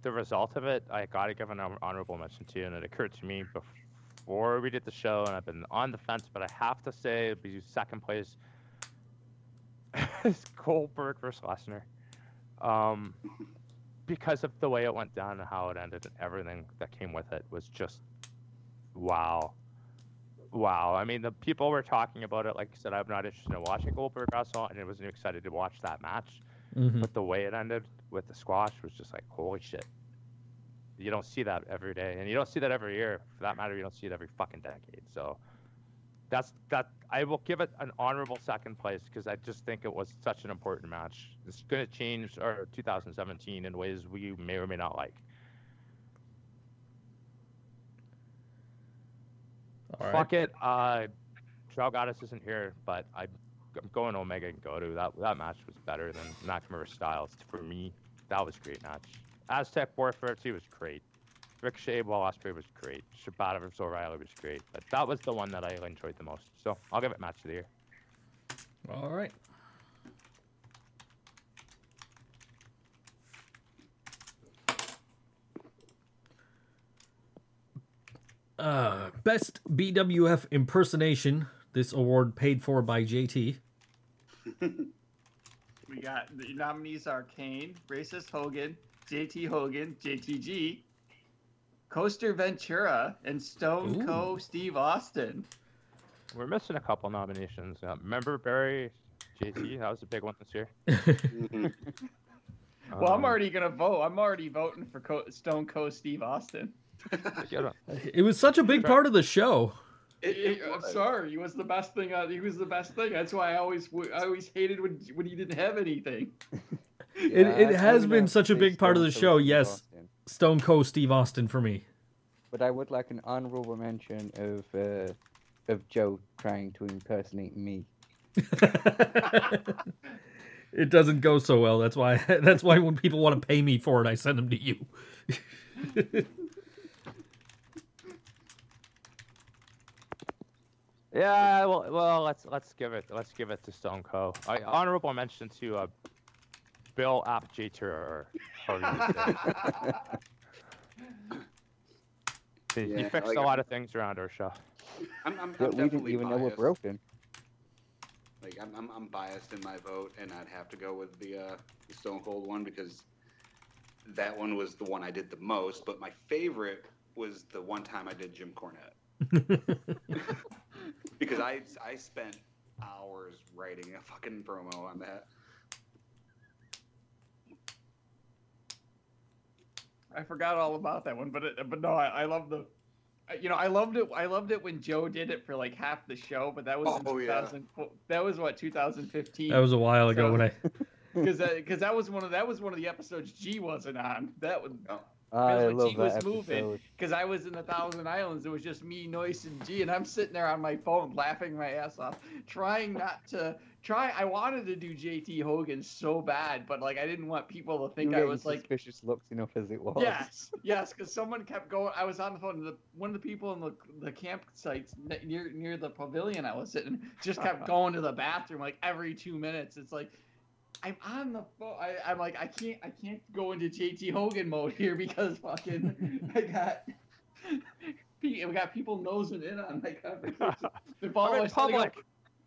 the result of it, I got to give an hon- honorable mention to. And it occurred to me before we did the show, and I've been on the fence, but I have to say, it'd be second place is Goldberg versus Lesnar. Um, because of the way it went down and how it ended and everything that came with it was just wow. Wow. I mean, the people were talking about it. Like I said, I'm not interested in watching Goldberg wrestle, and I wasn't excited to watch that match. Mhm. But the way it ended with the squash was just like, holy shit. You don't see that every day, and you don't see that every year. For that matter, you don't see it every fucking decade. So that's that. I will give it an honorable second place because I just think it was such an important match. It's going to change our 2017 in ways we may or may not like. All right. Fuck it. Uh, Trail Goddess isn't here, but I, I'm going Omega and Goto. That that match was better than Nakamura Styles for me. That was a great match. Aztec Warfare 2 was great. Ricochet Will Ospreay was great. Shibata versus O'Reilly was great. But that was the one that I enjoyed the most. So I'll give it match of the year. All right. Uh, best BWF impersonation. This award paid for by JT. We got the nominees are Kane, Racist Hogan, JT Hogan, JTG, Coaster Ventura, and Stone Ooh. Co. Steve Austin. We're missing a couple nominations. Uh, remember Barry JT? That was a big one this year. Well, I'm Um, already gonna vote. I'm already voting for Co- Stone Co. Steve Austin. Good one. It was such a big part of the show. It- it I'm sorry, he was the best thing. Uh, he was the best thing. That's why I always, I always hated when when he didn't have anything. It, Yeah, it I- I has been such a say big part of the Stone show. Steve Yes, Austin. Stone Cold Steve Austin for me. But I would like an honorable mention of uh, of Joe trying to impersonate me. it doesn't go so well. That's why. That's why when people want to pay me for it, I send them to you. Yeah, well, well, let's let's give it let's give it to Stone Co. I, honorable mention to uh, Bill Apgater or however you. He, he Yeah, fixed like- a lot of things around our show. I'm, I'm, I'm we didn't definitely even know were biased. broken. Like I'm, I'm, I'm biased in my vote, and I'd have to go with the, uh, the Stone Cold one because that one was the one I did the most. But my favorite was the one time I did Jim Cornette because I I spent hours writing a fucking promo on that. I forgot all about that one, but it, but no, I, I love the, you know, I loved it. I loved it when Joe did it for like half the show, but that was in Oh, yeah. That was what 2015. That was a while ago So- when I. because that because that was one of that was one of the episodes G wasn't on. That was I love G that was moving. because I was in the Thousand Islands. It was just me, Noise, and G, and I'm sitting there on my phone laughing my ass off, trying not to try. I wanted to do JT Hogan so bad, but like I didn't want people to think I was like suspicious looks enough as it was. Yes, yes, because someone kept going. I was on the phone. The, one of the people in the the campsites near near the pavilion I was sitting just kept going to the bathroom like every two minutes. It's like I'm on the phone. I, I'm like I can't I can't go into JT Hogan mode here because fucking I got. We got people nosing in on my conversation. The ball We're in was setting public.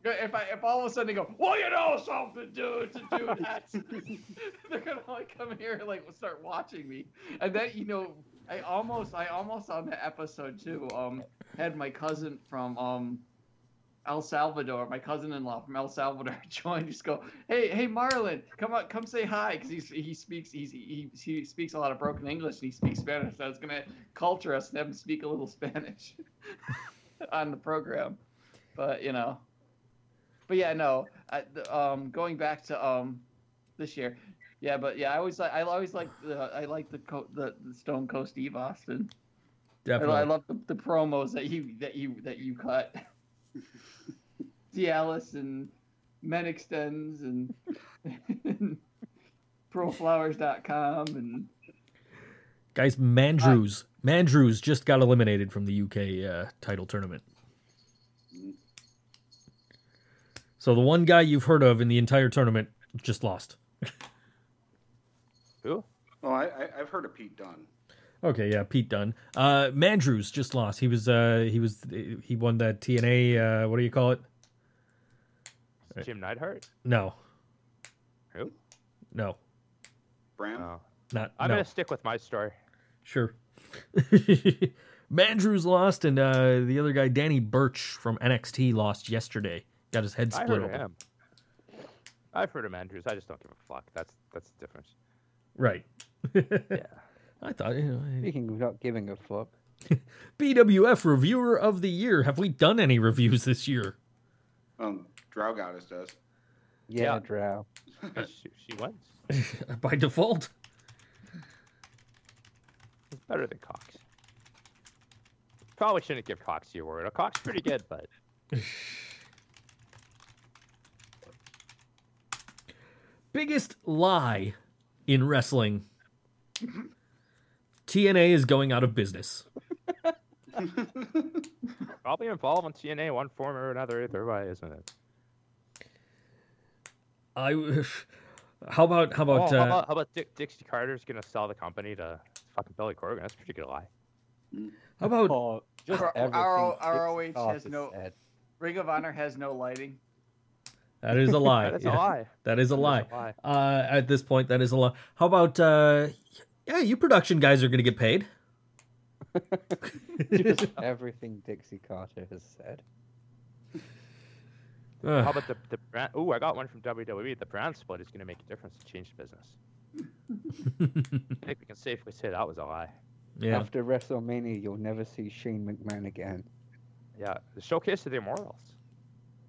If I if all of a sudden they go, well, you know something, dude, to do that, they're gonna like come here and like start watching me, and then you know I almost I almost on the episode too um had my cousin from um El Salvador, my cousin-in-law from El Salvador joined. Just go, hey, hey, Marlon, come on, come say hi, because he's he speaks he's, he he speaks a lot of broken English and he speaks Spanish. So I was gonna culture us and have him speak a little Spanish on the program, but you know, but yeah, no, I, um, going back to um this year, yeah, but yeah, I always like I always like the I like the co- the, the Stone Cold Steve Austin. I, Definitely. I love the, the promos that you that you that you cut. Cialis and Men Extends and, and proflowers.com and Guys, Mandrews. Mandrews just got eliminated from the UK uh, title tournament. So the one guy you've heard of in the entire tournament just lost. Who? Oh, I, I I've heard of Pete Dunne. Okay, yeah, Pete Dunne. Uh, Mandrews just lost. He was uh, he was he won that TNA. Uh, what do you call it? Jim Neidhart? No, Who? no, Bram. Oh. not. I'm no. gonna stick with my story. Sure. Mandrews lost, and uh, the other guy, Danny Burch from NXT, lost yesterday. Got his head split I split heard open. him. I've heard of Andrews. I just don't give a fuck. That's that's the difference. Right. Yeah. I thought, you know, Speaking of not giving a fuck, BWF Reviewer of the Year. Have we done any reviews this year? Um, Drow Goddess does. yeah, Yeah. drow. she, she wins. By default. It's better than Cox. Probably shouldn't give Cox the award. Cox pretty good, but Biggest lie in wrestling. TNA is going out of business. probably involved in TNA one form or another either way, isn't it? I. How about how Oh, about, how uh, about how about Dick, Dixie Carter's gonna sell the company to fucking Billy Corgan? That's a pretty good lie. how about Oh, just R- R- ROH has no- said. Ring of Honor has no lighting. that is a lie. That's Yeah, a lie. That is a That lie. is a lie. Uh, at this point, that is a lie. How about uh, yeah, you production guys are going to get paid. Just everything Dixie Carter has said. Ugh. Oh, How about the the brand? Ooh, I got one from WWE. The brand split is gonna make a difference to change the business. I think we can safely say that was a lie. yeah. After WrestleMania, you'll never see Shane McMahon again. Yeah, the showcase of the Immortals.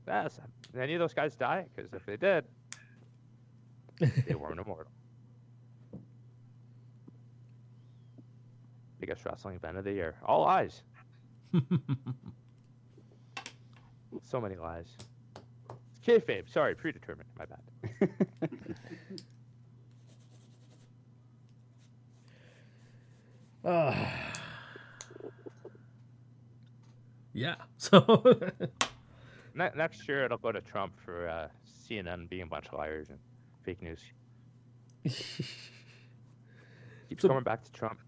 Yes, did any of those guys die? Because if they did, they weren't immortal. Biggest wrestling event of the year. All lies. So many lies. It's kayfabe. Sorry, predetermined. My bad. Ah. yeah. So Ne- next year it'll go to Trump for uh, CNN being a bunch of liars and fake news. Keeps So- going back to Trump.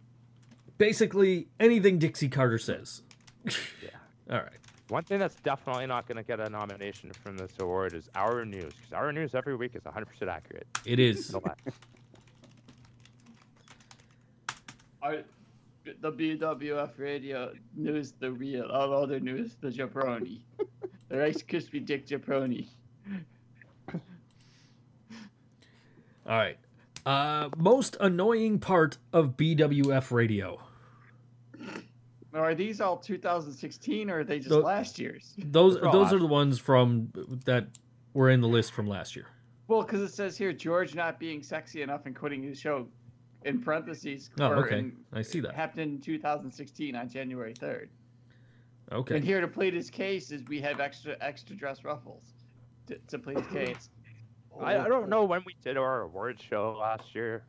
Basically anything Dixie Carter says. Yeah. All right. One thing that's definitely not going to get a nomination from this award is Our News, because Our News every week is 100% accurate. It is. No. I, the BWF radio news, the real, all other news, the jabroni. the Rice Krispie Dick jabroni. All right. Uh, most annoying part of BWF radio. Now, are these all 2016 or are they just last year's? Those those are the ones from that were in the list from last year. Well, because it says here George not being sexy enough and quitting his show, in parentheses. Oh, okay. in- I see that. Happened in 2016 on January 3rd. Okay. And here to plead his case is we have extra extra dress ruffles to, to plead his case. I, I don't know when we did our award show last year.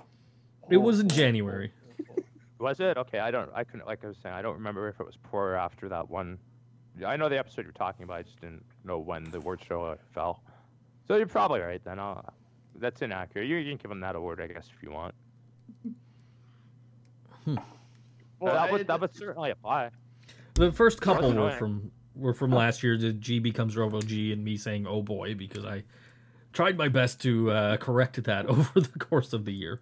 It was in January. Was it? Okay, I don't. I couldn't. Like I was saying, I don't remember if it was before or after that one. I know the episode you're talking about. I just didn't know when the award show uh, fell. So you're probably right then. I'll, that's inaccurate. You, you can give him that award, I guess, if you want. Well, that, would, I- that would certainly apply. The first couple were from were from last year. The G becomes Robo G, and me saying "Oh boy" because I tried my best to uh, correct that over the course of the year.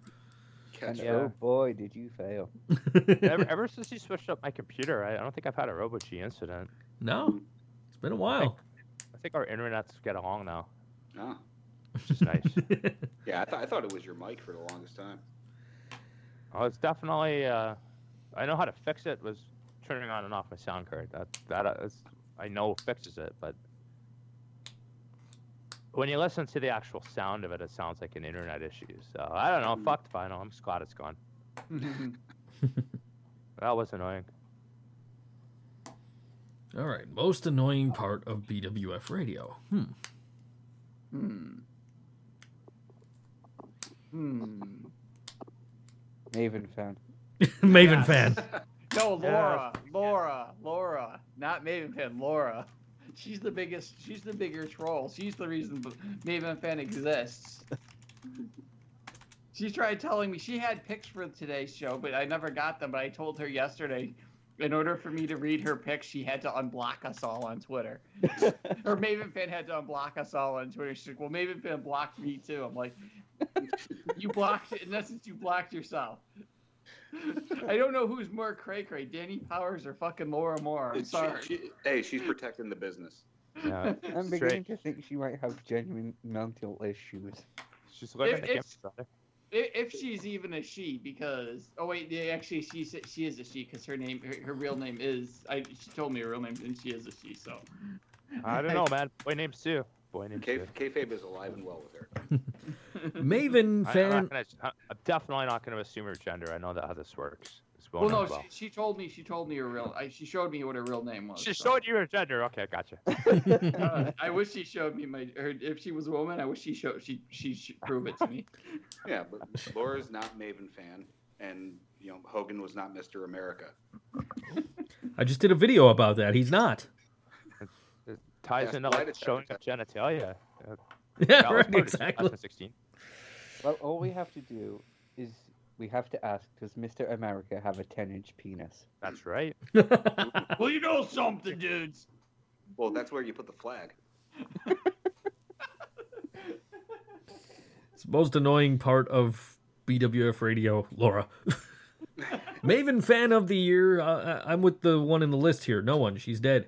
And Yeah. oh boy, did you fail. ever, ever since you switched up my computer, I, I don't think I've had a RoboG incident. no, it's been a while. I think our internets get along now, Oh. which is nice. Yeah, I thought I thought it was your mic for the longest time. oh, it's definitely. Uh, I know how to fix it. Was turning on and off my sound card. That that is, I know fixes it, but when you listen to the actual sound of it, it sounds like an internet issue. So I don't know. Mm. Fucked vinyl. I'm just glad it's gone. That was annoying. All right, most annoying part of BWF radio. Hmm. Hmm. Hmm. Maven fan. Maven fan. No, Yeah. Laura, Laura, Laura, not Maven Fan, Laura. She's the biggest. She's the bigger troll. She's the reason Maven Fan exists. She tried telling me she had pics for today's show, but I never got them. But I told her yesterday, in order for me to read her pics, she had to unblock us all on Twitter. or Maven Fan had to unblock us all on Twitter. She's like, "Well, Maven Fan blocked me too." I'm like, "You blocked. In essence, you blocked yourself." I don't know who's more cray cray, Danny Powers or fucking Laura Moore. I'm sorry. she- hey, she's protecting the business. Yeah. I'm Straight. beginning to think she might have genuine mental issues. She's living If- the if- if, if she's even a she, because oh wait, yeah, actually she she is a she because her name her, her real name is I she told me her real name and she is a she. So I don't know, man. Boy named Sue. Boy named K- Sue. kayfabe is alive and well with her. Maven I, I'm, fan. gonna, I'm definitely not going to assume her gender. I know that how this works. It's well, no, well. she, she told me she told me her real I, she showed me what her real name was. She so. showed you her gender. Okay, gotcha. Uh, I wish she showed me my. Her, if she was a woman, I wish she showed. She she should prove it to me. Yeah, but Laura's not Maven fan, and you know Hogan was not Mr. America. I just did a video about that. He's not. It ties Yes, into lie like showing up genitalia. Uh, Yeah, right, exactly. 2016. Well, all we have to do is we have to ask, does Mr. America have a 10 inch penis? That's right. well, you know something, dudes. Well, that's where you put the flag. It's the most annoying part of BWF radio, Laura. Maven fan of the year. Uh, I'm with the one in the list here. No one. She's dead.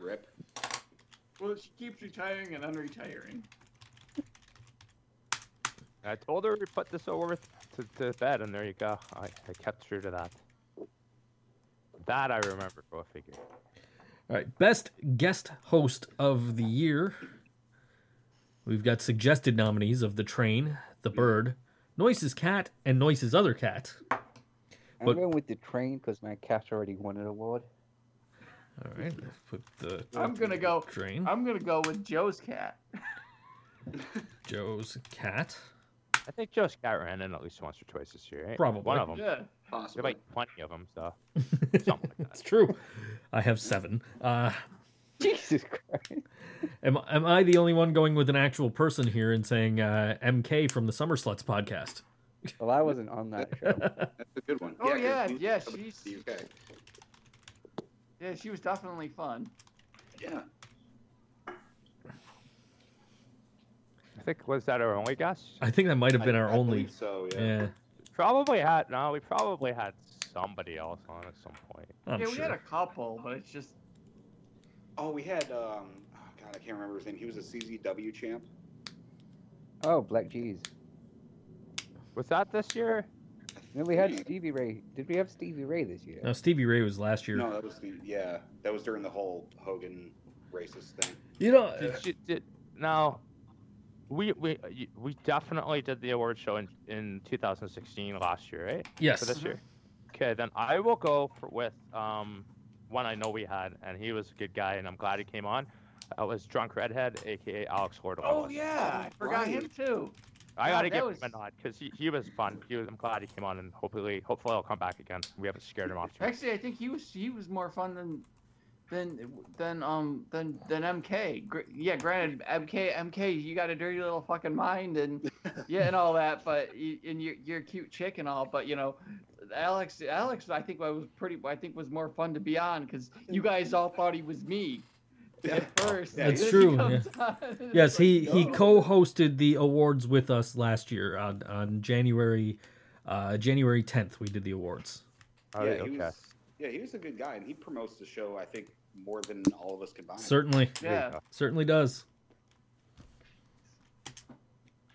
Rip. Well, she keeps retiring and unretiring. I told her to put this over to, to bed, and there you go. I, I kept true to that. That I remember. Go figure. All right. Best guest host of the year. We've got suggested nominees of The Train, The Bird, Noise's Cat, and Noise's Other Cat. I'm But- going with the train because my cat already won an award. All right. let's Put the I'm gonna go. Train. I'm gonna go with Joe's cat. Joe's Cat. I think Joe Scott ran in at least once or twice this year. Right? Probably. one of them. Yeah. There Possibly. are like plenty of them, so something like that. It's true. I have seven. Uh, Jesus Christ. am, am I the only one going with an actual person here and saying uh, MK from the Summer Sluts podcast? Well, I wasn't on that show. That's a good one. Oh, 'cause yeah, he's yeah, she's- the UK. Yeah, she was definitely fun. Yeah. I think was that our only guess? I think that might have been I- our I only. believe So yeah. Yeah, Probably had no. We probably had somebody else on at some point. I'm yeah, sure. we had a couple, but it's just Oh, we had um. Oh God, I can't remember his name. He was a CZW champ. Oh, Black G's. Was that this year? No, we had. Stevie Ray. Did we have Stevie Ray this year? No, Stevie Ray was last year. No, that was the yeah. That was during the whole Hogan racist thing. You know, Did you, did, now, we we we definitely did the award show in, in 2016 last year, right? yes. For this year. Okay, then I will go for, with um one I know we had, and he was a good guy, and I'm glad he came on. That was Drunk Redhead, aka Alex Lord. Oh yeah, I forgot right. him too. I gotta that give was- him a nod because he, he was fun. He was, I'm glad he came on, and hopefully hopefully he'll come back again. We haven't scared him off. Too. Actually, I think he was he was more fun than than than um than than MK. Gr- yeah, granted, MK MK, you got a dirty little fucking mind and yeah and all that, but you, and you're you're a cute chick and all, but you know, Alex, Alex, I think I was pretty. I think was more fun to be on because you guys all thought he was me at first. That's and then he true, comes on and it's Yes, like, he he co-hosted the awards with us last year on on January uh, January 10th. We did the awards. Oh, yeah, okay. he was. Yeah, he was a good guy, and he promotes the show. I think more than all of us combined. Certainly, Yeah, certainly does.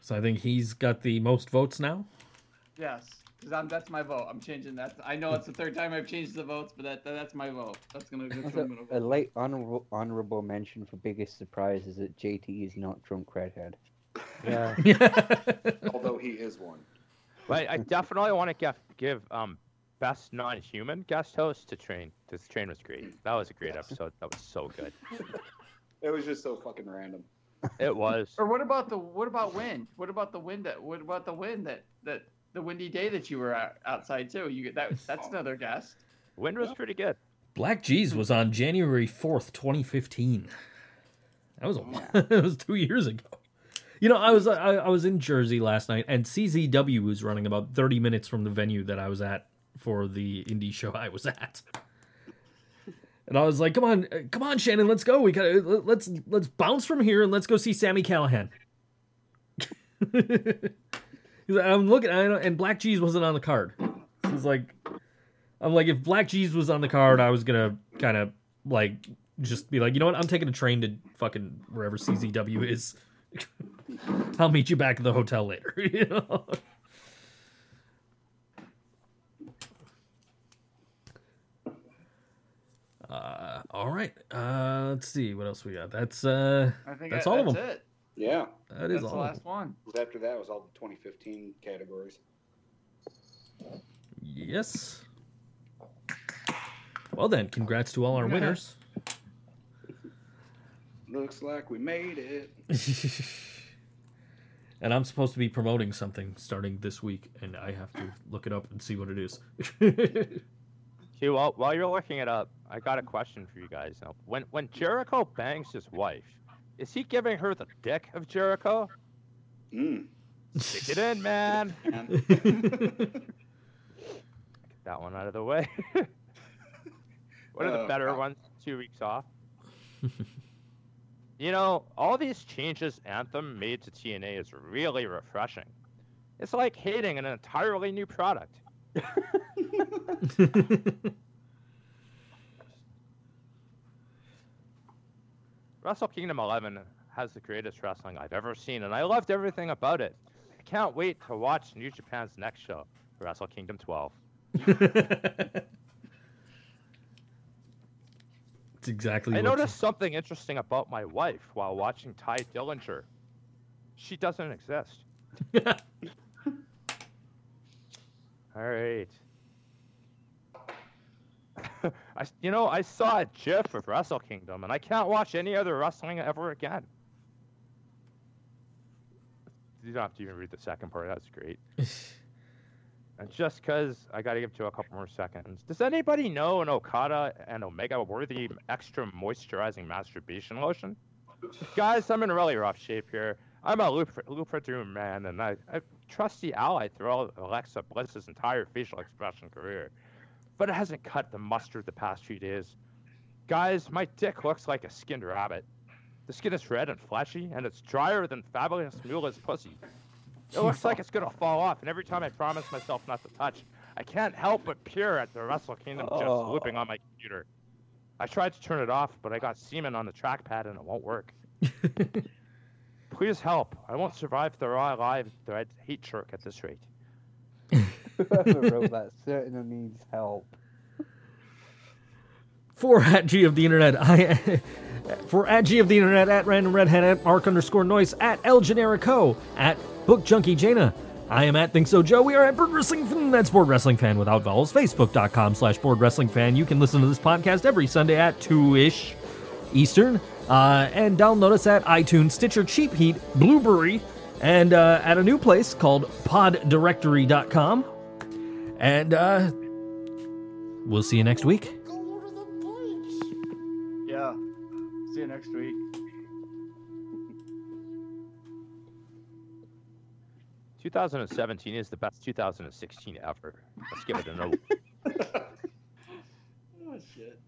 So I think he's got the most votes now. yes, because I'm that's my vote. I'm changing that. I know it's the third time I've changed the votes, but that, that's my vote. That's gonna. That's what Also, gonna a vote. late honorable, honorable mention for biggest surprise is that JT is not drunk redhead. Yeah. Although he is one. But I definitely want to give give um best non-human guest host to Train. This Train was great. That was a great episode. That was so good. It was just so fucking random. It was. Or what about the what about wind? What about the wind? That what about the wind that that the windy day that you were out, outside too? You that that's oh. another guest. Wind was pretty good. Black G's was on January 4th, 2015. That was a that was 2 years ago. You know, I was I, I was in Jersey last night and CZW was running about 30 minutes from the venue that I was at for the indie show I was at. And I was like, "Come on, come on, Shannon, let's go. We got to let's let's bounce from here and let's go see Sami Callihan." He's like, I'm looking, and Black G's wasn't on the card. It's like, I'm like, if Black G's was on the card, I was gonna kind of like just be like, you know what? I'm taking a train to fucking wherever CZW is. I'll meet you back at the hotel later. You know. Uh, all right. Uh, let's see what else we got. That's uh, I think That's that- all of them. it. Yeah. that is That's the all. of last one. After that was all the 2015 categories. Yes. Well then, congrats to all our Yeah. winners. Looks like we made it. and I'm supposed to be promoting something starting this week, and I have to look it up and see what it is. See, while while you're looking it up, I got a question for you guys. Now, when when Jericho bangs his wife, is he giving her the dick of Jericho? Mm. Stick it in, man. Get that one out of the way. what are the Oh, better God. ones? Two weeks off. you know, all these changes Anthem made to TNA is really refreshing. It's like hating an entirely new product. Wrestle Kingdom 11 has the greatest wrestling I've ever seen, and I loved everything about it. I can't wait to watch New Japan's next show, Wrestle Kingdom 12. It's exactly. I noticed something interesting about my wife while watching Tye Dillinger. She doesn't exist. All right. I, you know, I saw a GIF of Wrestle Kingdom, and I can't watch any other wrestling ever again. You don't have to even read the second part. That's great. and just because I got to give to a couple more seconds, does anybody know an Okada and Omega worthy extra moisturizing masturbation lotion? Guys, I'm in really rough shape here. I'm a Lup- Lubriderm man, and I, I trusty ally throughout Alexa Bliss's entire facial expression career. But it hasn't cut the mustard the past few days. Guys, my dick looks like a skinned rabbit. The skin is red and fleshy, and it's drier than Fabulous Moolah's pussy. It looks like it's gonna fall off, and every time I promise myself not to touch, I can't help but peer at the Wrestle Kingdom just Oh. looping on my computer. I tried to turn it off, but I got semen on the trackpad and it won't work. Please help. I won't survive the Raw Live Thread heat jerk at this rate. Whoever wrote that certainly needs help. For at G of the Internet, I for at G of the Internet, at Random Redhead, at Mark underscore Noise, at El Generico, at Book Junkie Jaina. I am at Think So Joe. We are at Board Wrestling Fan. That's Board Wrestling Fan without vowels. Facebook.com slash Board Wrestling Fan. You can listen to this podcast every Sunday at 2 ish Eastern. Uh, and download us at iTunes, Stitcher, Cheap Heat, Blubrry, and uh, at a new place called poddirectory.com. And uh, we'll see you next week. Yeah. See you next week. 2017 is the best 2016 ever. Let's give it a no. Oh shit.